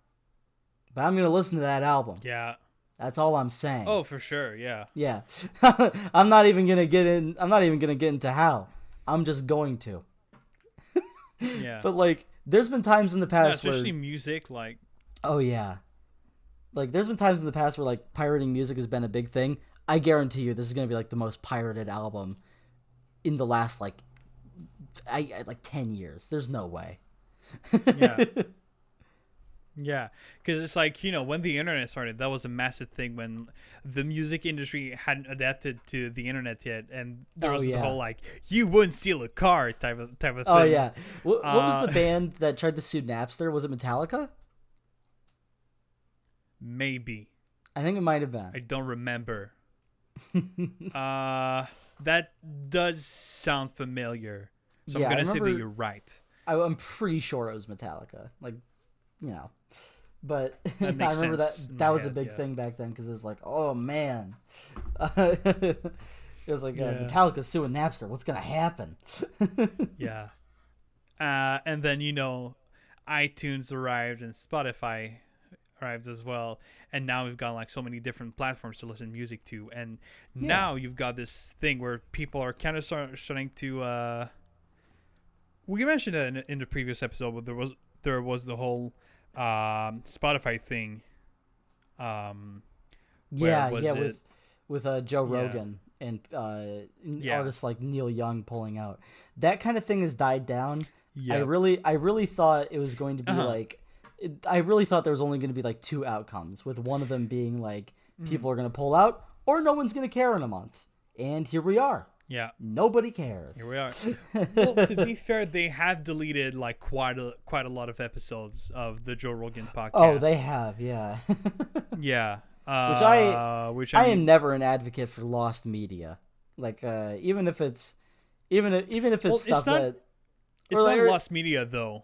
but I'm gonna listen to that album. Yeah. That's all I'm saying. Oh, for sure. Yeah. Yeah. I'm not even gonna get in I'm not even gonna get into how. I'm just going to. Yeah. But like there's been times in the Yeah, past especially where music, like Oh yeah. Like there's been times in the past where like pirating music has been a big thing. I guarantee you this is gonna be like the most pirated album in the last like I, I like ten years. There's no way. yeah. Yeah, because it's like you know when the internet started, that was a massive thing when the music industry hadn't adapted to the internet yet, and there Oh, was the whole like you wouldn't steal a car type of type of thing. Oh yeah. What, what was Uh, the band that tried to sue Napster? Was it Metallica? Maybe I think it might have been. I don't remember. uh, that does sound familiar, so Yeah, I'm gonna say that you're right. I, I'm pretty sure it was Metallica. Like, you know, but I remember that that was a big yeah. thing back then because it was like, oh man, it was like uh, Yeah. Metallica suing Napster. What's gonna happen? Yeah. Uh, and then you know, iTunes arrived and Spotify arrived as well, and now we've got like so many different platforms to listen to music to, and now you've got this thing where people are kind of start, starting to. Uh, we mentioned that in, in the previous episode, but there was there was the whole um, Spotify thing. Um, yeah, yeah, it? with with uh, Joe Yeah. Rogan and uh, Yeah. artists like Neil Young pulling out. That kind of thing has died down. yeah, I really, I really thought it was going to be Uh-huh. like, it, I really thought there was only going to be like two outcomes, with one of them being like Mm-hmm. people are going to pull out, or no one's going to care in a month. And here we are. yeah. Nobody cares. Here we are. well, to be fair, they have deleted like quite a quite a lot of episodes of the Joe Rogan podcast. Oh, they have, yeah. yeah. Uh, Which I- which I I, mean, am never an advocate for lost media. Like, uh, even if it's, even if even if it's Well, it's stuff not- that, it's not lost media though.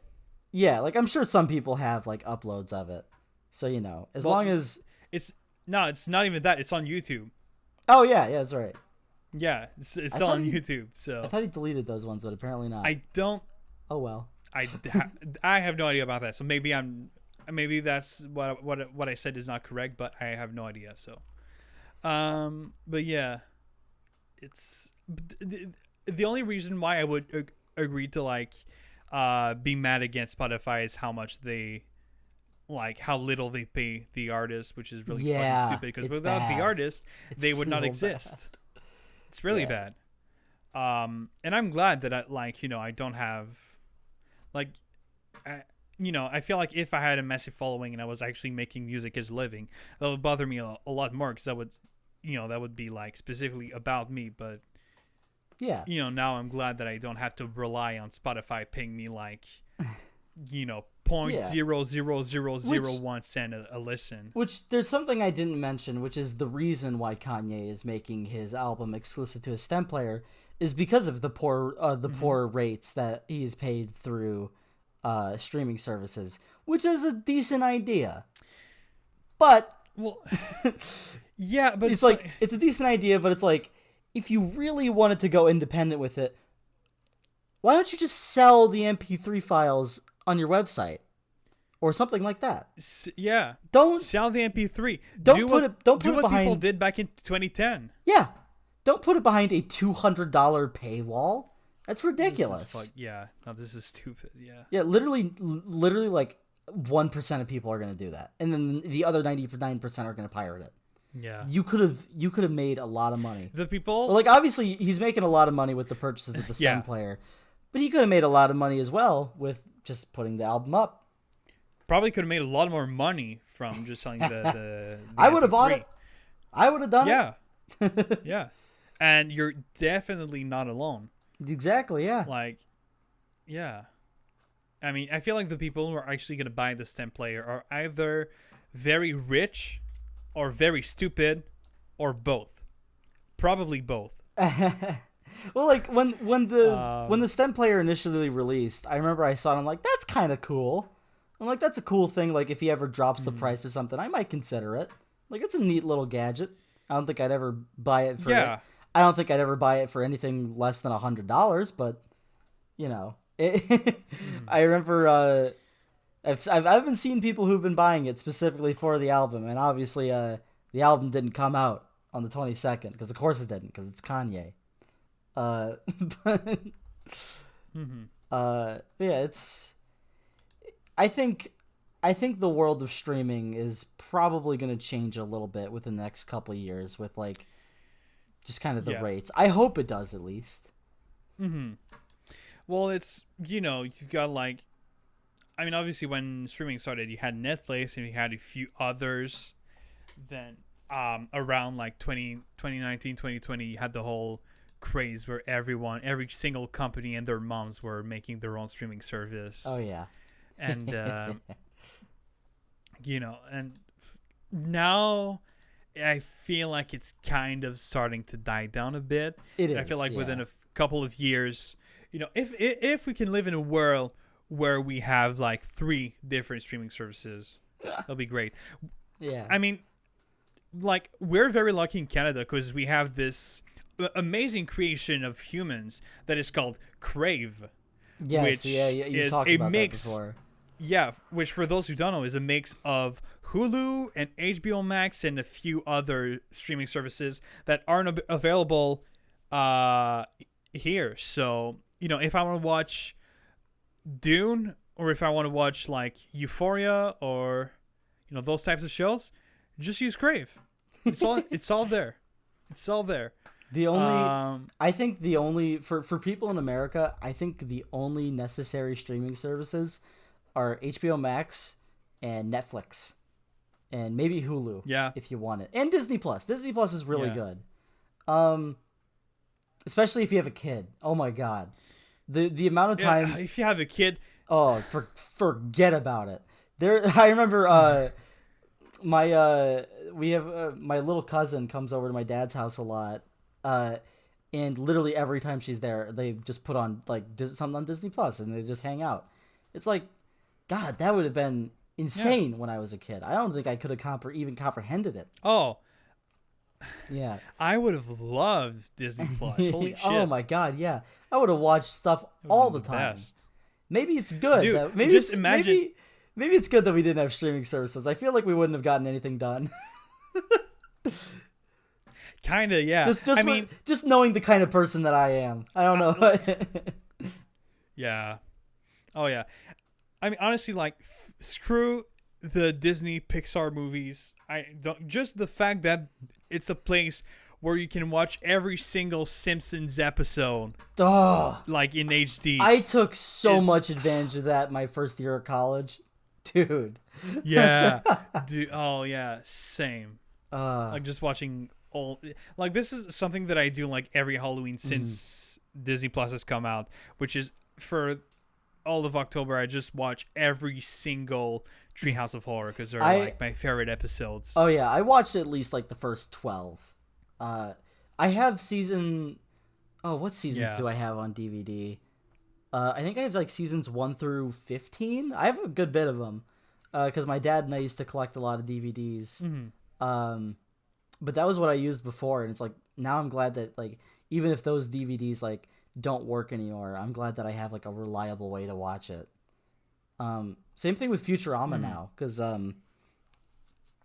Yeah, like I'm sure some people have like uploads of it. So you know, as Well, long as, It's no, it's not even that. It's on YouTube. oh yeah, yeah, that's right. Yeah, it's, it's still on he- YouTube. So I thought he deleted those ones, but apparently not. I don't. oh well. I I have no idea about that. So maybe I'm maybe that's what what what I said is not correct, but I have no idea. So, um, but yeah, it's the, the only reason why I would ag- agree to like uh be mad against Spotify is how much they like how little they pay the artist, which is really Yeah, fucking stupid. Because without bad. the artist, It's they would not exist. It's really Yeah. bad. Um, and I'm glad that I like you know I don't have like I, you know I feel like if I had a massive following and I was actually making music as a living, that would bother me a, a lot more because that would you know that would be like specifically about me. But Yeah. you know now I'm glad that I don't have to rely on Spotify paying me like you know point Yeah. zero zero zero zero Which- one cent a, a listen. Which there's something I didn't mention, which is the reason why Kanye is making his album exclusive to a stem player is because of the poor uh, the poor rates that he's paid through uh, streaming services, which is a decent idea. But Well, yeah, but it's like it's a decent idea, but it's like if you really wanted to go independent with it, why don't you just sell the MP3 files on your website or something like that? s- yeah. Don't Sell the MP3. Don't do put what, it- don't do put it what people behind- did back in 2010. Yeah. Don't put it behind a $200 paywall. That's This is ridiculous. fuck- yeah, no, this is stupid. Yeah, Yeah, literally literally like 1% of people are going to do that. And then the other 99% are going to pirate it. Yeah. You could have you could have made a lot of money. The people, like obviously he's making a lot of money with the purchases of the stem Yeah. player. But he could have made a lot of money as well with just putting the album up. probably could have made a lot more money from just selling the. the, the I would have bought it. I would have done it. Yeah, yeah, and you're definitely not alone. Exactly, yeah. Like, yeah. I mean, I feel like the people who are actually going to buy the stem player are either very rich or very stupid or both. Probably both. well, like when when the Um, when the stem player initially released, I remember I saw it. I'm like, that's kind of cool. I'm like, that's a cool thing. Like if he ever drops the price or something, I might consider it. Like it's a neat little gadget. I don't think I'd ever buy it for. Yeah. I don't think I'd ever buy it for anything less than a hundred dollars. But you know, it, Hmm. I remember. Uh, I've, I've I've been seeing people who've been buying it specifically for the album, and obviously, uh, the album didn't come out on the 22nd because of course it didn't because it's Kanye. Uh, but hmm uh, yeah, it's. I think, I think the world of streaming is probably going to change a little bit within the next couple of years with like, just kind of the Yeah. rates. I hope it does at least. hmm Well, it's you know you've got like, I mean, obviously when streaming started, you had Netflix and you had a few others. Then um, around like 20, 2019, 2020, you had the whole craze where everyone, every single company and their moms were making their own streaming service. Oh yeah. and um, you know and f- now i feel like it's kind of starting to die down a bit It is. i feel like within yeah. a f- couple of years you know if, if if we can live in a world where we have like three different streaming services that'll be great yeah. i mean like we're very lucky in canada because we have this amazing creation of humans that is called crave yes. which yeah. Yeah. You is talked a about mix that before. Yeah, which for those who don't know is a mix of Hulu and HBO Max and a few other streaming services that aren't available uh here. So, you know, if I want to watch Dune or if I want to watch like Euphoria or you know, those types of shows, just use Crave. It's all it's all there. It's all there. The only um I think the only for for people in America, I think the only necessary streaming services are HBO Max and Netflix, and maybe Hulu. Yeah. if you want it, and Disney Plus. Disney Plus is really Yeah. good, um, especially if you have a kid. Oh my god, the the amount of yeah, times if you have a kid, Oh, for forget about it. There, I remember. Uh, my uh, we have uh, my little cousin comes over to my dad's house a lot, uh, and literally every time she's there, they just put on like Dis- something on Disney Plus, and they just hang out. It's like, God, that would have been insane when I was a kid. I don't think I could have compre- even comprehended it. oh, Yeah. I would have loved Disney Plus. Holy shit. oh my God, yeah. I would have watched stuff all been the time. best. Maybe it's good. Dude, that- maybe just it's, imagine- Maybe, maybe it's good that we didn't have streaming services. I feel like we wouldn't have gotten anything done. Kinda, yeah. just, just, I mean, Uh, just knowing the kind of person that I am. I don't know. yeah. Oh yeah. I mean, honestly, like, f- screw the Disney Pixar movies. I don't. Just the fact that it's a place where you can watch every single Simpsons episode, oh, like in HD. I took so Is- much advantage of that my first year of college, dude. yeah. Dude. Oh yeah. Same. Uh, like just watching all like this is something that I do like every Halloween Mm-hmm. since Disney Plus has come out, which is for all of October. I just watch every single Treehouse of Horror because they're I- like my favorite episodes. oh yeah, I watched at least like the first twelve. Uh, I have season. Oh, what seasons Yeah. do I have on DVD? Uh, I think I have like seasons one through fifteen. I have a good bit of them, because my dad and I used to collect a lot of DVDs. Mhm. Um, but that was what I used before, and it's like now I'm glad that like even if those DVDs like don't work anymore, I'm glad that I have like a reliable way to watch it. Um, same thing with Futurama now, because um,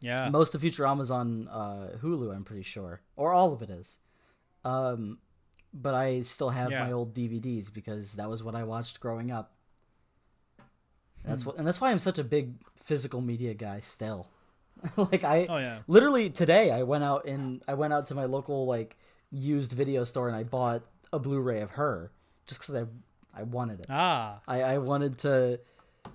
Yeah. most of Futurama's on uh, Hulu, I'm pretty sure, or all of it is. Um, but I still have Yeah. my old DVDs because that was what I watched growing up. That's what, and that's why I'm such a big physical media guy still. like I, Oh yeah. literally today I went out and I went out to my local like used video store and I bought a Blu-ray of her just because I I wanted it. Ah. I, I wanted to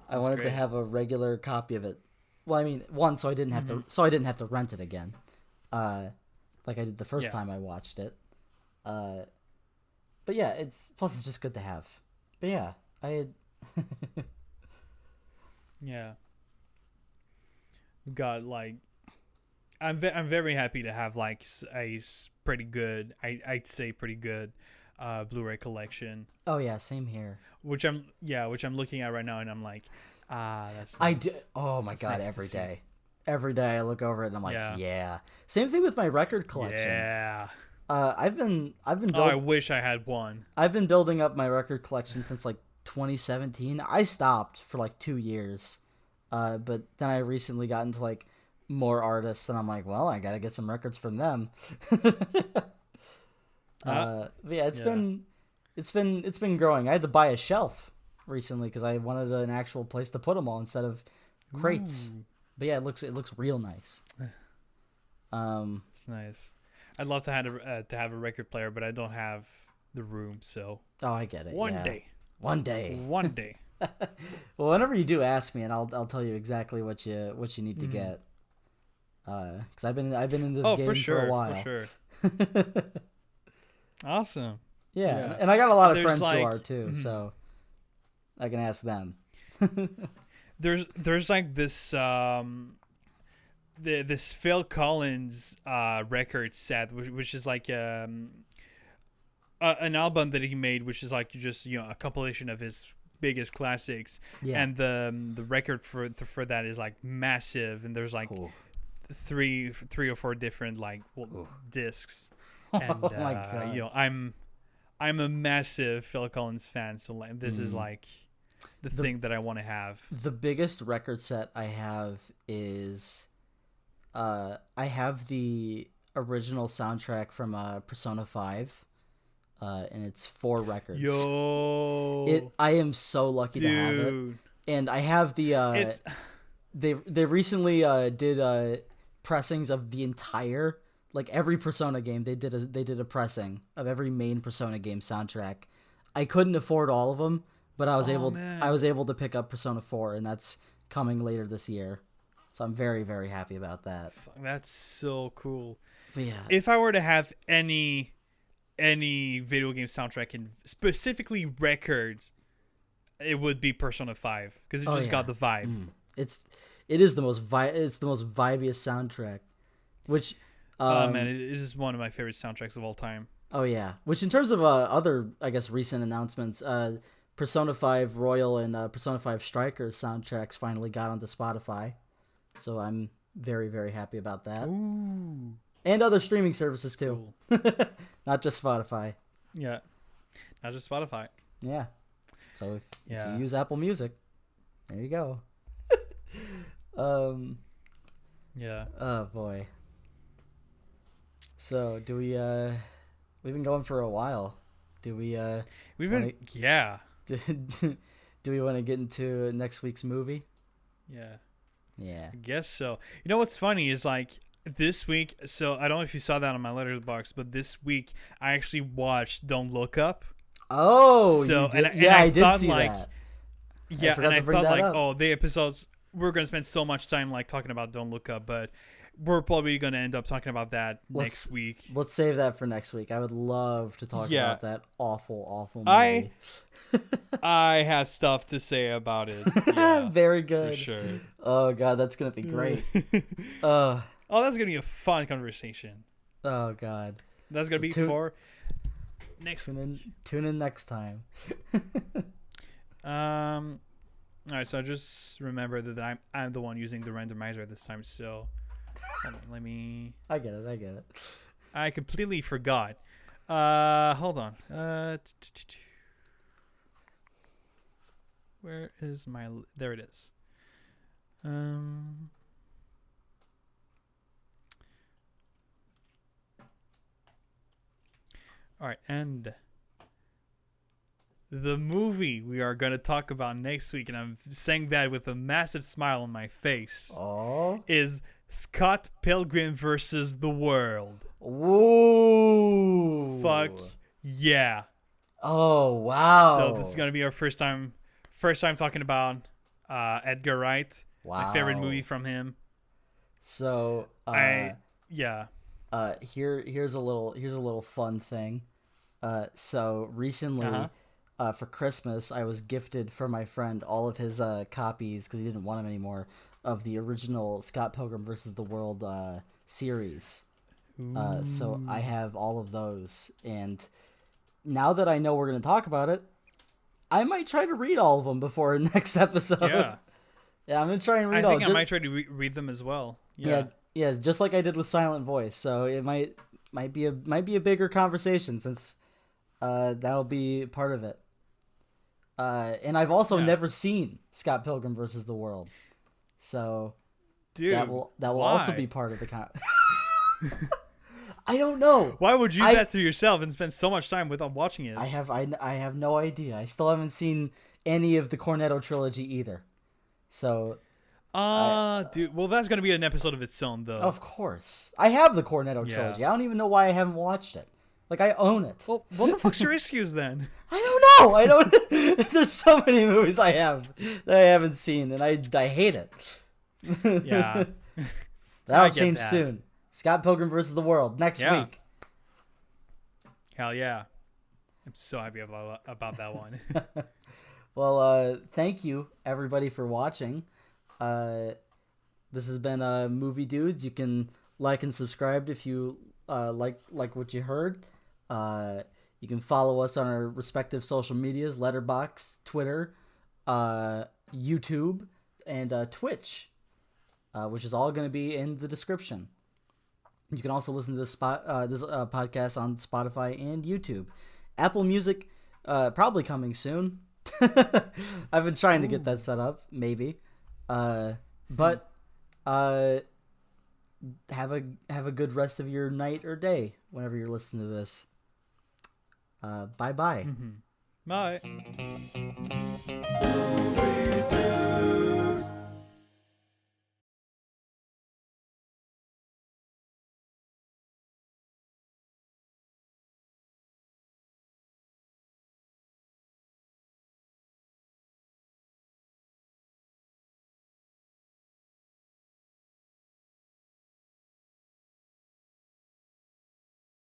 I wanted to have a regular copy of it. Well, I mean, one so I didn't have to so I didn't have to rent it again, uh, like I did the first Yeah. time I watched it. Uh, but yeah, it's plus it's just good to have. But yeah, I had Yeah. Got like, I'm ve- I'm very happy to have like a pretty good, I I'd say pretty good, uh, Blu-ray collection, Oh yeah, same here. which I'm yeah, which I'm looking at right now, and I'm like, ah, that's I do. Oh my It's god, nice every day, every day I look over it and I'm like, Yeah. yeah. Same thing with my record collection. Yeah. Uh, I've been I've been Oh, I wish I had one. I've been building up my record collection since like 2017. I stopped for like two years, uh, but then I recently got into like more artists, and I'm like, well, I gotta get some records from them. uh, but yeah, it's yeah. been it's been it's been growing. I had to buy a shelf recently because I wanted an actual place to put them all instead of crates. Ooh, But yeah, it looks it looks real nice. Um, it's nice. I'd love to have a, uh, to have a record player, but I don't have the room. So oh, I get it. one yeah. day, one day. one day. Well, whenever you do ask me, and I'll I'll tell you exactly what you what you need to Mhm. get. Uh, because I've been I've been in this oh, game for sure, a while. for sure. Awesome. yeah, Yeah. and- and I got a lot of There's friends like- who are too, mhm. so I can ask them. There's there's like this um the this Phil Collins uh record set which, which is like um a, an album that he made which is like just you know a compilation of his biggest classics Yeah. and the um, the record for for that is like massive and there's like Ooh. three three or four different like well, discs and oh my uh, god. you know i'm i'm a massive phil collins fan so like this is Mm. like the, The- thing that i want to have the biggest record set I have is uh I have the original soundtrack from uh Persona 5 uh and it's four records. yo It I am so lucky to have it. And I have the uh it's they they recently uh did uh pressings of the entire like every Persona game they did a they did a pressing of every main Persona game soundtrack. I couldn't afford all of them, but I was Oh, able man. I was able to pick up Persona 4 and that's coming later this year. So I'm very very happy about that. that's so cool But yeah. if i were to have any any video game soundtrack and specifically records it would be persona 5 because it Oh, just got the vibe Mm. It's it is the most vi- it's the most vibiest soundtrack. Which um, oh man it is one of my favorite soundtracks of all time Oh yeah. Which in terms of uh, other I guess recent announcements, uh, Persona 5 Royal and uh, Persona 5 Strikers soundtracks finally got onto Spotify. So I'm very very happy about that. Ooh, And other streaming services too. cool. Not just Spotify. yeah not just spotify Yeah. So if, if you use Apple Music, there you go. um yeah oh boy. So, do we uh we've been going for a while. Do we uh we've been Wanna- yeah do, do we want to get into next week's movie? yeah Yeah. I guess so. You know what's funny is like this week. So I don't know if you saw that on my Letterboxd, but this week I actually watched Don't Look Up. Oh, So, and I- and yeah, I I, did thought, see like, that. Yeah, forgot and I thought like, up. oh, the episodes we're gonna spend so much time like talking about Don't Look Up, but we're probably gonna end up talking about that Let's- next week. Let's save that for next week. I would love to talk Yeah. about that awful, awful movie. I- I have stuff to say about it. Yeah, Very for good. sure. Oh god, that's gonna be great. uh, oh, that's gonna be a fun conversation. oh god. That's gonna be Tune- for next. Tune in. Tune in next time. Um. All right, so I just remember that I'm I'm the one using the randomizer this time. So, hold on, let me. I get it. I get it. I completely forgot. Uh, hold on. Uh, where is my? l- There it is. Um. All right, and the movie we are going to talk about next week, and I'm saying that with a massive smile on my face, Oh. is Scott Pilgrim versus the World. Whoa. Fuck yeah! Oh wow. So this is gonna be our first time, first time talking about uh, Edgar Wright, wow. my favorite movie from him. So uh, I yeah. uh here here's a little here's a little fun thing uh so recently Uh-huh. uh for christmas i was gifted for my friend all of his uh copies because he didn't want them anymore of the original Scott Pilgrim versus the World uh, series. Uh, so I have all of those, and now that I know we're going to talk about it, I might try to read all of them before next episode. Yeah. Yeah, I'm gonna try and read I all. think I just- might try to re- read them as well. yeah. Yeah. yeah, just like I did with Silent Voice. So it might might be a might be a bigger conversation since uh, that'll be part of it. Uh, and I've also Yeah. never seen Scott Pilgrim versus the World, so Dude, that will that will also be part of the con. I don't know. Why would you do I- that to yourself and spend so much time without watching it? I have I, I have no idea. I still haven't seen any of the Cornetto trilogy either. So Ah, dude. Well, that's gonna be an episode of its own, though. of course I have the Cornetto Yeah. trilogy. I don't even know why I haven't watched it. Like I own it. well, what the fuck's your excuse then? I don't know. I don't. There's so many movies I have that I haven't seen, and I I hate it. Yeah. That'll change that. soon. Scott Pilgrim versus the World next Yeah. week. Hell yeah. I'm so happy about about that one. Well, uh, thank you everybody for watching. Uh, this has been uh, Movie Dudes. You can like and subscribe if you uh, like like what you heard. Uh, you can follow us on our respective social medias: Letterboxd, Twitter, uh, YouTube, and uh, Twitch, uh, which is all going to be in the description. You can also listen to this spot uh, this uh, podcast on Spotify and YouTube. Apple Music uh, probably coming soon. I've been trying to get that set up, maybe. Uh, but uh, have a have a good rest of your night or day whenever you're listening to this. Uh, bye bye. Bye.